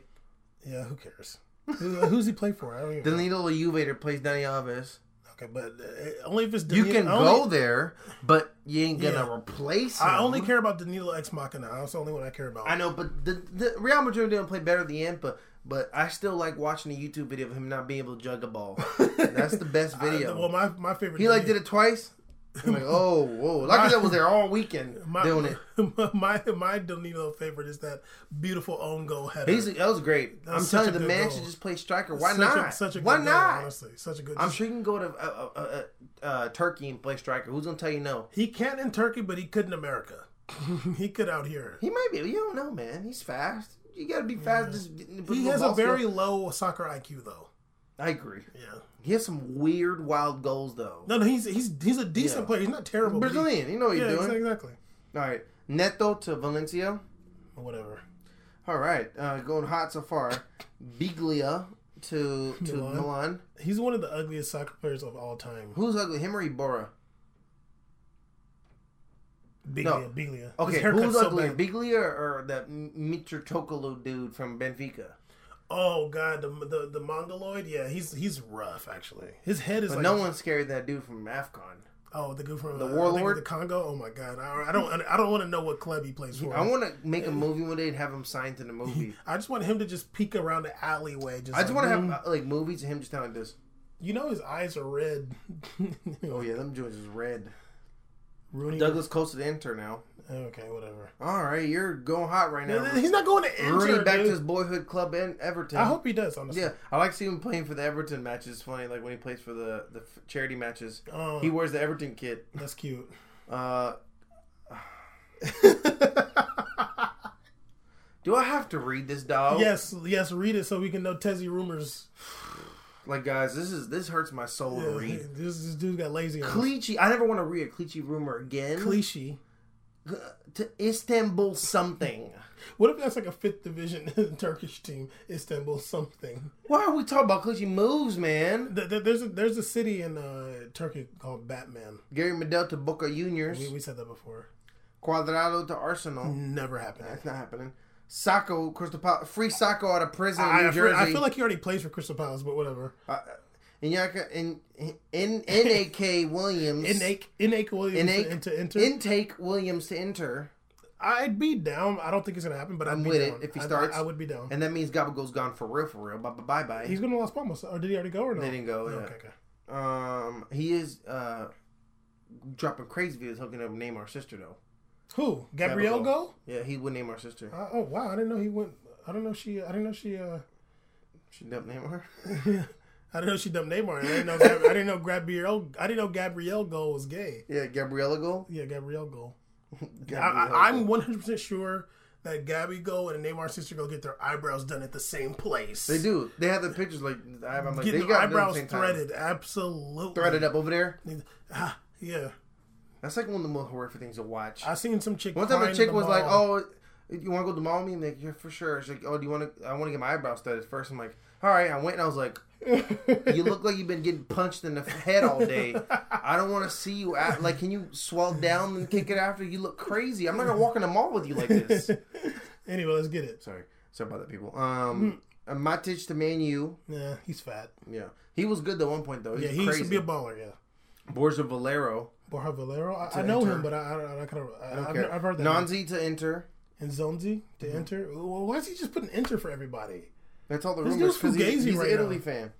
A: Yeah, who cares? Who, who's he play for? I don't even. know.
B: Danilo Juve that plays Dani Alves.
A: Okay, but uh, only if it's
B: You can
A: I
B: go there, but you ain't gonna
A: Yeah.
B: replace him.
A: I only care about Danilo Ex Machina. That's the only one I care about.
B: I know, but the, the Real Madrid didn't play better at the end, but but I still like watching a YouTube video of him not being able to jug a ball. That's the best
A: I-
B: video.
A: well, my my favorite.
B: he like did it twice. I'm like, oh, whoa! Lucky that was there all weekend
A: My,
B: doing it.
A: My my Danilo favorite is that beautiful own goal header.
B: He's, that was great.
A: That's
B: I'm telling you, the man
A: goal.
B: should just play striker. Why
A: such
B: not?
A: A, such a good
B: Why
A: goal,
B: not?
A: honestly, such a good.
B: I'm sure you can go to uh, uh, uh, uh, Turkey and play striker. Who's gonna tell you no?
A: he can't in Turkey, but he could in America. he could out here.
B: He might be. You don't know, man. He's fast. You gotta be fast. Just
A: He has a very
B: skill.
A: low soccer IQ, though.
B: I agree.
A: Yeah.
B: He has some weird, wild goals though.
A: No, no, he's he's he's a decent
B: Yeah.
A: player. He's not terrible. he-
B: Brazilian. You know what
A: Yeah,
B: you're doing.
A: exactly.
B: All right. Neto to Valencia.
A: or Whatever.
B: All right. Uh, going hot so far. Biglia to to
A: Milan.
B: Milan.
A: He's one of the ugliest soccer players of all time.
B: Who's ugly? Him or Iborra?
A: Biglia,
B: No.
A: Biglia.
B: Okay, who's
A: so
B: uglier. Biglia or that Mitrotokalu dude from Benfica?
A: Oh god, the, the the mongoloid. Yeah, he's he's rough actually. His head is
B: But
A: like
B: no one's scared that dude from AFCON.
A: Oh, the dude from
B: The
A: uh,
B: warlord?
A: the Congo. Oh my god, I, I don't I don't want to know what club he plays for.
B: I want to make a movie one day and have him signed to the movie.
A: I just want him to just peek around the alleyway. Just
B: I just
A: like,
B: want to
A: mm.
B: have uh, like movies of him just telling this.
A: You know his eyes are red.
B: Oh yeah, them joints is red.
A: Rooney.
B: Douglas Costa to Inter now.
A: Okay, whatever.
B: All right, you're going hot right now.
A: He's not going to
B: Rooney
A: enter.
B: back
A: dude.
B: to his boyhood club in Everton.
A: I hope he does. Honestly.
B: Yeah, I like seeing him playing for the Everton matches. It's funny, like when he plays for the the charity matches,
A: Oh,
B: he wears the Everton kit.
A: that's cute.
B: Uh, do I have to read this, dog?
A: Yes, yes. Read it so we can know Tezzy rumors.
B: Like guys, this is this hurts my soul to read.
A: this, this dude got lazy.
B: Clichy, I never want to read a Clichy rumor again.
A: Clichy.
B: To Istanbul something.
A: What if that's like a fifth division Turkish team, Istanbul something?
B: Why are we talking about Clichy moves, man?
A: Th- th- There's a, there's a city in uh, Turkey called Batman.
B: Gary Medel to Boca Juniors.
A: We, we said that before.
B: Cuadrado to Arsenal.
A: Never happened.
B: That's not happening. Sakho, Crystal Palace, free Sacco out of prison in
A: I,
B: New
A: I, feel,
B: Jersey.
A: I feel like he already plays for Crystal Palace, but whatever.
B: uh, Inyaka, in, in, N.A.K. Williams.
A: Inake, Inake Williams
B: Inake-
A: to, Inter
B: intake Williams to Inter.
A: I'd be down. I don't think it's gonna happen, but I'd
B: I'm
A: be
B: with it if he
A: I-
B: starts.
A: I, I would be down.
B: And that means Gabigol's gone for real, for real. Bye bye bye.
A: He's going to Las Palmas, or did he already go or no?
B: They didn't go,
A: Oh,
B: yeah.
A: Okay, okay.
B: Um, he is uh dropping crazy videos hooking up name our sister though.
A: Who? Gabrielle
B: Gabigol.
A: go?
B: Yeah, he would name our sister.
A: Uh, oh wow, I didn't know he went. I don't know she. I didn't know she. uh
B: She didn't name her.
A: I didn't know she dumped Neymar. I didn't know. Gab, I didn't know Gabrielle. I didn't know Gabrielle Go was gay.
B: Yeah, Gabriella Go.
A: Yeah, Gabrielle Go. I, I, I'm 100 percent sure that Gabby Go and Neymar sister go get their eyebrows done at the same place.
B: They do. They have the pictures like I have. I'm like
A: Getting
B: they got
A: eyebrows
B: the same time.
A: threaded. Absolutely
B: Threaded up over there.
A: Ah, yeah,
B: That's like one of the most horrific things to watch.
A: I seen some chick.
B: One time a chick was like, "Oh, you want to go to the mall?" with Me, I'm like, "Yeah, for sure." She's like, "Oh, do you want to? I want to get my eyebrows threaded first. I'm like, "All right." I went and I was like, "You look like you've been getting punched in the head all day. I don't want to see you. At, like, can you swell down and kick it after? You look crazy. I'm not gonna walk in the mall with you like this."
A: anyway, let's get it.
B: Sorry, sorry about that, people. Um, uh, Matic to Man U.
A: Yeah, he's fat.
B: Yeah, he was good at one point though. He
A: Yeah, he
B: crazy.
A: used to be a baller. Yeah,
B: Borja Valero.
A: Borja Valero. I, I know
B: Inter.
A: him, but I, I, I kind of I,
B: Okay.
A: I've heard that. name.
B: Nanzi to Inter.
A: and Zonzi to Inter. Well, why is he just putting Inter for everybody?
B: That's all the
A: This
B: rumors
A: dude's
B: because he's, he's
A: right
B: an Italy
A: now.
B: fan.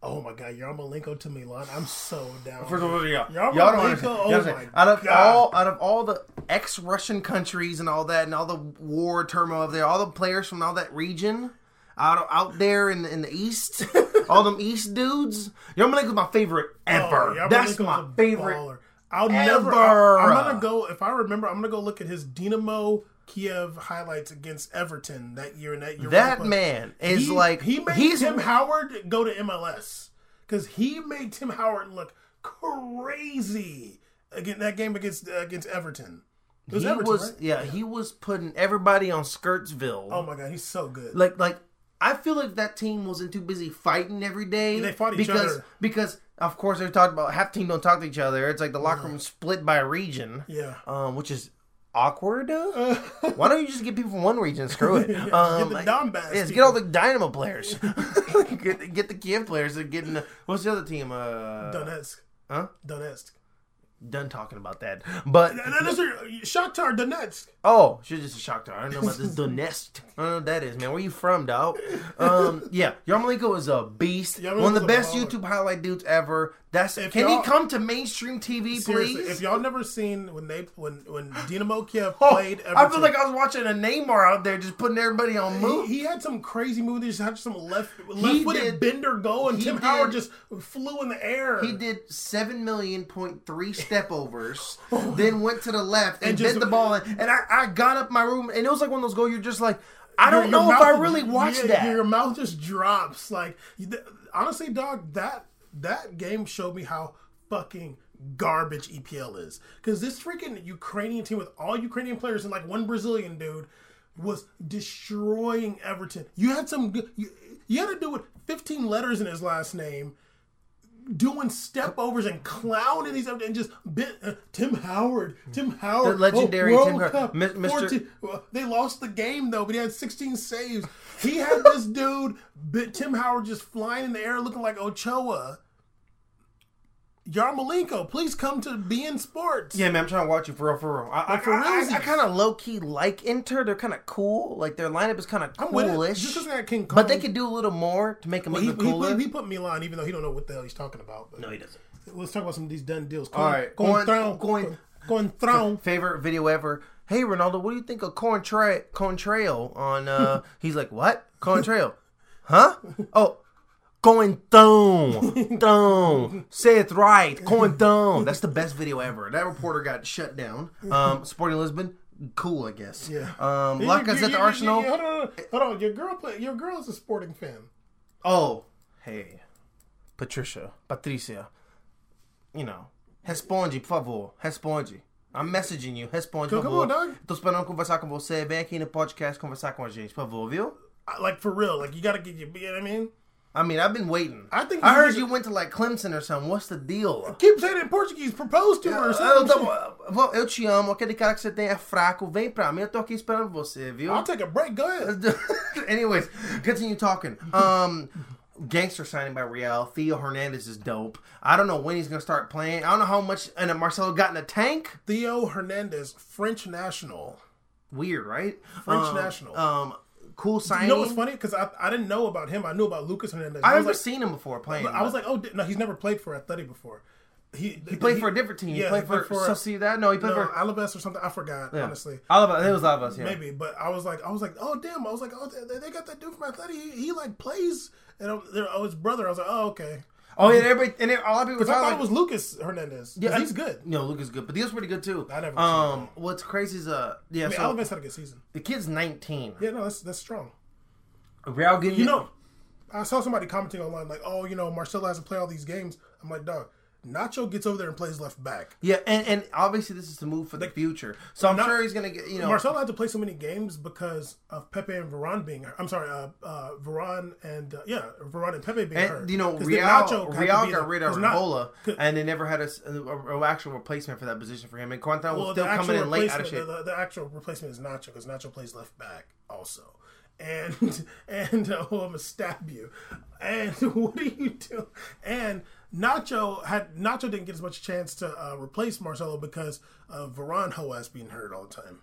A: Oh my God, Yarmolenko to Milan. I'm so down.
B: First of all, yeah.
A: Y'all
B: Y'all don't understand.
A: oh
B: Y'all
A: my
B: understand. out of
A: God.
B: all out of all the ex-Russian countries and all that, and all the war turmoil of there, all the players from all that region, out out there in the, in the east, all them east dudes, Yarmolenko's my favorite oh, ever.
A: Oh,
B: That's my favorite.
A: baller. I'll
B: ever.
A: never. I, am gonna go if I remember. I'm gonna go look at his Dynamo Kiev highlights against Everton that year. And that year,
B: That man is
A: he,
B: like
A: he made
B: he's
A: Tim Howard go to MLS because he made Tim Howard look crazy against that game against uh, against Everton. It was
B: he
A: Everton,
B: was
A: right?
B: yeah, he was putting everybody on Skirtsville.
A: Oh my god, he's so good.
B: like like I feel like that team wasn't too busy fighting every day.
A: They fought each
B: because,
A: other.
B: Because of course they talked about half team don't talk to each other. It's like the locker room split by region.
A: Yeah.
B: Um, which is awkward. Why don't you just get people from one region? Screw it. Um,
A: the
B: like-
A: Donbass
B: Yes, get all the Dynamo players. get, get the Kiev players. And get in the, what's the other team? Uh,
A: Donetsk.
B: Huh?
A: Donetsk.
B: Done talking about that. But
A: there's your- Shakhtar Donetsk.
B: Oh, she's just a Shakhtar. I don't know about this Donetsk. I don't know what that is, man. Where you from, dog? Um, yeah, Yarmolenko is a beast.
A: Yarmolenko's
B: One of the best
A: baller.
B: YouTube highlight dudes ever. That's
A: If
B: can he come to mainstream TV, please?
A: if y'all never seen when they when when Dynamo Kiev
B: Oh,
A: played Everton,
B: I feel like I was watching a Neymar out there just putting everybody on move.
A: he had some crazy move. He just had some left
B: He
A: left footed bender goal, and Tim
B: did-
A: Howard just flew in the air.
B: He did seven million point three step overs, oh then went to the left and,
A: And just-
B: bent the ball, in, and I, I got up my room, and it was like one of those goals. You're just like, I don't
A: your
B: know if I really watched
A: yeah,
B: that.
A: Your mouth just drops. Like honestly, dog, that that game showed me how fucking garbage EPL is. Because this freaking Ukrainian team with all Ukrainian players and like one Brazilian dude was destroying Everton. You had some. good- You, you had to do with 15 letters in his last name. Doing step overs and clowning these and just bit, uh, Tim Howard, Tim Howard,
B: The legendary
A: oh,
B: Tim Howard.
A: Cup,
B: Mr.
A: 14 well, they lost the game though, but he had 16 saves. He had this dude, bit Tim Howard, just flying in the air, looking like Ochoa. Yarmolenko, please come to beIN Sports.
B: Yeah, man, I'm trying to watch you for real, for real. I,
A: Like, for
B: I, I. I kind of low key like Inter. They're kind of cool. Like their lineup is kind of
A: I'm with it.
B: coolish.
A: Just 'cause they had King
B: but they
A: Kong.
B: could do a little more to make them
A: He, he,
B: even cooler.
A: put, he put Milan, even though he don't know what the hell he's talking about. But
B: no, he doesn't.
A: let's talk about some of these done deals.
B: All right,
A: going,
B: going-
A: going,
B: going-
A: going.
B: Favorite video ever. Hey Ronaldo, what do you think of Contrail? Contrail on? uh He's like, what? Contrail? Huh? Oh. Going down, down. Say it right. Going down. That's the best video ever. That reporter got shut down. Um, Sporting Lisbon, cool, I guess.
A: Yeah.
B: Um,
A: You-
B: like I
A: you-
B: said,
A: you-
B: Arsenal.
A: hold on, hold on. Your girl, play, your girl is a sporting fan.
B: Oh, hey, Patricia, Patricia. You know, responde, por favor. Responde. I'm messaging you. Responde, por favor.
A: on.
B: Tô esperando conversar com você. Vem aqui no podcast conversar com a gente, por favor, viu?
A: I- Like for real, like you got to get your. You know what I mean?
B: I mean, I've been waiting.
A: I think
B: I heard you went to like Clemson or something. What's the deal?
A: Keep saying it in Portuguese. Propose to her.
B: Eu, Bom, eu te amo. Aquele cara que você tem é fraco. Vem pra mim. Eu tô aqui esperando você, viu?
A: I'll take a break. Go ahead.
B: Anyways, continue talking. Um, gangster signing by Real. Theo Hernandez is dope. I don't know when he's gonna start playing. I don't know how much. And Marcelo got in a tank.
A: Theo Hernandez, French national.
B: Weird, right?
A: French
B: Um,
A: national.
B: Um, cool signing.
A: You know what's funny? Because I, I didn't know about him. I knew about Lucas Hernandez. I've
B: never
A: like,
B: seen him before playing.
A: I was like, oh no, he's never played for Athletic before. He
B: he played for a different team. He
A: yeah,
B: played
A: he
B: for,
A: for-
B: Sociedad. No, he played
A: no,
B: for
A: Alaves or something. I forgot honestly.
B: Alaba. It was Alabas. Yeah.
A: Maybe, but I was like, I was like, oh damn! I was like, oh, they, they got that dude from Athletic. He, he like plays, and oh, his brother. I was like, oh okay.
B: Oh yeah, everybody and a lot of people.
A: I thought
B: like,
A: it was Lucas Hernandez. Yeah, he's good.
B: No, Lucas is good, but Theo's pretty good too.
A: I never
B: Um, what's crazy is uh, yeah.
A: I mean,
B: so
A: had a good season.
B: the kid's 19.
A: Yeah, no, that's that's strong.
B: Real getting
A: You know, I saw somebody commenting online like, "Oh, you know, Marcelo hasn't played all these games." I'm like, "Dog, Nacho gets over there and plays left back."
B: Yeah, and, and obviously this is the move for the future. So I'm
A: not-
B: sure he's gonna get you know.
A: Marcelo had to play so many games because of Pepe and Varane being. I'm sorry, uh, uh, Varane and uh, yeah, Varane and Pepe being hurt.
B: you know, Real,
A: Nacho
B: Real got rid of
A: 'cause not-
B: Ribola,
A: 'cause-
B: and they never had a actual replacement for that position for him. And Coentrão was still coming in late out of
A: the, the actual replacement is Nacho because Nacho plays left back also. And and oh, I'm gonna stab you. And what do you do? And Nacho had Nacho didn't get as much chance to uh, replace Marcelo because of Varane Hoas being hurt all the time.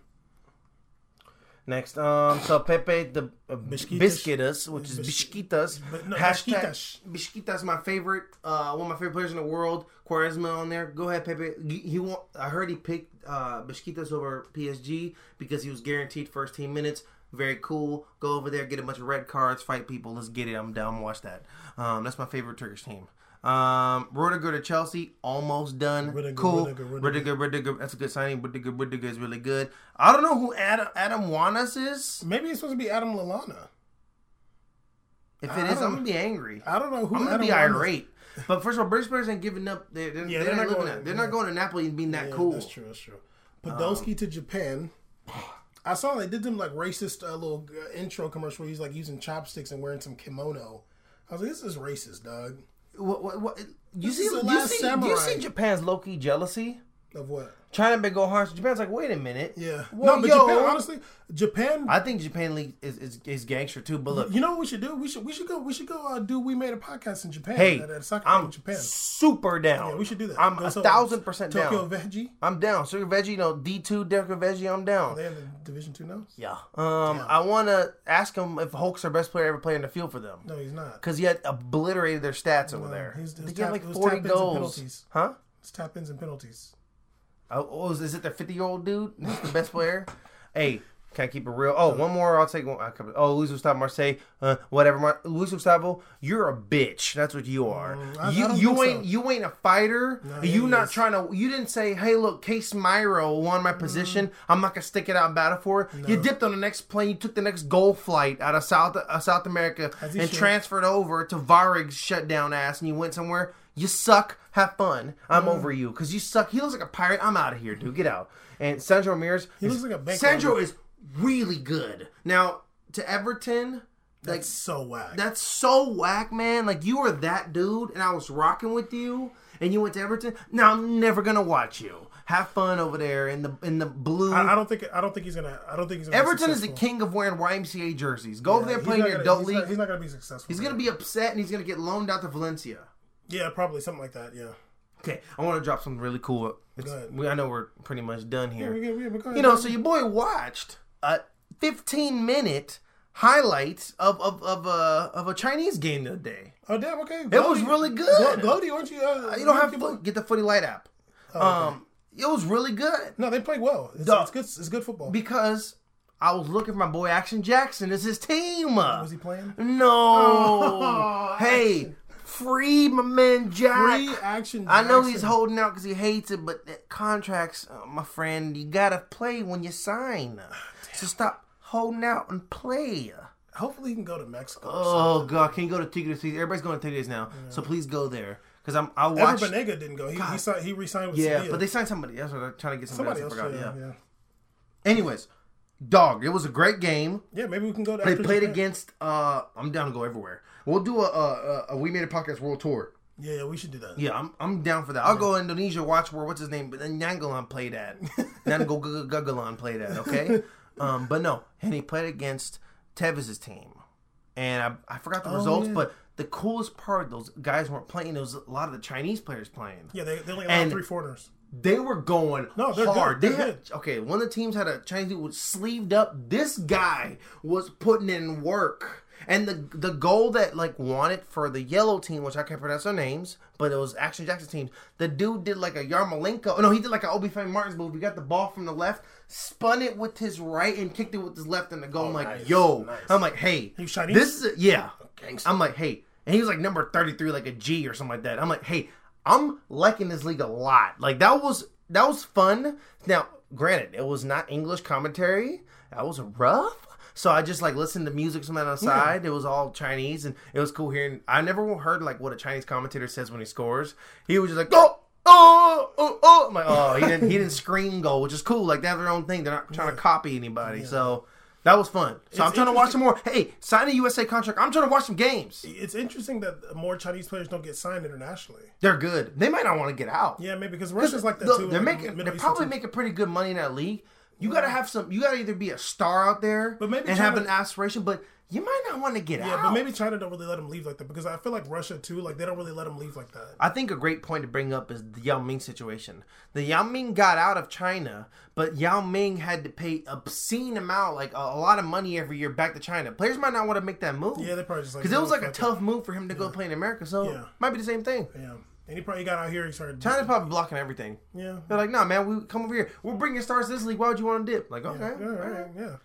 B: Next, um, so Pepe the uh,
A: Bisquitas.
B: Bisquitas, which is Bisquitas.
A: No,
B: Hashtag
A: Bisquitas.
B: Bisquitas, my favorite, uh, one of my favorite players in the world. Quaresma on there. Go ahead, Pepe. He, he want, I heard he picked uh, Bisquitas over PSG because he was guaranteed first team minutes. Very cool. Go over there, get a bunch of red cards, fight people. Let's get it. I'm down. Watch that. Um, that's my favorite Turkish team. Um, Rudiger to Chelsea, almost done.
A: Rudiger,
B: cool.
A: Rudiger,
B: Rudiger,
A: Rudiger.
B: Rudiger, That's a good signing. Rudiger, Rudiger is really good. I don't know who Adam Adam Wanas is.
A: Maybe it's supposed to be Adam Lallana.
B: If it is, I'm gonna be angry.
A: I don't know who.
B: I'm gonna
A: Adam
B: be irate. But first of all, British players ain't giving up. They're, they're,
A: Yeah,
B: they're,
A: they're
B: not
A: going-
B: that. They're
A: yeah.
B: not going to Napoli and being that
A: Yeah,
B: cool.
A: That's true. That's true. Podolski to Japan. I saw they did them like racist uh, little uh, intro commercial where he's like using chopsticks and wearing some kimono. I was like, this is racist, dog.
B: What, what, what, you
A: This
B: see, you see, you see Japan's low key jealousy?
A: Of what?
B: China been go hard. So Japan's like, wait a minute.
A: Yeah.
B: Well,
A: no, but
B: yo,
A: Japan, honestly, Japan.
B: I think Japan league is, is, is gangster too. But look,
A: you know what we should do? We should we should go we should go uh, do we made a podcast in Japan.
B: hey,
A: at, at
B: I'm
A: in Japan.
B: super down.
A: Yeah, we should do that.
B: I'm
A: Go
B: a
A: to
B: thousand percent
A: Tokyo
B: down.
A: Veggie.
B: I'm down. Sugar veggie, you know, D two Decker veggie. I'm down.
A: They have the Division Two now.
B: Yeah. Um, I want to ask him if Hulk's their best player ever played in the field for them
A: No, he's not.
B: because he had obliterated their stats over
A: No,
B: there.
A: he's-
B: They get like forty goals. Huh?
A: It's tap ins and penalties.
B: Oh, oh, is, is it the 50 year old dude? He's the best player? hey, can I keep it real? Oh, one more. I'll take one. I Oh, Luis Gustavo Marseille. Uh, whatever. Mar- Luis Gustavo, you're a bitch. That's what you are.
A: Mm, I- I
B: you
A: don't
B: you
A: think so.
B: ain't you ain't a fighter.
A: No,
B: you not
A: is.
B: trying to. You didn't say, hey, look, Casemiro won my position. I'm not gonna stick it out in battle for it. You dipped on the next plane. You took the next gold flight out of South uh, South America and
A: should.
B: transferred over to Varig's shutdown ass, and you went somewhere. You suck. Have fun. I'm
A: Mm.
B: over you because you suck. He looks like a pirate. I'm out of here, dude. Get out. And Sandro Ramirez.
A: He looks like a bank
B: Sandro is really good. Now to Everton, like
A: That's so whack.
B: that's so whack, man. Like you were that dude, and I was rocking with you, and you went to Everton. Now I'm never gonna watch you. Have fun over there in the in the blue.
A: I, I don't think I don't think he's gonna. I don't think he's gonna. be
B: Everton is the king of wearing YMCA jerseys. Go over there playing your adult
A: he's
B: league.
A: Not, he's not gonna be successful.
B: he's gonna be upset, and he's gonna get loaned out to Valencia.
A: Yeah, probably something like that. Yeah.
B: Okay, I want to drop something really cool. It's,
A: Go ahead.
B: we, I know we're pretty much done here.
A: Yeah, we- we-.
B: You know, so your boy watched a 15 minute highlights of of of a of a Chinese game the other day.
A: Oh damn. Okay.
B: It was really good.
A: Glo- Glody, aren't you? Uh,
B: You don't have to get the Footy Light app.
A: Oh, okay.
B: Um, it was really good
A: No, they played well. It's,
B: Dog.
A: it's good. It's good football.
B: because I was looking for my boy Action Jackson. It's his team.
A: was he playing?
B: No.
A: Oh,
B: hey. Free my man Jack.
A: Free action.
B: I know he's holding out because he hates it, but that contracts, uh, my friend, you gotta play when you sign. So stop holding out and play.
A: Hopefully, he can go to Mexico.
B: Oh God, can you go to Tigres? Everybody's going to Tigres now, so please go there because I'm. I watched.
A: Ever didn't go. He he, signed, he re-signed with
B: Yeah,
A: Sevilla.
B: but they signed somebody else. They're trying to get somebody,
A: somebody
B: else.
A: else.
B: I forgot.
A: yeah,
B: Yeah.
A: yeah,
B: Anyways, dog, it was a great game.
A: yeah. Maybe we can go. To
B: They played
A: Japan.
B: against. uh I'm down to go everywhere. We'll do a, a, a we made a podcast world tour.
A: Yeah, yeah, we should do that.
B: Yeah, I'm I'm down for that. I'll go Indonesia, watch where what's his name, but then Nainggolan played at. Nango Gugalan played at. Okay, um, but no, and he played against Tevez's team, and I, I forgot the results,
A: yeah.
B: but the coolest part, those guys weren't playing. There was a lot of the Chinese players playing.
A: Yeah, they they only allowed three foreigners.
B: They were going
A: No, they're
B: hard.
A: good.
B: They
A: They're
B: had okay. One of the teams had a Chinese dude was sleeved up. This guy was putting in work. And the the goal that like wanted for the yellow team, which I can't pronounce their names, but it was Action Jackson team. The dude did like a Yarmolenko. No, he did like an Obafemi Martins move. He got the ball from the left, spun it with his right, and kicked it with his left in the goal. Oh, I'm like,
A: Oh, nice,
B: yo,
A: nice.
B: I'm like, hey,
A: He Chinese?
B: this is a, yeah.
A: Gangster.
B: I'm like, hey, and he was like number 33, like a G or something like that. I'm like, hey, I'm liking this league a lot. Like that was that was fun. Now, granted, it was not English commentary. That was rough. So I just like listened to music from on the side. It was all Chinese, and it was cool hearing. I never heard like what a Chinese commentator says when he scores. He was just like, oh. Oh, oh, oh! I'm like, oh, he didn't. He didn't scream goal, which is cool. Like they have their own thing. They're not trying to copy anybody. So that was fun. So I'm trying to watch some more. Hey, sign a USA contract. I'm trying to watch some games.
A: It's interesting that more Chinese players don't get signed internationally.
B: They're good. They might not want to get out.
A: Yeah, maybe because Russia's like that
B: Look,
A: too.
B: They're
A: like
B: making. They're probably making pretty good money in that league. You got to have some. You got to either be a star out there,
A: But maybe
B: and have an aspiration, but you might not want to get
A: Yeah,
B: out.
A: Yeah, but maybe China don't really let them leave like that because I feel like Russia too. Like they don't really let them leave like that.
B: I think a great point to bring up is the Yao Ming situation. The Yao Ming got out of China, but Yao Ming had to pay obscene amount, like a, a lot of money every year, back to China. Players might not want to make that move.
A: Yeah, they probably just like
B: because it was
A: "Oh,
B: like a tough move for him to go play in America. So
A: Yeah.
B: might be the same thing.
A: Yeah, and he probably got out here. He started.
B: China's probably blocking everything.
A: Yeah.
B: They're like, nah, man, we come over here. We're bringing stars to this league. Why would you want to dip? Like, okay,
A: Yeah, right, yeah.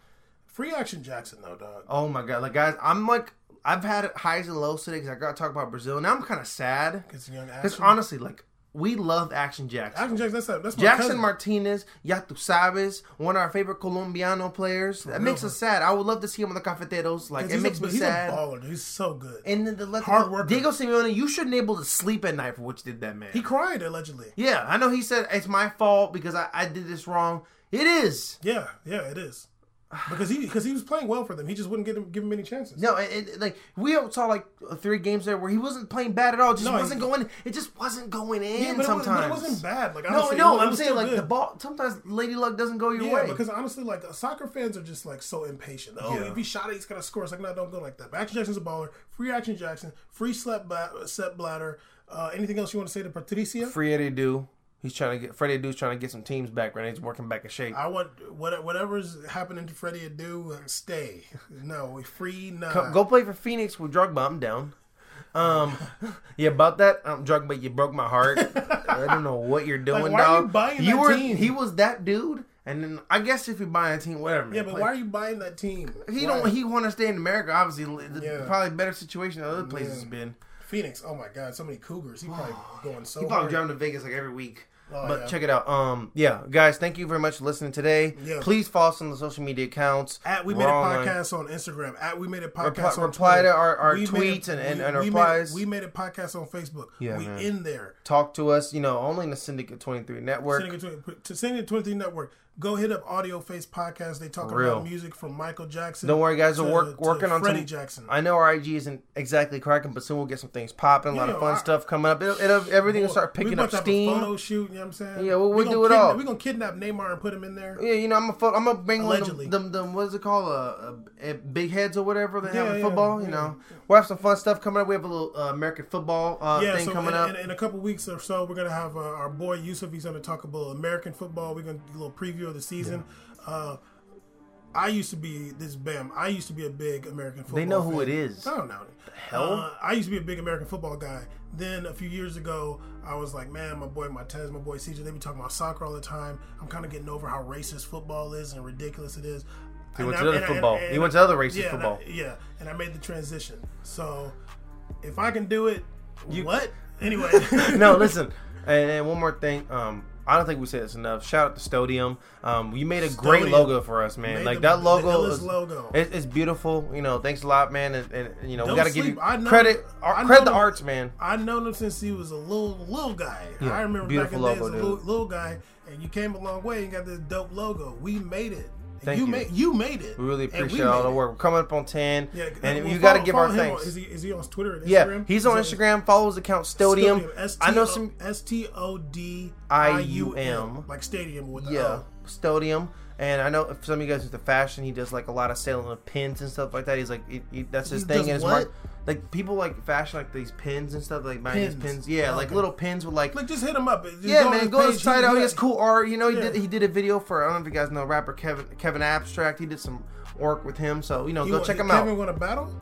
A: Free action Jackson though, dog.
B: Oh my god, like guys, I'm like, I've had highs and lows today because I got to talk about Brazil. Now I'm kind of sad because honestly, like, we love Action Jackson.
A: Action Jackson, that's that's my
B: Jackson
A: cousin.
B: Martinez, ya tu sabes, one of our favorite Colombiano players. That makes us sad. I would love to see him on the Cafeteros. Like it makes
A: a,
B: me
A: he's
B: sad.
A: a baller. dude. He's so good.
B: And then the let
A: Hard worker.
B: Diego Simeone, you shouldn't be able to sleep at night for what you did that man.
A: He cried allegedly.
B: yeah, I know he said it's my fault because I, I did this wrong. It is.
A: Yeah, yeah, it is. Because he because he was playing well for them. He just wouldn't give him give him any chances.
B: No, it, it- like we saw like three games there where he wasn't playing bad at all. Just
A: No,
B: wasn't
A: he-
B: going. It just wasn't going in.
A: Yeah, but, it
B: sometimes
A: was, but it wasn't bad. Like
B: No,
A: honestly,
B: no,
A: it was-
B: I'm saying like
A: good.
B: the ball. Sometimes Lady Luck doesn't go your
A: Yeah,
B: way.
A: because honestly, like soccer fans are just like so impatient. Oh,
B: Yeah.
A: if he shot it, he's gonna score. It's like no, don't go like that. But Action Jackson's a baller. Free Action Jackson. Free Slep ba- Sepp Blatter. Uh, anything else you want to say to Patricia?
B: Free Eddie Do. He's trying to get Freddie Adu's trying to get some teams back right now. He's working back in shape.
A: I want what, whatever's happening to Freddie Adu, stay. No, free. Nah.
B: Go, go play for Phoenix with Drogba. I'm down. Um, yeah, about that, um, Drogba, you broke my heart. I don't know what you're doing,
A: why are you
B: dog.
A: buying
B: you
A: that
B: were,
A: team?
B: he was that dude, and then I guess if you buy a team, whatever. Man,
A: Yeah, but
B: play.
A: why are you buying that team?
B: He
A: Why?
B: don't. He want to stay in America. Obviously,
A: Yeah.
B: probably better situation than other places
A: Yeah.
B: been.
A: Phoenix. Oh my God, so many Cougars. He probably going so
B: He probably
A: hard.
B: driving to Vegas like every week.
A: Oh,
B: but
A: yeah.
B: check it out. Um, yeah, guys, thank you very much for listening today.
A: Yeah.
B: Please follow us on the social media accounts.
A: At we made a podcast on Instagram. At we made a podcast
B: Reply-
A: on
B: reply
A: Twitter.
B: to our- our
A: We made
B: tweets and- and- and
A: we
B: replies.
A: Made, we made a podcast on Facebook.
B: Yeah,
A: we
B: man.
A: in there.
B: Talk to us. You know, only in the Syndicate Twenty Three Network.
A: Sending it to, to Sending It 23 Network. Go hit up Audio Face Podcast. They talk
B: Real.
A: about music from Michael Jackson.
B: Don't worry, guys.
A: to-
B: We're work, working on
A: Freddie
B: some.
A: Jackson.
B: I know our IG isn't exactly cracking, but soon we'll get some things popping. A lot
A: Yeah,
B: of fun
A: I-
B: stuff coming up. It'll, it'll, everything will start picking up steam.
A: A photo shoot. You know what I'm saying?
B: Yeah, we'll-
A: We
B: we'll
A: gonna
B: do it
A: kidnap-
B: all.
A: We're gonna kidnap Neymar and put him in there.
B: Yeah, you know, I'm a I'm gonna bring one
A: Allegedly.
B: them, them, them what is it called, uh, uh, uh, big heads or whatever they have in
A: yeah,
B: football. You
A: yeah.
B: know, we'll have some fun stuff coming up. We have a little uh, American football uh,
A: yeah,
B: thing
A: so
B: coming
A: in,
B: up.
A: In, in a couple weeks or so, we're gonna have uh, our boy Yusuf. He's gonna talk about American football. We're gonna do a little preview of the season. I used to be this Bam. I used to be a big American football.
B: They know who
A: fan.
B: it is.
A: I don't know.
B: hell?
A: Uh, I used to be a big American football guy. Then a few years ago, I was like, man, my boy Martez, my boy CJ, they be talking about soccer all the time. I'm kind of getting over how racist football is and ridiculous it is.
B: He went to other football. He went to other racist
A: yeah, and I-
B: football.
A: yeah, and I made the transition. So if I can do it,
B: You-
A: what? Anyway,
B: no, listen. And, and one more thing. Um, I don't think we said this enough. Shout out to Stodium. Um, you made a great logo for us, man. Like
A: the-
B: that logo is
A: logo.
B: It, it's beautiful. You know, thanks a lot, man. And, and you know,
A: Don't
B: we got to give you
A: I know-
B: credit.
A: I
B: Our,
A: know
B: credit the arts, man.
A: I've known him since he was a little little guy.
B: Yeah,
A: I remember back in the days,
B: logo,
A: a little, little guy, and you came a long way and got this dope logo. We made it.
B: Thank
A: you.
B: you.
A: Made, you made it.
B: We really appreciate all the work. We're coming up on ten,
A: Yeah,
B: and uh,
A: well,
B: you got to give our thanks.
A: on- Is he, is he on Twitter? And
B: yeah,
A: Instagram?
B: he's on
A: Is that-
B: Instagram. Follow his account, Stodium. I know some.
A: S T O D
B: I U M
A: like stadium with
B: Yeah. Stodium. And I know if some of you guys into fashion, he does like a lot of selling of pins and stuff like that. He's like, he, he- that's his
A: He
B: thing. in his
A: what?
B: mark. Like people like fashion, like these pins and stuff, like buying these
A: Pins.
B: pins. Yeah, oh, like
A: Okay.
B: little pins with like.
A: Like just hit him up. Just
B: yeah,
A: on
B: man, go
A: page.
B: out. He has cool art. You know, he
A: Yeah.
B: did he did a video for I don't know if you guys know rapper Kevin Kevin Abstract. He did some work with him, so you know,
A: He
B: go
A: wa-
B: check him
A: Kevin
B: out.
A: want to battle?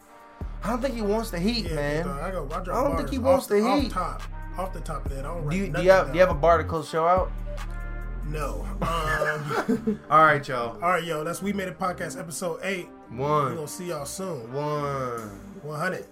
B: I don't think he wants the heat,
A: Yeah,
B: man.
A: I go. I,
B: I don't think he wants
A: off,
B: the
A: off
B: heat.
A: top, off the top of that. I don't
B: Do you do you have do you have a bar to close show out?
A: No. Um,
B: All right, y'all.
A: all right, yo. That's we made a podcast episode eight. One. We
B: One,
A: gonna see y'all soon.
B: one.
A: One hundred.